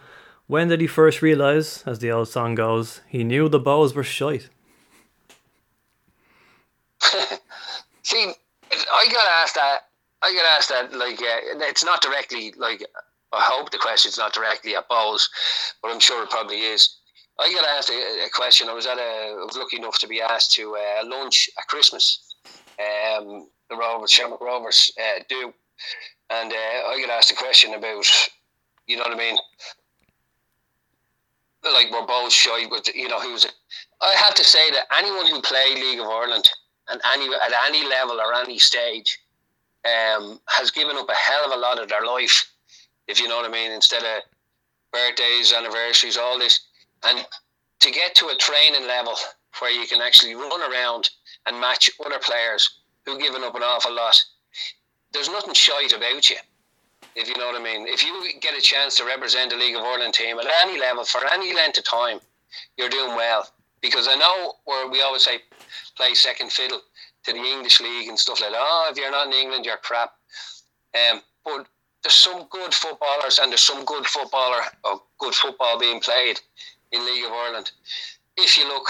B: when did he first realise, as the old song goes, he knew the Bohs were shite?
E: See, I got asked that. I got asked that. Like, uh, it's not directly. Like, I hope the question's not directly at Bohs, but I'm sure it probably is. I got asked a, a, question. I was at a, I was lucky enough to be asked to uh, lunch at Christmas. Um, the Rovers, Shamrock Rovers, uh, do, and uh, I got asked a question about, you know what I mean, like we're both shy, but you know who's. I have to say that anyone who played League of Ireland and any at any level or any stage, um, has given up a hell of a lot of their life, if you know what I mean. Instead of birthdays, anniversaries, all this and to get to a training level where you can actually run around and match other players who've given up an awful lot, there's nothing shite about you. If you know what I mean. If you get a chance to represent the League of Ireland team at any level for any length of time, you're doing well. Because I know where we always say play second fiddle to the English league and stuff like that. Oh, if you're not in England, you're crap. Um, but there's some good footballers and there's some good footballer or good football being played in League of Ireland. If you look,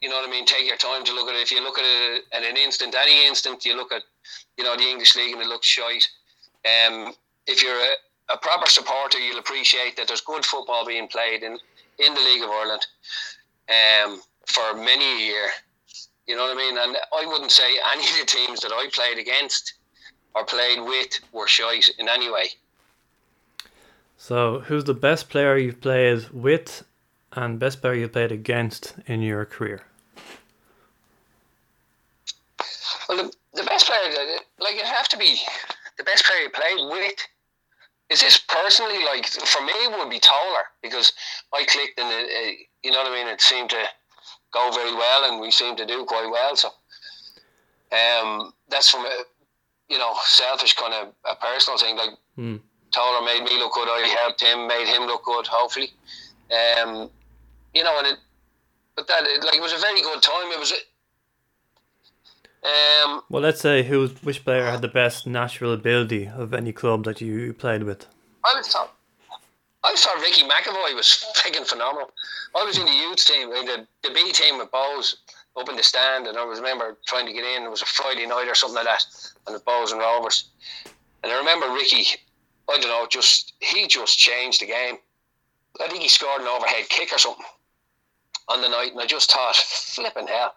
E: you know what I mean, take your time to look at it. If you look at it at an instant, any instant, you look at, you know, the English League and it looks shite. Um, if you're a, a proper supporter, you'll appreciate that there's good football being played in, in the League of Ireland um, for many a year. You know what I mean? And I wouldn't say any of the teams that I played against or played with were shite in any way.
B: So, who's the best player you've played with and best player you played against in your career?
E: Well, the, the best player, like it have to be the best player you played with. Is this personally like for me it would be Toller because I clicked and it, it, you know what I mean. It seemed to go very well and we seemed to do quite well. So, um, that's from a you know selfish kind of a personal thing. Like mm. Toller made me look good. I helped him, made him look good. Hopefully, um, you know, and it, but that it, like it was a very good time. It was. Um,
B: well, let's say who, which player had the best natural ability of any club that you played with.
E: I thought, I thought Ricky McEvoy was freaking phenomenal. I was in the youth team, the, the B team with Bohs up in the stand, and I remember trying to get in. It was a Friday night or something like that, and the Bohs and Rovers. And I remember Ricky, I don't know, just he just changed the game. I think he scored an overhead kick or something on the night, and I just thought, flipping hell.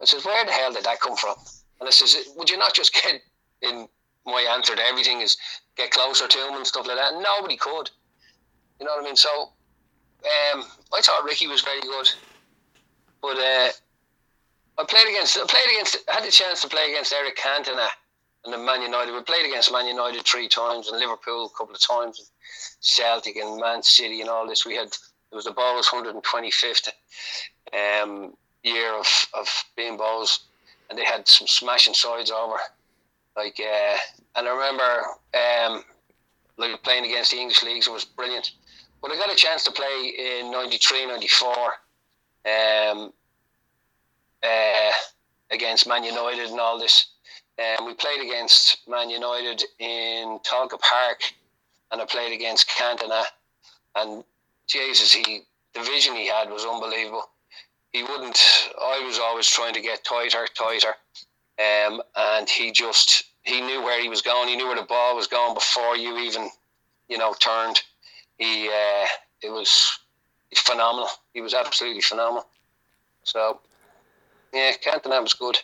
E: I said, where the hell did that come from? And I says, would you not just get in? My answer to everything is get closer to him and stuff like that. And nobody could. You know what I mean? So um, I thought Ricky was very good, but uh, I played against. I played against. I had the chance to play against Eric Cantona and then Man United. We played against Man United three times, and Liverpool a couple of times, Celtic and Man City and all this. We had it was the Bohs 125th um, year of of being Bohs, and they had some smashing sides over. Like, uh, and I remember um, like playing against the English leagues. It was brilliant. But I got a chance to play in 93, 94. Um, uh, against Man United and all this. Um, we played against Man United in Tolka Park, and I played against Cantona. And Jesus, he the vision he had was unbelievable. He wouldn't. I was always trying to get tighter, tighter, um, and he just he knew where he was going. He knew where the ball was going before you even, you know, turned. He uh, it was phenomenal. He was absolutely phenomenal. So yeah, Cantona was good.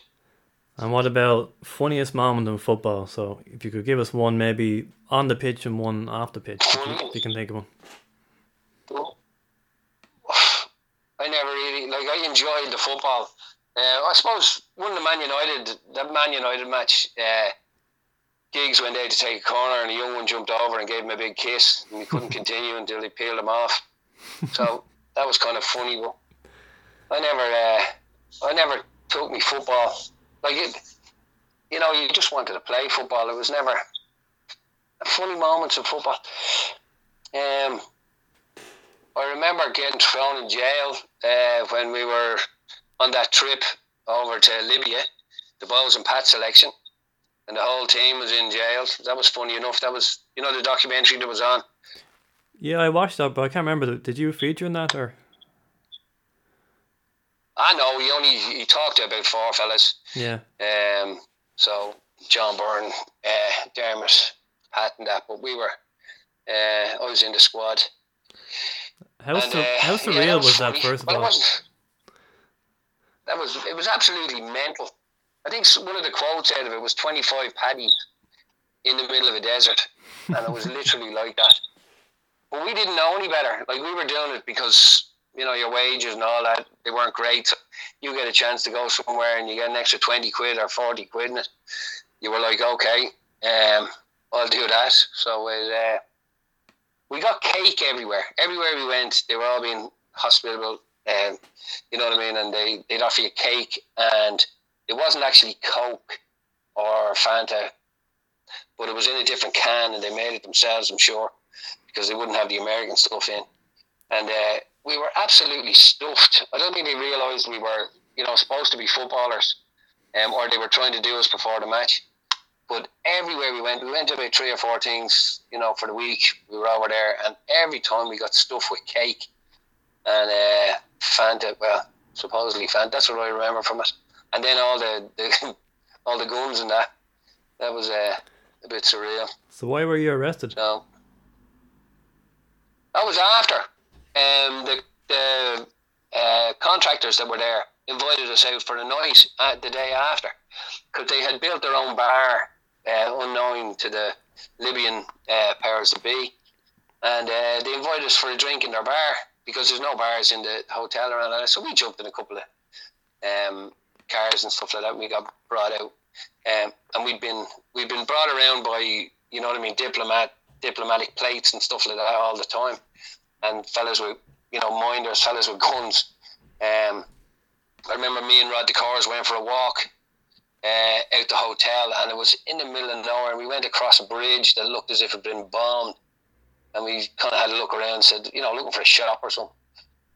B: And what about funniest moment in football? So if you could give us one, maybe on the pitch and one off the pitch, if you, if you can think of one.
E: I never really like. I enjoyed the football. Uh, I suppose one of the Man United, that Man United match, uh, Giggs went out to take a corner and a young one jumped over and gave him a big kiss, and he couldn't continue until he peeled him off. So that was kind of funny, but I never. Uh, I never took me football. Like it, you know, you just wanted to play football. It was never funny moments of football. Um, I remember getting thrown in jail uh, when we were on that trip over to Libya, the Bohs and Pat selection, and the whole team was in jail. That was funny enough. That was, you know, the documentary that was on.
B: Yeah, I watched that, but I can't remember. Did you feature in that or?
E: I know he only he talked to about four fellas.
B: Yeah.
E: Um. So John Byrne, uh, Dermot, Pat, and that. But we were. Uh, I was in the squad.
B: How and, sur- uh, how surreal yeah, that was, was that first of all?
E: That was it was absolutely mental. I think one of the quotes out of it was twenty five paddies in the middle of a desert, and it was literally like that. But we didn't know any better. Like we were doing it because you know your wages and all that they weren't great. So you get a chance to go somewhere and you get an extra twenty quid or forty quid in it. You were like, okay, um, I'll do that. So it, uh, we got cake everywhere. Everywhere we went, they were all being hospitable. Um, you know what I mean? And they they'd offer you cake, and it wasn't actually Coke or Fanta, but it was in a different can, and they made it themselves. I'm sure because they wouldn't have the American stuff in. And uh, we were absolutely stuffed. I don't think they realised we were, you know, supposed to be footballers, um, or they were trying to do us before the match. But everywhere we went, we went to about three or four things, you know, for the week. We were over there, and every time we got stuff with cake and uh, Fanta. Well, supposedly Fanta. That's what I remember from it. And then all the, the all the guns and that. That was uh, a bit surreal.
B: So why were you arrested?
E: So that was after um, the the uh, contractors that were there invited us out for a night uh, the day after because they had built their own bar uh, unknowing to the Libyan uh, powers that be, and uh, they invited us for a drink in their bar because there's no bars in the hotel around that. So we jumped in a couple of um, cars and stuff like that. And we got brought out, um, and we'd been we'd been brought around by you know what I mean diplomat diplomatic plates and stuff like that all the time and fellas with you know minders, fellas with guns. Um, I remember me and Rod the Cars went for a walk uh, out the hotel, and it was in the middle of nowhere. And we went across a bridge that looked as if it had been bombed, and we kind of had a look around, and said, you know, looking for a shop or something.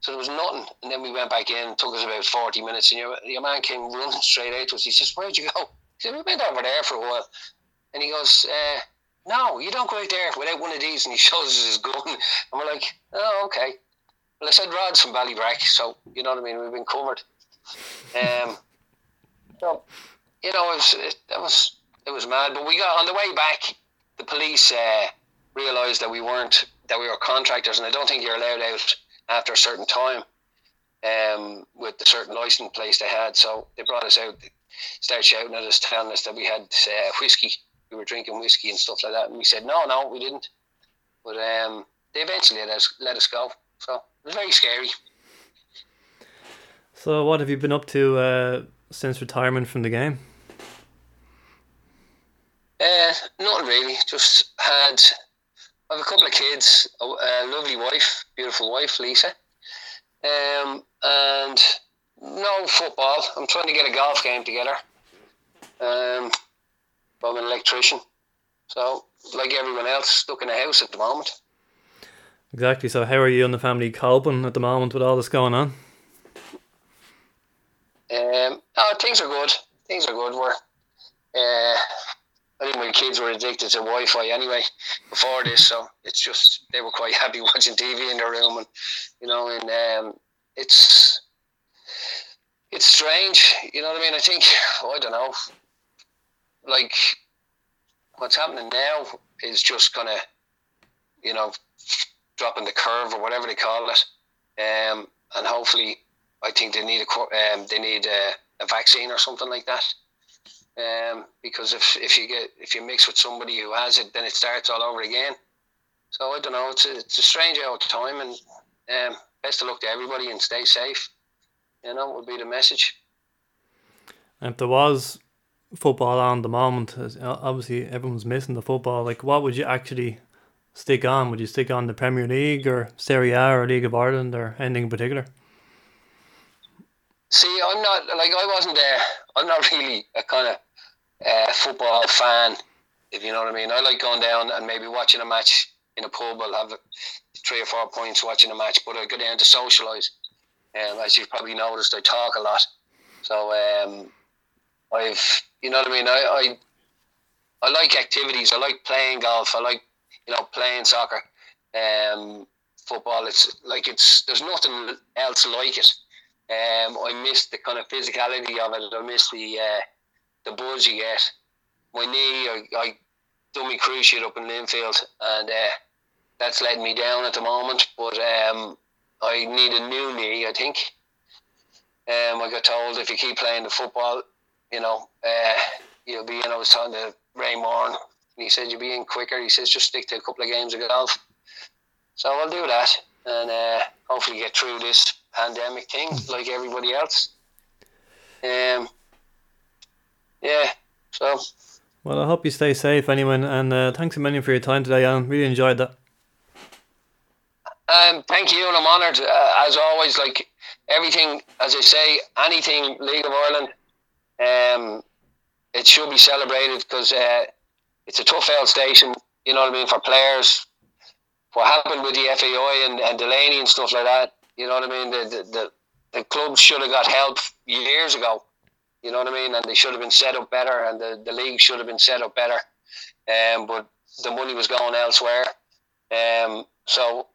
E: So there was nothing, and then we went back in. Took us about forty minutes, and your, your man came running straight out to us. He says, "Where'd you go?" He said, "We went over there for a while," and he goes. Uh, no, you don't go out there without one of these. And he shows us his gun. And we're like, oh, okay. Well, I said Rod's from Ballybrack, so you know what I mean. We've been covered. Um, so, you know, it was, it, that was it was mad. But we got on the way back. The police uh, realised that we weren't that we were contractors, and I don't think you're allowed out after a certain time um, with the certain license plates they had. So they brought us out, started shouting at us, telling us that we had uh, whiskey we were drinking whiskey and stuff like that. And we said, no, no, we didn't. But um, they eventually let us, let us go. So it was very scary.
B: So, what have you been up to uh, since retirement from the game?
E: Uh, nothing really. Just had I have a couple of kids, a, a lovely wife, beautiful wife, Lisa, um, and no football. I'm trying to get a golf game together. Um, I'm an electrician, so like everyone else, stuck in a house at the moment.
B: Exactly. So, how are you and the family coping at the moment with all this going on?
E: Um, oh, things are good. Things are good. We're, uh, I think my kids were addicted to Wi-Fi anyway before this, so it's just they were quite happy watching TV in their room, and you know, and um, it's it's strange. You know what I mean? I think oh, I don't know. Like what's happening now is just kind of, you know, dropping the curve or whatever they call it, um, and hopefully, I think they need a um, they need a, a vaccine or something like that. Um, because if, if you get if you mix with somebody who has it, then it starts all over again. So I don't know. It's a, it's a strange old time, and um, best of luck to everybody and stay safe. You know, would be the message.
B: If there was football on the moment, obviously everyone's missing the football. Like, what would you actually stick on? Would you stick on the Premier League or Serie A or League of Ireland or anything in particular?
E: See, I'm not like I wasn't there. I'm not really a kind of uh, football fan, if you know what I mean. I like going down and maybe watching a match in a pub. I'll have three or four points watching a match, but I go down to socialise. Um, as you've probably noticed, I talk a lot. So um, I've, you know what I mean. I, I I like activities. I like playing golf. I like you know playing soccer. Um, football. It's like it's there's nothing else like it. Um, I miss the kind of physicality of it. I miss the uh, the buzz you get. My knee, I, I done my cruciate up in Linfield, and uh, that's letting me down at the moment. But um, I need a new knee, I think. Um, I got told if you keep playing the football, you know, uh, you'll be in. I was talking to Ray Moran, and he said you'll be in quicker. He says just stick to a couple of games of golf. So I'll do that, and uh, hopefully get through this pandemic thing like everybody else. Um, yeah, so.
B: Well, I hope you stay safe, anyone, and uh, thanks a million for your time today, Alan. Really enjoyed that.
E: Um, thank you, and I'm honoured uh, as always. Like everything, as I say, anything League of Ireland, um, it should be celebrated because uh, it's a tough out station. You know what I mean for players. What happened with the FAI and, and Delaney and stuff like that you know what I mean? The the, the, the clubs should have got help years ago. You know what I mean? And they should have been set up better, and the, the league should have been set up better. Um, but the money was going elsewhere. Um, so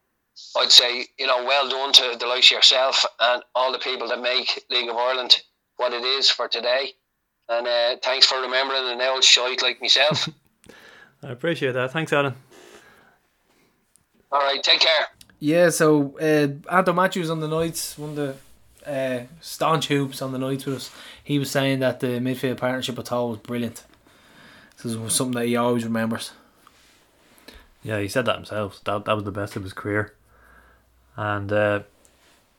E: I'd say, you know, well done to the likes yourself and all the people that make League of Ireland what it is for today. And uh, thanks for remembering an old shite like myself.
B: I appreciate that. Thanks, Alan.
E: All right, take care.
A: Yeah, so uh, Anton Matthews on the nights, one of the uh, staunch hoops on the nights with us, he was saying that the midfield partnership at all was brilliant. This is something that he always remembers.
B: Yeah, he said that himself. That that was the best of his career. And uh,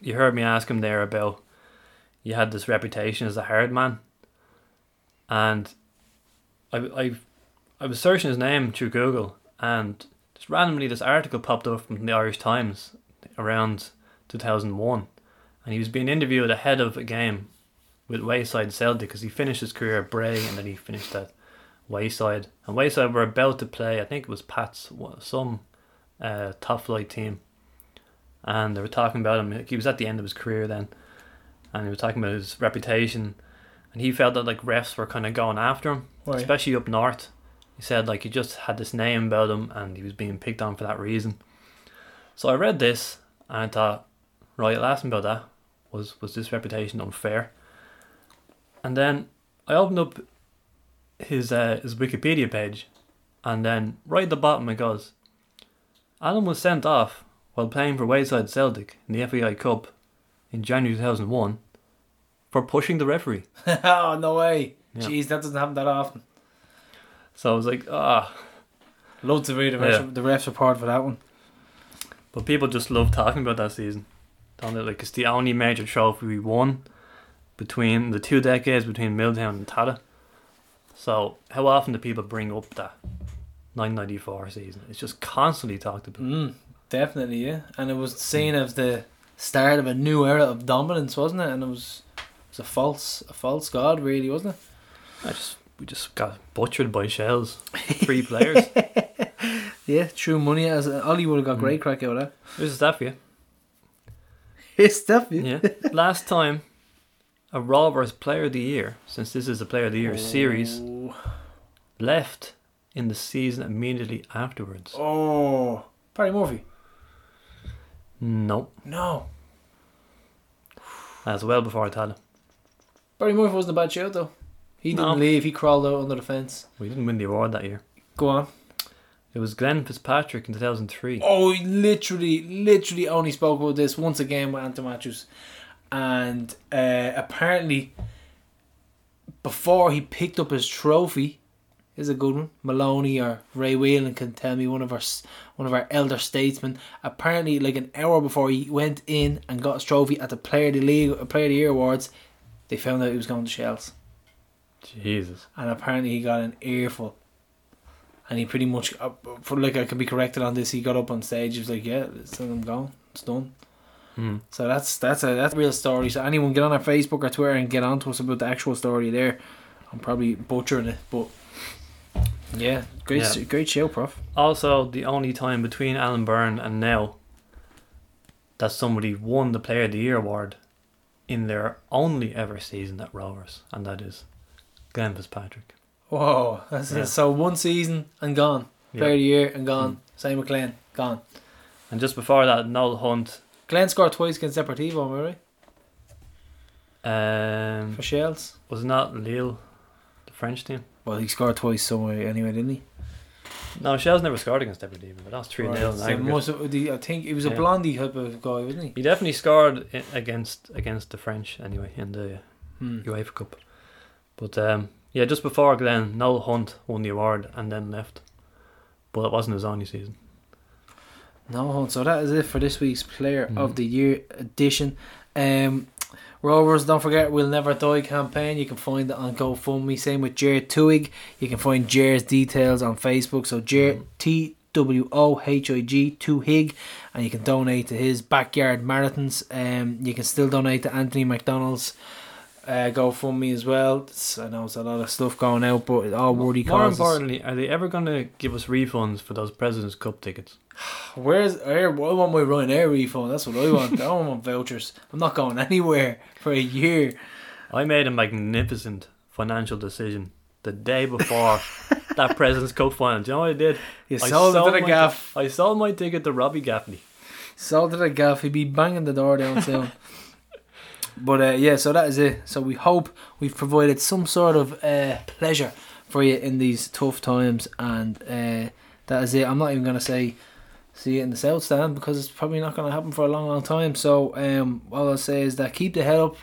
B: you heard me ask him there about you had this reputation as a hard man, and I I I was searching his name through Google, and just randomly this article popped up from the Irish Times around 2001 and he was being interviewed ahead of a game with Wayside Celtic because he finished his career at Bray and then he finished at Wayside. And Wayside were about to play I think it was Pat's some uh, top flight team. And they were talking about him he was at the end of his career then and he was talking about his reputation. And he felt that like refs were kind of going after him especially up north he said like he just had this name about him and he was being picked on for that reason. So I read this and I thought, right, I'll ask about that. Was was this reputation unfair? And then I opened up his uh, his Wikipedia page, and then right at the bottom it goes, Alan was sent off while playing for Wayside Celtic in the FAI Cup in January 2001 for pushing the referee.
A: oh, no way. Yeah. Jeez, that doesn't happen that often.
B: So I was like, ah.
A: loads of read the refs, yeah. the refs report for that one.
B: But people just love talking about that season. Don't they? Like it's the only major trophy we won between the two decades between Milltown and Tallaght. So how often do people bring up that 994 season? It's just constantly talked about.
A: Mm, definitely, yeah. And it was seen as the start of a new era of dominance, wasn't it? And it was it was a false a false god, really, wasn't it?
B: I just we just got butchered by Shels. Three players.
A: Yeah, true money. As Ollie would have got great mm. crack out of that.
B: Here's a stat for you.
A: It's stuff,
B: Yeah. Last time a Rovers Player of the Year, since this is a Player of the Year oh. series,
A: Oh,
B: left in the season immediately afterwards.
A: oh. Barry Murphy.
B: No,
A: No,
B: that's well before I had it.
A: Barry Murphy wasn't a bad shout though. He didn't
B: No.
A: leave. He crawled out under the fence.
B: We didn't win the award that year.
A: Go on.
B: It was Glenn Fitzpatrick in 2003.
A: Oh, he literally, literally only spoke about this once again with Anton Matthews. And uh, apparently, before he picked up his trophy, is a good one. Maloney or Ray Whelan can tell me one of our s- one of our elder statesmen. Apparently, like an hour before he went in and got his trophy at the Player of the League, Player of the Year awards, they found out he was going to Shels,
B: Jesus.
A: and apparently he got an earful. And he pretty much, uh, for like I can be corrected on this, he got up on stage. He was like, "Yeah, it's I'm gone. It's done."
B: Hmm.
A: So that's that's a that's a real story. So anyone get on our Facebook or Twitter and get on to us about the actual story there. I'm probably butchering it, but yeah, great
B: Yeah.
A: great show, Prof.
B: Also, the only time between Alan Byrne and now that somebody won the Player of the Year award in their only ever season at Rovers, and that is Glenn Fitzpatrick.
A: Whoa, that's
B: Yeah.
A: So one season and gone,
B: Yeah.
A: player of the year and gone. Same with Glenn, gone.
B: And just before that, Noel Hunt
A: Glenn scored twice against Deportivo, am I right?
B: um,
A: For Shels.
B: was not Lille, the French team.
A: Well, he scored twice somewhere anyway, didn't he?
B: No, Shels never scored against Deportivo, but that's 3 0
A: Right,
B: in
A: so
B: aggregate.
A: most of the, I think he was a
B: Yeah.
A: blondie type of guy, wasn't he?
B: He definitely scored against against the French anyway in the
A: Hmm.
B: UEFA Cup. But um, yeah, just before Glenn, Noel Hunt won the award and then left. But it wasn't his only season.
A: No, Hunt. so that is it for this week's Player
B: Mhm.
A: of the Year edition. Um, Rovers, don't forget, We'll Never Die campaign. You can find it on GoFundMe. Same with Jared Twohig. You can find Jared's details on Facebook. So Jared T W O H I G Twohig, and you can donate to his backyard marathons. Um, you can still donate to Anthony McDonald's. Uh, GoFundMe as well. It's, I know it's a lot of stuff going out, but all worthy
B: More
A: causes.
B: importantly, are they ever going to give us refunds for those President's Cup tickets?
A: Where's I want my Ryanair refund? That's what I want. I don't want vouchers. I'm not going anywhere for a year.
B: I made a magnificent financial decision the day before that President's Cup final. Do you know what I did?
A: You
B: I
A: sold it to the gaff.
B: I sold my ticket to Robbie Gaffney.
A: Sold it to the gaff. He'd be banging the door down soon. but uh, yeah, so that is it. So we hope we've provided some sort of uh, pleasure for you in these tough times, and uh, that is it. I'm not even gonna say see it in the south stand because it's probably not gonna happen for a long, long time. So um, all I'll say is that keep the head up.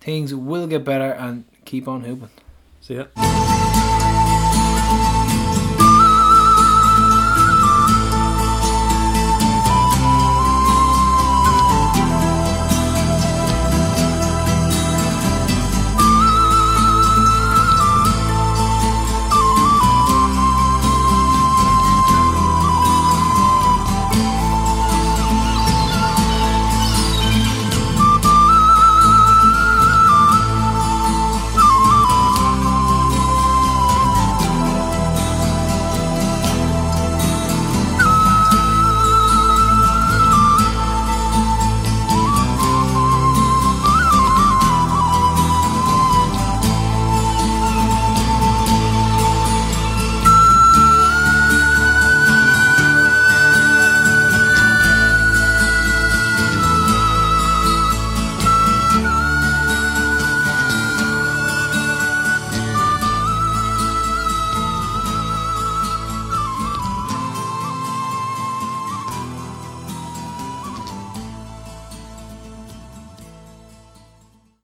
A: Things will get better, and keep on hooping.
B: See ya.